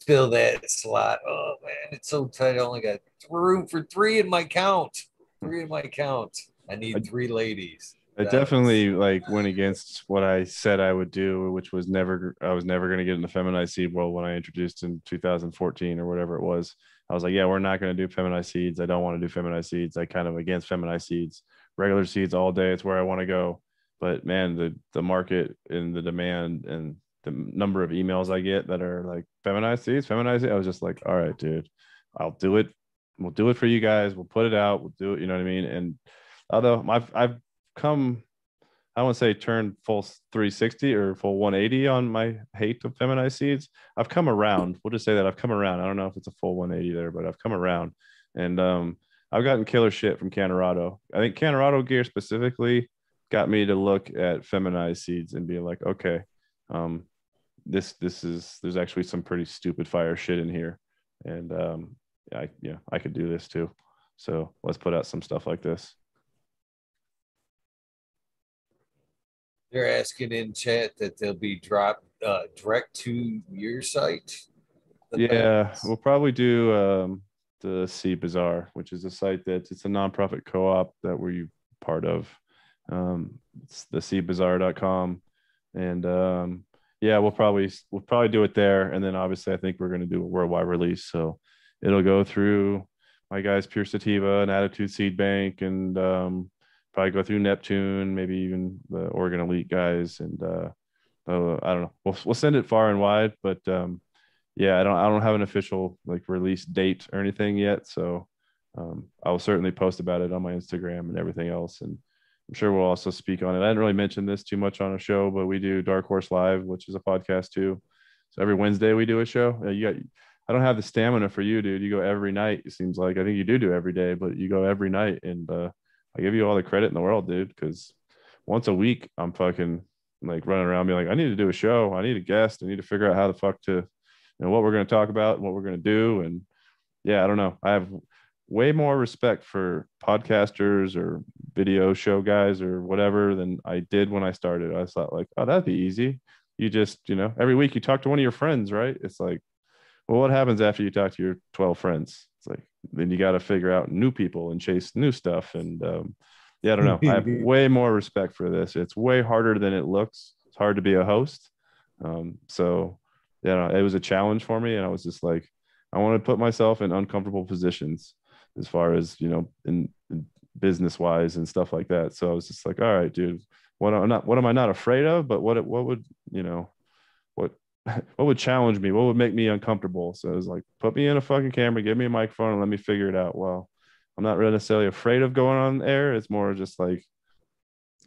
fill that slot. Oh man, it's so tight. I only got room for three in my count. Three in my count. I need three ladies. I That definitely like went against what I said I would do, which was never I was never going to get in the feminized seed world when I introduced in 2014 or whatever it was. I was like, yeah, we're not going to do feminized seeds. I don't want to do feminized seeds. I kind of against feminized seeds, regular seeds all day. It's where I want to go. But man, the the market and the demand and the number of emails I get that are like feminized seeds, feminized. I was just like, all right, dude, I'll do it. We'll do it for you guys. We'll put it out. We'll do it. You know what I mean? And although I've I've come I won't say turn full 360 or full 180 on my hate of feminized seeds. I've come around. We'll just say that I've come around. I don't know if it's a full 180 there, but I've come around. And um, I've gotten killer shit from Cannarado. I think Cannarado gear specifically got me to look at feminized seeds and be like, okay, um, this this is there's actually some pretty stupid fire shit in here, and um, I yeah I could do this too. So let's put out some stuff like this. They're asking in chat that they'll be dropped uh, direct to your site. Yeah, we'll probably do um, the Sea Bazaar, which is a site that it's a nonprofit co-op that we're part of. Um, it's the seabazaar.com. And um, yeah, we'll probably we'll probably do it there. And then obviously I think we're gonna do a worldwide release. So it'll go through my guys Pure Sativa and Attitude Seed Bank and um, probably go through Neptune, maybe even the Oregon Elite guys. And uh, uh, I don't know. We'll we'll send it far and wide, but um, yeah, I don't I don't have an official like release date or anything yet. So um, I will certainly post about it on my Instagram and everything else. And I'm sure we'll also speak on it. I didn't really mention this too much on a show, but we do Dark Horse Live, which is a podcast too. So every Wednesday we do a show. You got I don't have the stamina for you, dude. You go every night. It seems like I think you do do every day, but you go every night, and uh, I give you all the credit in the world, dude. Because once a week, I'm fucking like running around being like, I need to do a show. I need a guest. I need to figure out how the fuck to, you know, what we're going to talk about and what we're going to do. And yeah, I don't know. I have way more respect for podcasters or video show guys or whatever than I did when I started. I thought like, oh, that'd be easy. You just, you know, every week you talk to one of your friends, right? It's like, well, what happens after you talk to your 12 friends? It's like, then you got to figure out new people and chase new stuff. And um, yeah, I don't know. I have way more respect for this. It's way harder than it looks. It's hard to be a host. Um, so, yeah, it was a challenge for me. And I was just like, I want to put myself in uncomfortable positions as far as, you know, in, in business wise and stuff like that. So I was just like, all right, dude, what am I not, what am I not afraid of? But what, what would, you know, what, what would challenge me? What would make me uncomfortable? So it was like, put me in a fucking camera, give me a microphone and let me figure it out. Well, I'm not really necessarily afraid of going on air. It's more just like,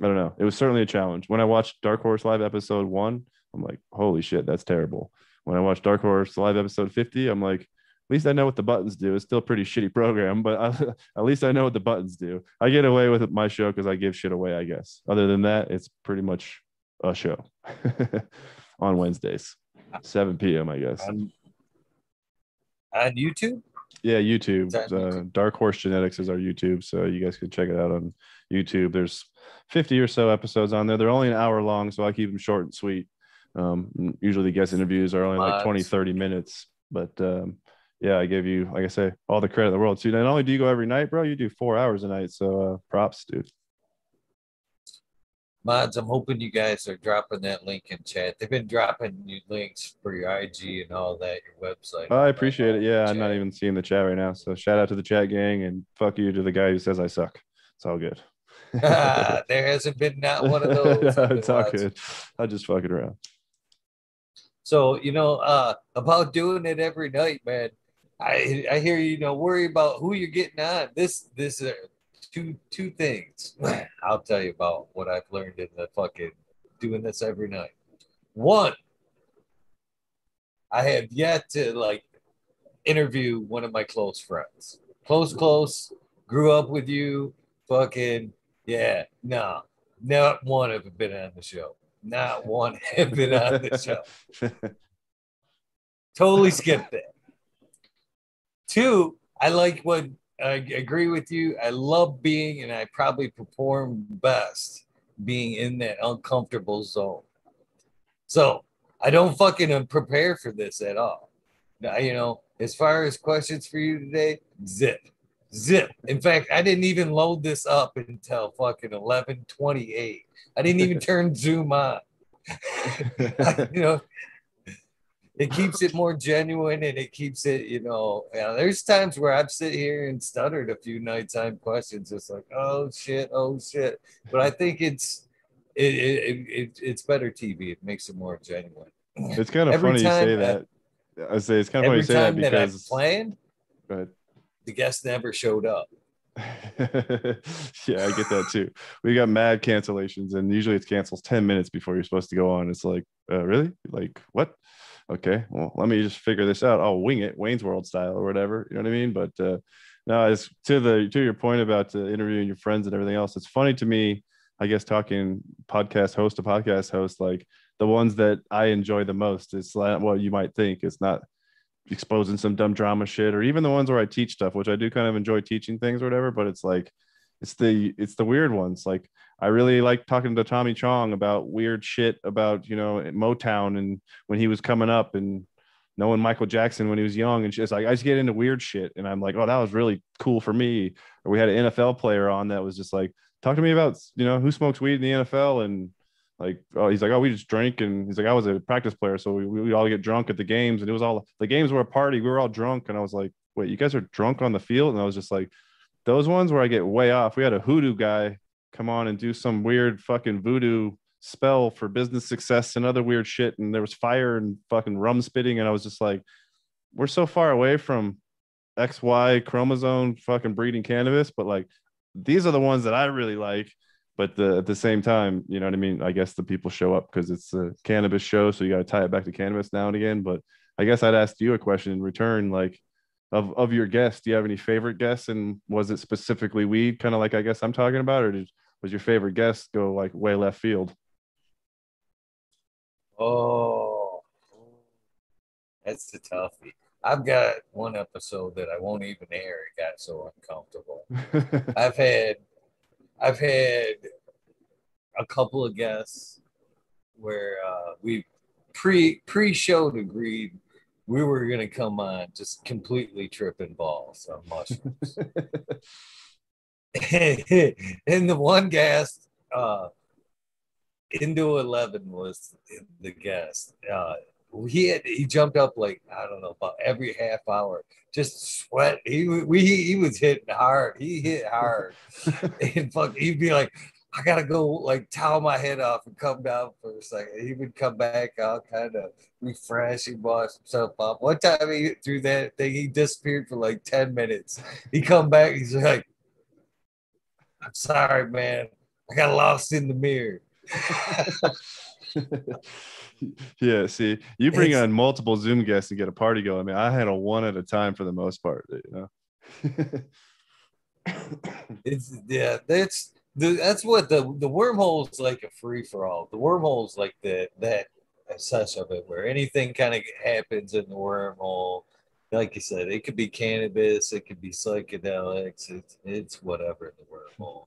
I don't know. It was certainly a challenge. When I watched Dark Horse Live episode one, I'm like, holy shit, that's terrible. When I watched Dark Horse Live episode 50, I'm like, least I know what the buttons do. It's still a pretty shitty program, but I, at least I know what the buttons do. I get away with my show because I give shit away, I guess. Other than that, it's pretty much a show on Wednesdays, 7 p.m., I guess. On, on YouTube? Yeah, YouTube. Uh, Dark Horse Genetics is our YouTube, so you guys can check it out on YouTube. There's 50 or so episodes on there. They're only an hour long, so I keep them short and sweet. Um, usually, the guest interviews are only like 20, 30 minutes, but um, yeah, I give you, like I say, all the credit in the world. So not only do you go every night, bro, you do four hours a night. So uh, props, dude. Mods i'm hoping you guys are dropping that link in chat. They've been dropping new links for your ig and all that your website. I appreciate it. Yeah i'm not even seeing the chat right now so shout out to the chat gang and fuck you to the guy who says i suck. It's all good. Ah, there hasn't been not one of those no, it's all good. I just fucking around. So you know uh about doing it every night man I, I hear you know worry about who you're getting on. This this uh, two two things I'll tell you about what I've learned in the fucking doing this every night. One, I have yet to like interview one of my close friends. Close, close, grew up with you, fucking yeah, no, not one have been on the show. Not one have been on the show. totally skipped it. Two, I like what I agree with you. I love being, and I probably perform best being in that uncomfortable zone. So I don't fucking um, prepare for this at all. You know, as far as questions for you today, zip, zip. In fact, I didn't even load this up until fucking eleven twenty eight. I didn't even turn Zoom on. I, you know, it keeps it more genuine and it keeps it, you know, yeah, there's times where I've sit here and stuttered a few nighttime questions. It's like, oh shit, oh shit. But I think it's it, it, it it's better TV. It makes it more genuine. It's kind of funny you say that. I say it's kind of funny you say that because that I've planned, but the guest never showed up. yeah, I get that too. We got mad cancellations, and usually it cancels 10 minutes before you're supposed to go on. It's like, uh, really? Like, what? Okay, well, let me just figure this out. I'll wing it, Wayne's World style or whatever. You know what I mean? But uh, no, it's to the to your point about uh, interviewing your friends and everything else. It's funny to me. I guess talking podcast host to podcast host, like the ones that I enjoy the most. It's what you might think. It's not exposing some dumb drama shit, or even the ones where I teach stuff, which I do kind of enjoy teaching things or whatever. But it's like it's the it's the weird ones. Like I really like talking to Tommy Chong about weird shit about you know Motown and when he was coming up and knowing Michael Jackson when he was young and just like I just get into weird shit and I'm like, oh, that was really cool for me. Or we had an NFL player on that was just like, talk to me about you know who smokes weed in the NFL and like oh he's like oh we just drink and he's like I was a practice player. So we we all get drunk at the games and it was all the games were a party. We were all drunk and I was like wait you guys are drunk on the field? And I was just like those ones where I get way off. We had a hoodoo guy come on and do some weird fucking voodoo spell for business success and other weird shit and there was fire and fucking rum spitting and I was just like we're so far away from XY chromosome fucking breeding cannabis but like these are the ones that I really like. But the, at the same time, you know what I mean? I guess the people show up because it's a cannabis show. So you got to tie it back to cannabis now and again. But I guess I'd ask you a question in return. Like, of, of your guests, do you have any favorite guests? And was it specifically weed, kind of like I guess I'm talking about? Or did, was your favorite guest go like way left field? Oh, that's the toughie. I've got one episode that I won't even air. It got so uncomfortable. I've had, I've had a couple of guests where uh, we pre pre showed agreed we were going to come on just completely tripping balls on mushrooms. and the one guest, uh, Indo 11 was the guest. Uh, he had he jumped up like I don't know about every half hour, just sweat. He we he was hitting hard. He hit hard, and fuck, he'd be like, I gotta go like towel my head off and come down for a second. He would come back out, kind of refresh. He wash himself up. One time he threw that thing, he disappeared for like ten minutes. He come back. He's like, "I'm sorry, man. I got lost in the mirror." yeah, see, you bring it's, on multiple Zoom guests and get a party going. I mean, I had a one at a time for the most part, you know. it's yeah, that's the, that's what the the wormhole is like a free for all. The wormhole is like the that such of it where anything kind of happens in the wormhole. Like you said, it could be cannabis, it could be psychedelics, it's it's whatever in the wormhole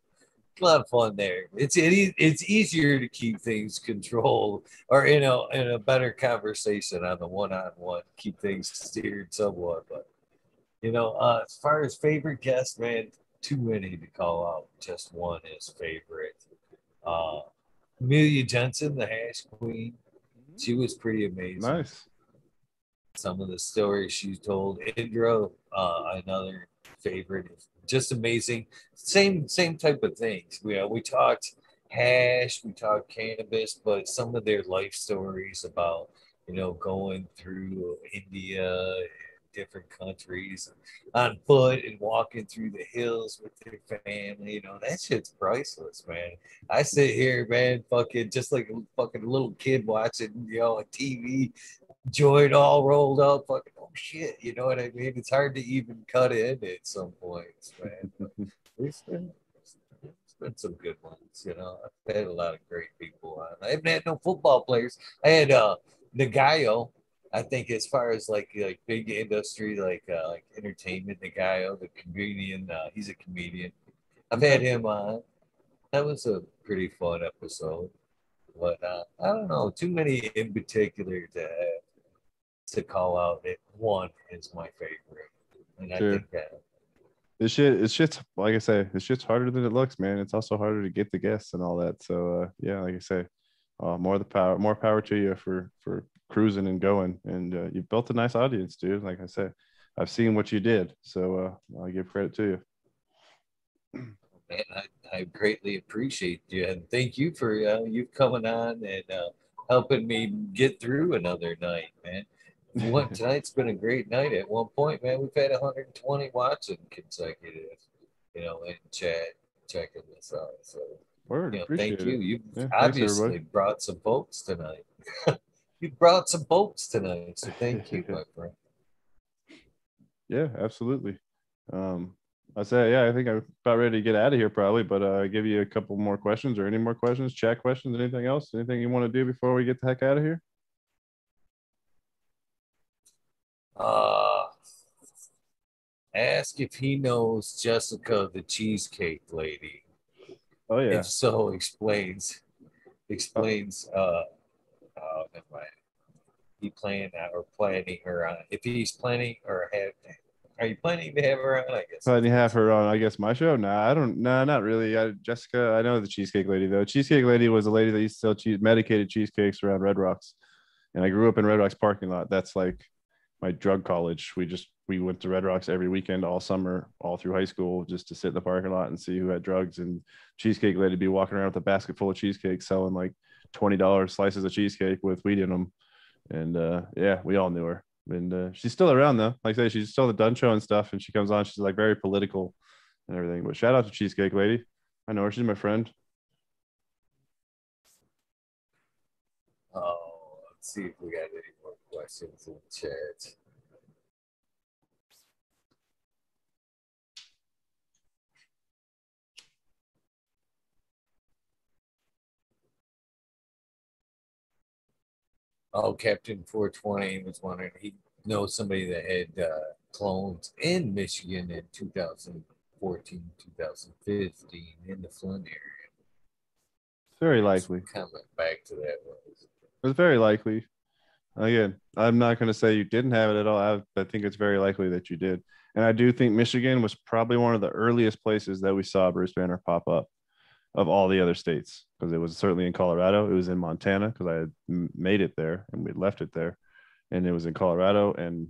a lot of fun there. It's it, it's easier to keep things controlled or in a in a better conversation on the one on one, keep things steered somewhat. But you know, uh, as far as favorite guest, man, too many to call out. Just one is favorite. Uh, Amelia Jensen, the hash queen, she was pretty amazing. Nice. Some of the stories she told. Indra, uh, another favorite just amazing. Same same type of things. We uh, we talked hash, we talked cannabis, but some of their life stories about you know going through India, different countries on foot and walking through the hills with their family. You know that shit's priceless, man. I sit here, man, fucking just like a fucking little kid watching you know a TV, joint all rolled up, fucking oh shit. You know what I mean? It's hard to even cut in at some points, man. there's been, some good ones, you know. I've had a lot of great people on. I haven't had no football players. I had uh Ngaio. I think as far as like like big industry, like uh, like entertainment, Ngaio, the comedian, uh, he's a comedian. I've had him on. That was a pretty fun episode. But uh, I don't know, too many in particular to to call out that one is my favorite. And sure. I think that this shit it's just like I say, it's just harder than it looks, man. It's also harder to get the guests and all that. So uh, yeah, like I say, uh, more the power, more power to you for for cruising and going. And uh, you've built a nice audience, dude. Like I said, I've seen what you did, so uh, I give credit to you. Man, I, I greatly appreciate you, and thank you for uh, you coming on and uh, helping me get through another night, man what tonight's been a great night. At one point, man, we've had 120 watching consecutive, you know, in chat checking this out. So, Word, you know, thank you. You yeah, obviously brought some folks tonight. you brought some folks tonight, so thank you, my friend. Yeah, absolutely. Um, I say, yeah, I think I'm about ready to get out of here probably, but uh, give you a couple more questions or any more questions, chat questions, anything else, anything you want to do before we get the heck out of here? Uh, ask if he knows Jessica, the cheesecake lady. Oh yeah. And so, explains explains. Uh, uh, never mind. He planning or planning her on. If he's planning or have, are you planning to have her on? I guess. Planning to have her on, I guess my show. Nah, I don't. Nah, not really. I, Jessica, I know the cheesecake lady though. Cheesecake lady was a lady that used to sell cheese, medicated cheesecakes around Red Rocks, and I grew up in Red Rocks parking lot. That's like my drug college. We just we went to Red Rocks every weekend all summer, all through high school, just to sit in the parking lot and see who had drugs. And cheesecake lady be walking around with a basket full of cheesecake, selling like twenty dollars slices of cheesecake with weed in them. And uh, yeah, we all knew her. And uh, she's still around though. Like I say, she's still the Dunn show and stuff. And she comes on. She's like very political and everything. But shout out to Cheesecake Lady. I know her. She's my friend. Oh, let's see if we got any more questions in the chat. Oh, Captain 420 was wondering he knows somebody that had uh, clones in Michigan in 2014, 2015 in the Flint area. Very likely. Coming back to that was. It's very likely. Again, I'm not going to say you didn't have it at all. I, I think it's very likely that you did. And I do think Michigan was probably one of the earliest places that we saw Bruce Banner pop up of all the other states because it was certainly in Colorado. It was in Montana because I had made it there and we left it there, and it was in Colorado. And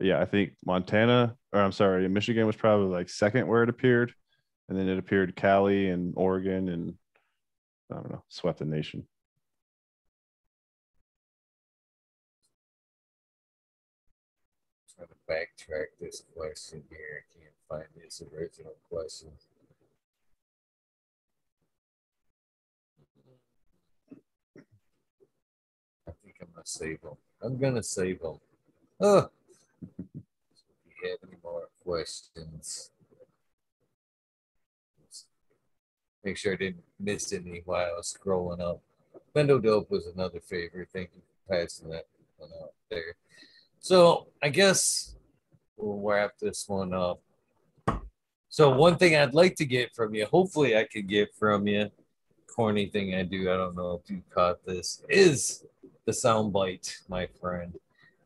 yeah, I think Montana or I'm sorry, Michigan was probably like second where it appeared, and then it appeared Cali and Oregon and I don't know, swept the nation. Trying to backtrack this question here. I can't find this original question. Gonna save them. I'm gonna save them. Oh. If you have any more questions, make sure I didn't miss any while I was scrolling up. Bendo Dope was another favorite. Thank you for passing that one out there. So I guess we'll wrap this one up. So one thing I'd like to get from you, hopefully I could get from you, corny thing I do, I don't know if you caught this, is the soundbite, my friend.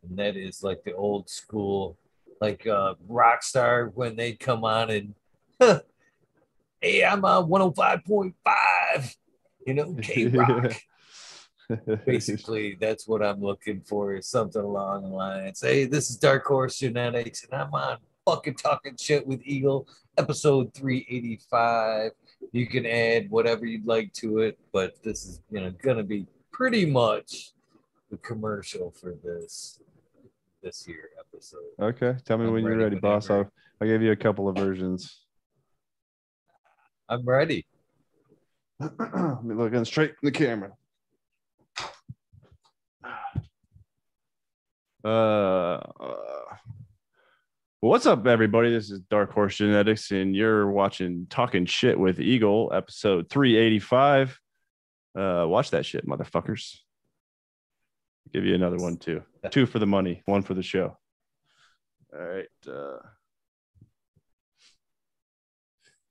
And that is like the old school, like uh Rockstar when they come on and huh, hey, I'm on 105.5, you know, K Rock. Basically, that's what I'm looking for is something along the lines. Hey, this is Dark Horse Genetics, and I'm on fucking talking shit with Eagle, episode 385. You can add whatever you'd like to it, but this is you know gonna be pretty much the commercial for this this year episode. Okay, tell me I'm when you're ready, boss. I'll I'll give you a couple of versions. I'm ready. Let me look looking straight in the camera. Uh, uh, what's up, everybody? This is Dark Horse Genetics, and you're watching Talking Shit with Eagle, episode 385. Uh, watch that shit, motherfuckers give you another one too. Two for the money, one for the show. All right. Uh,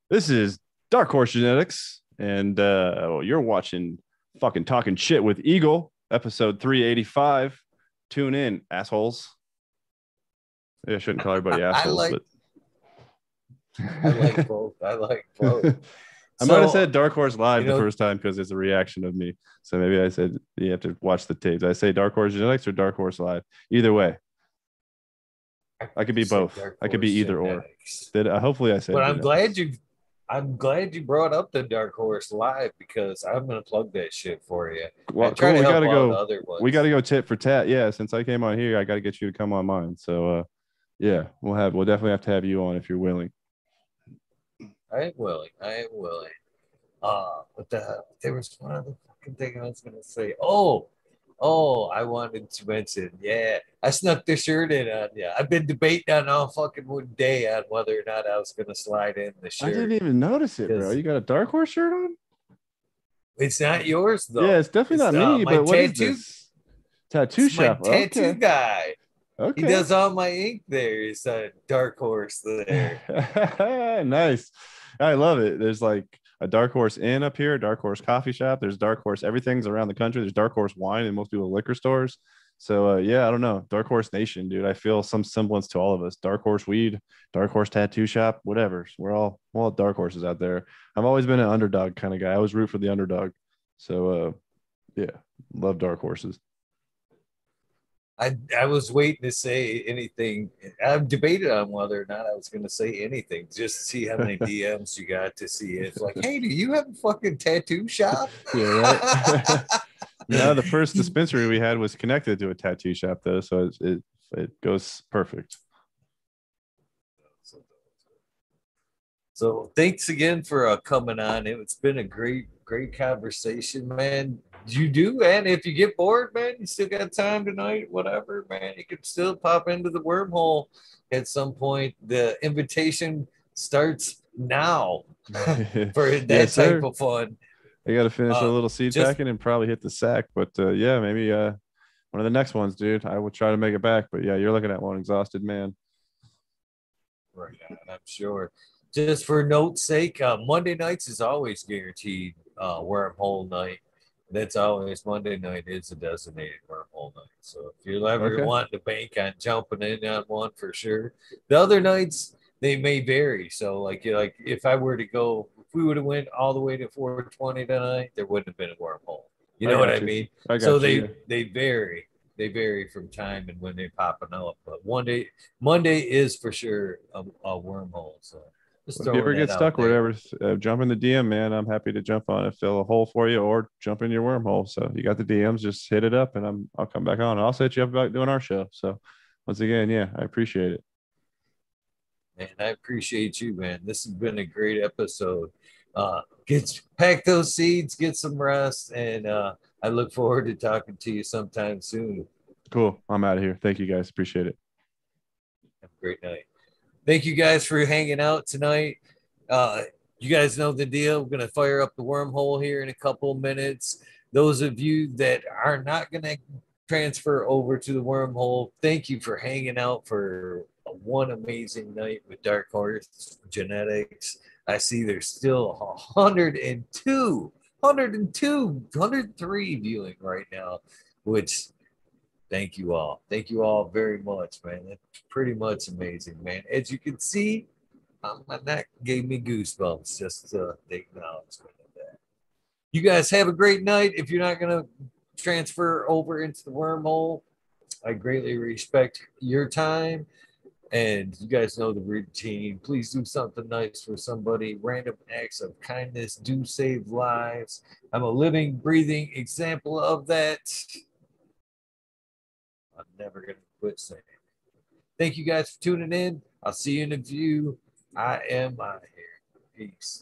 this is Dark Horse Genetics, and uh, well, you're watching fucking talking shit with Eagle, episode 385. Tune in, assholes. Yeah, I shouldn't call everybody assholes, I like, but I like both. I like both. I so, might have said Dark Horse Live you know, the first time because it's a reaction of me. So maybe I said you have to watch the tapes. I say Dark Horse Genetics or Dark Horse Live. Either way, I could be both. I could be either genetics. or. Did uh, hopefully I said. But I'm glad you. I'm glad you brought up the Dark Horse Live because I'm gonna plug that shit for you. Well, cool. we gotta go. We gotta go tit for tat. Yeah, since I came on here, I gotta get you to come on mine. So, uh, yeah, we'll have. We'll definitely have to have you on if you're willing. I am willing. I am willing. Uh, but the, there was one other fucking thing I was gonna say. Oh, Oh, I wanted to mention, yeah, I snuck the shirt in on you. I've been debating on all fucking one day on whether or not I was gonna slide in the shirt. I didn't even notice it, bro. You got a dark horse shirt on? It's not yours though. yeah, it's definitely it's, not uh, me. but what is tattoo- this? Tattoo It's my shop. tattoo okay. guy. Okay. He does all my ink there. It's a dark horse there. nice. I love it. There's like a dark horse inn up here, dark horse coffee shop. There's dark horse everything's around the country. There's dark horse wine in most people's liquor stores. So uh, yeah, I don't know. Dark horse nation, dude. I feel some semblance to all of us. Dark horse weed, dark horse tattoo shop, whatever. We're all we're all dark horses out there. I've always been an underdog kind of guy. I always root for the underdog. So uh yeah, love dark horses. I I was waiting to say anything. I've debated on whether or not I was going to say anything, just to see how many DMs you got to see it. Like, hey, do you have a fucking tattoo shop? Yeah, right. no, the first dispensary we had was connected to a tattoo shop though, so it it, it goes perfect. So thanks again for uh, coming on. It's been a great, great conversation, man. You do, and if you get bored, man, you still got time tonight, whatever, man. You can still pop into the wormhole at some point. The invitation starts now for that Yes, type sir. of fun. I got to finish a Uh, little seed just- packing and probably hit the sack, but uh, yeah, maybe uh one of the next ones, dude. I will try to make it back, but yeah, you're looking at one exhausted man. Right I'm sure. Just for note's sake, uh, Monday nights is always guaranteed uh, wormhole night. That's always Monday night is a designated wormhole night. So if you're ever Okay. wanting to bank on jumping in on one for sure, the other nights they may vary. So like you like if I were to go, if we would have went all the way to 420 tonight, there wouldn't have been a wormhole. You I know what got I mean? I so you. they they vary they vary from time and when they popping up but one day monday is for sure a, a wormhole so just if you ever get stuck whatever, uh, jump in the DM, man. I'm happy to jump on it, fill a hole for you, or jump in your wormhole. So you got the DMs, just hit it up, and I'm I'll come back on. I'll set you up about doing our show. So once again, yeah, I appreciate it. man i appreciate you man this has been a great episode uh get pack those seeds get some rest and uh i look forward to talking to you sometime soon Cool. I'm out of here. Thank you guys. Appreciate it. Have a great night. Thank you guys for hanging out tonight. Uh, you guys know the deal. We're going to fire up the wormhole here in a couple minutes. Those of you that are not going to transfer over to the wormhole, thank you for hanging out for one amazing night with Dark Horse Genetics. I see there's still 102, 102, 103 viewing right now, which thank you all. Thank you all very much, man. That's pretty much amazing, man. As you can see, um, my neck gave me goosebumps just uh, the acknowledgement that. You guys have a great night. If you're not going to transfer over into the wormhole, I greatly respect your time. And you guys know the routine. Please do something nice for somebody. Random acts of kindness do save lives. I'm a living, breathing example of that. I'm never going to quit saying. Thank you guys for tuning in. I'll see you in a view. I am of here. Peace.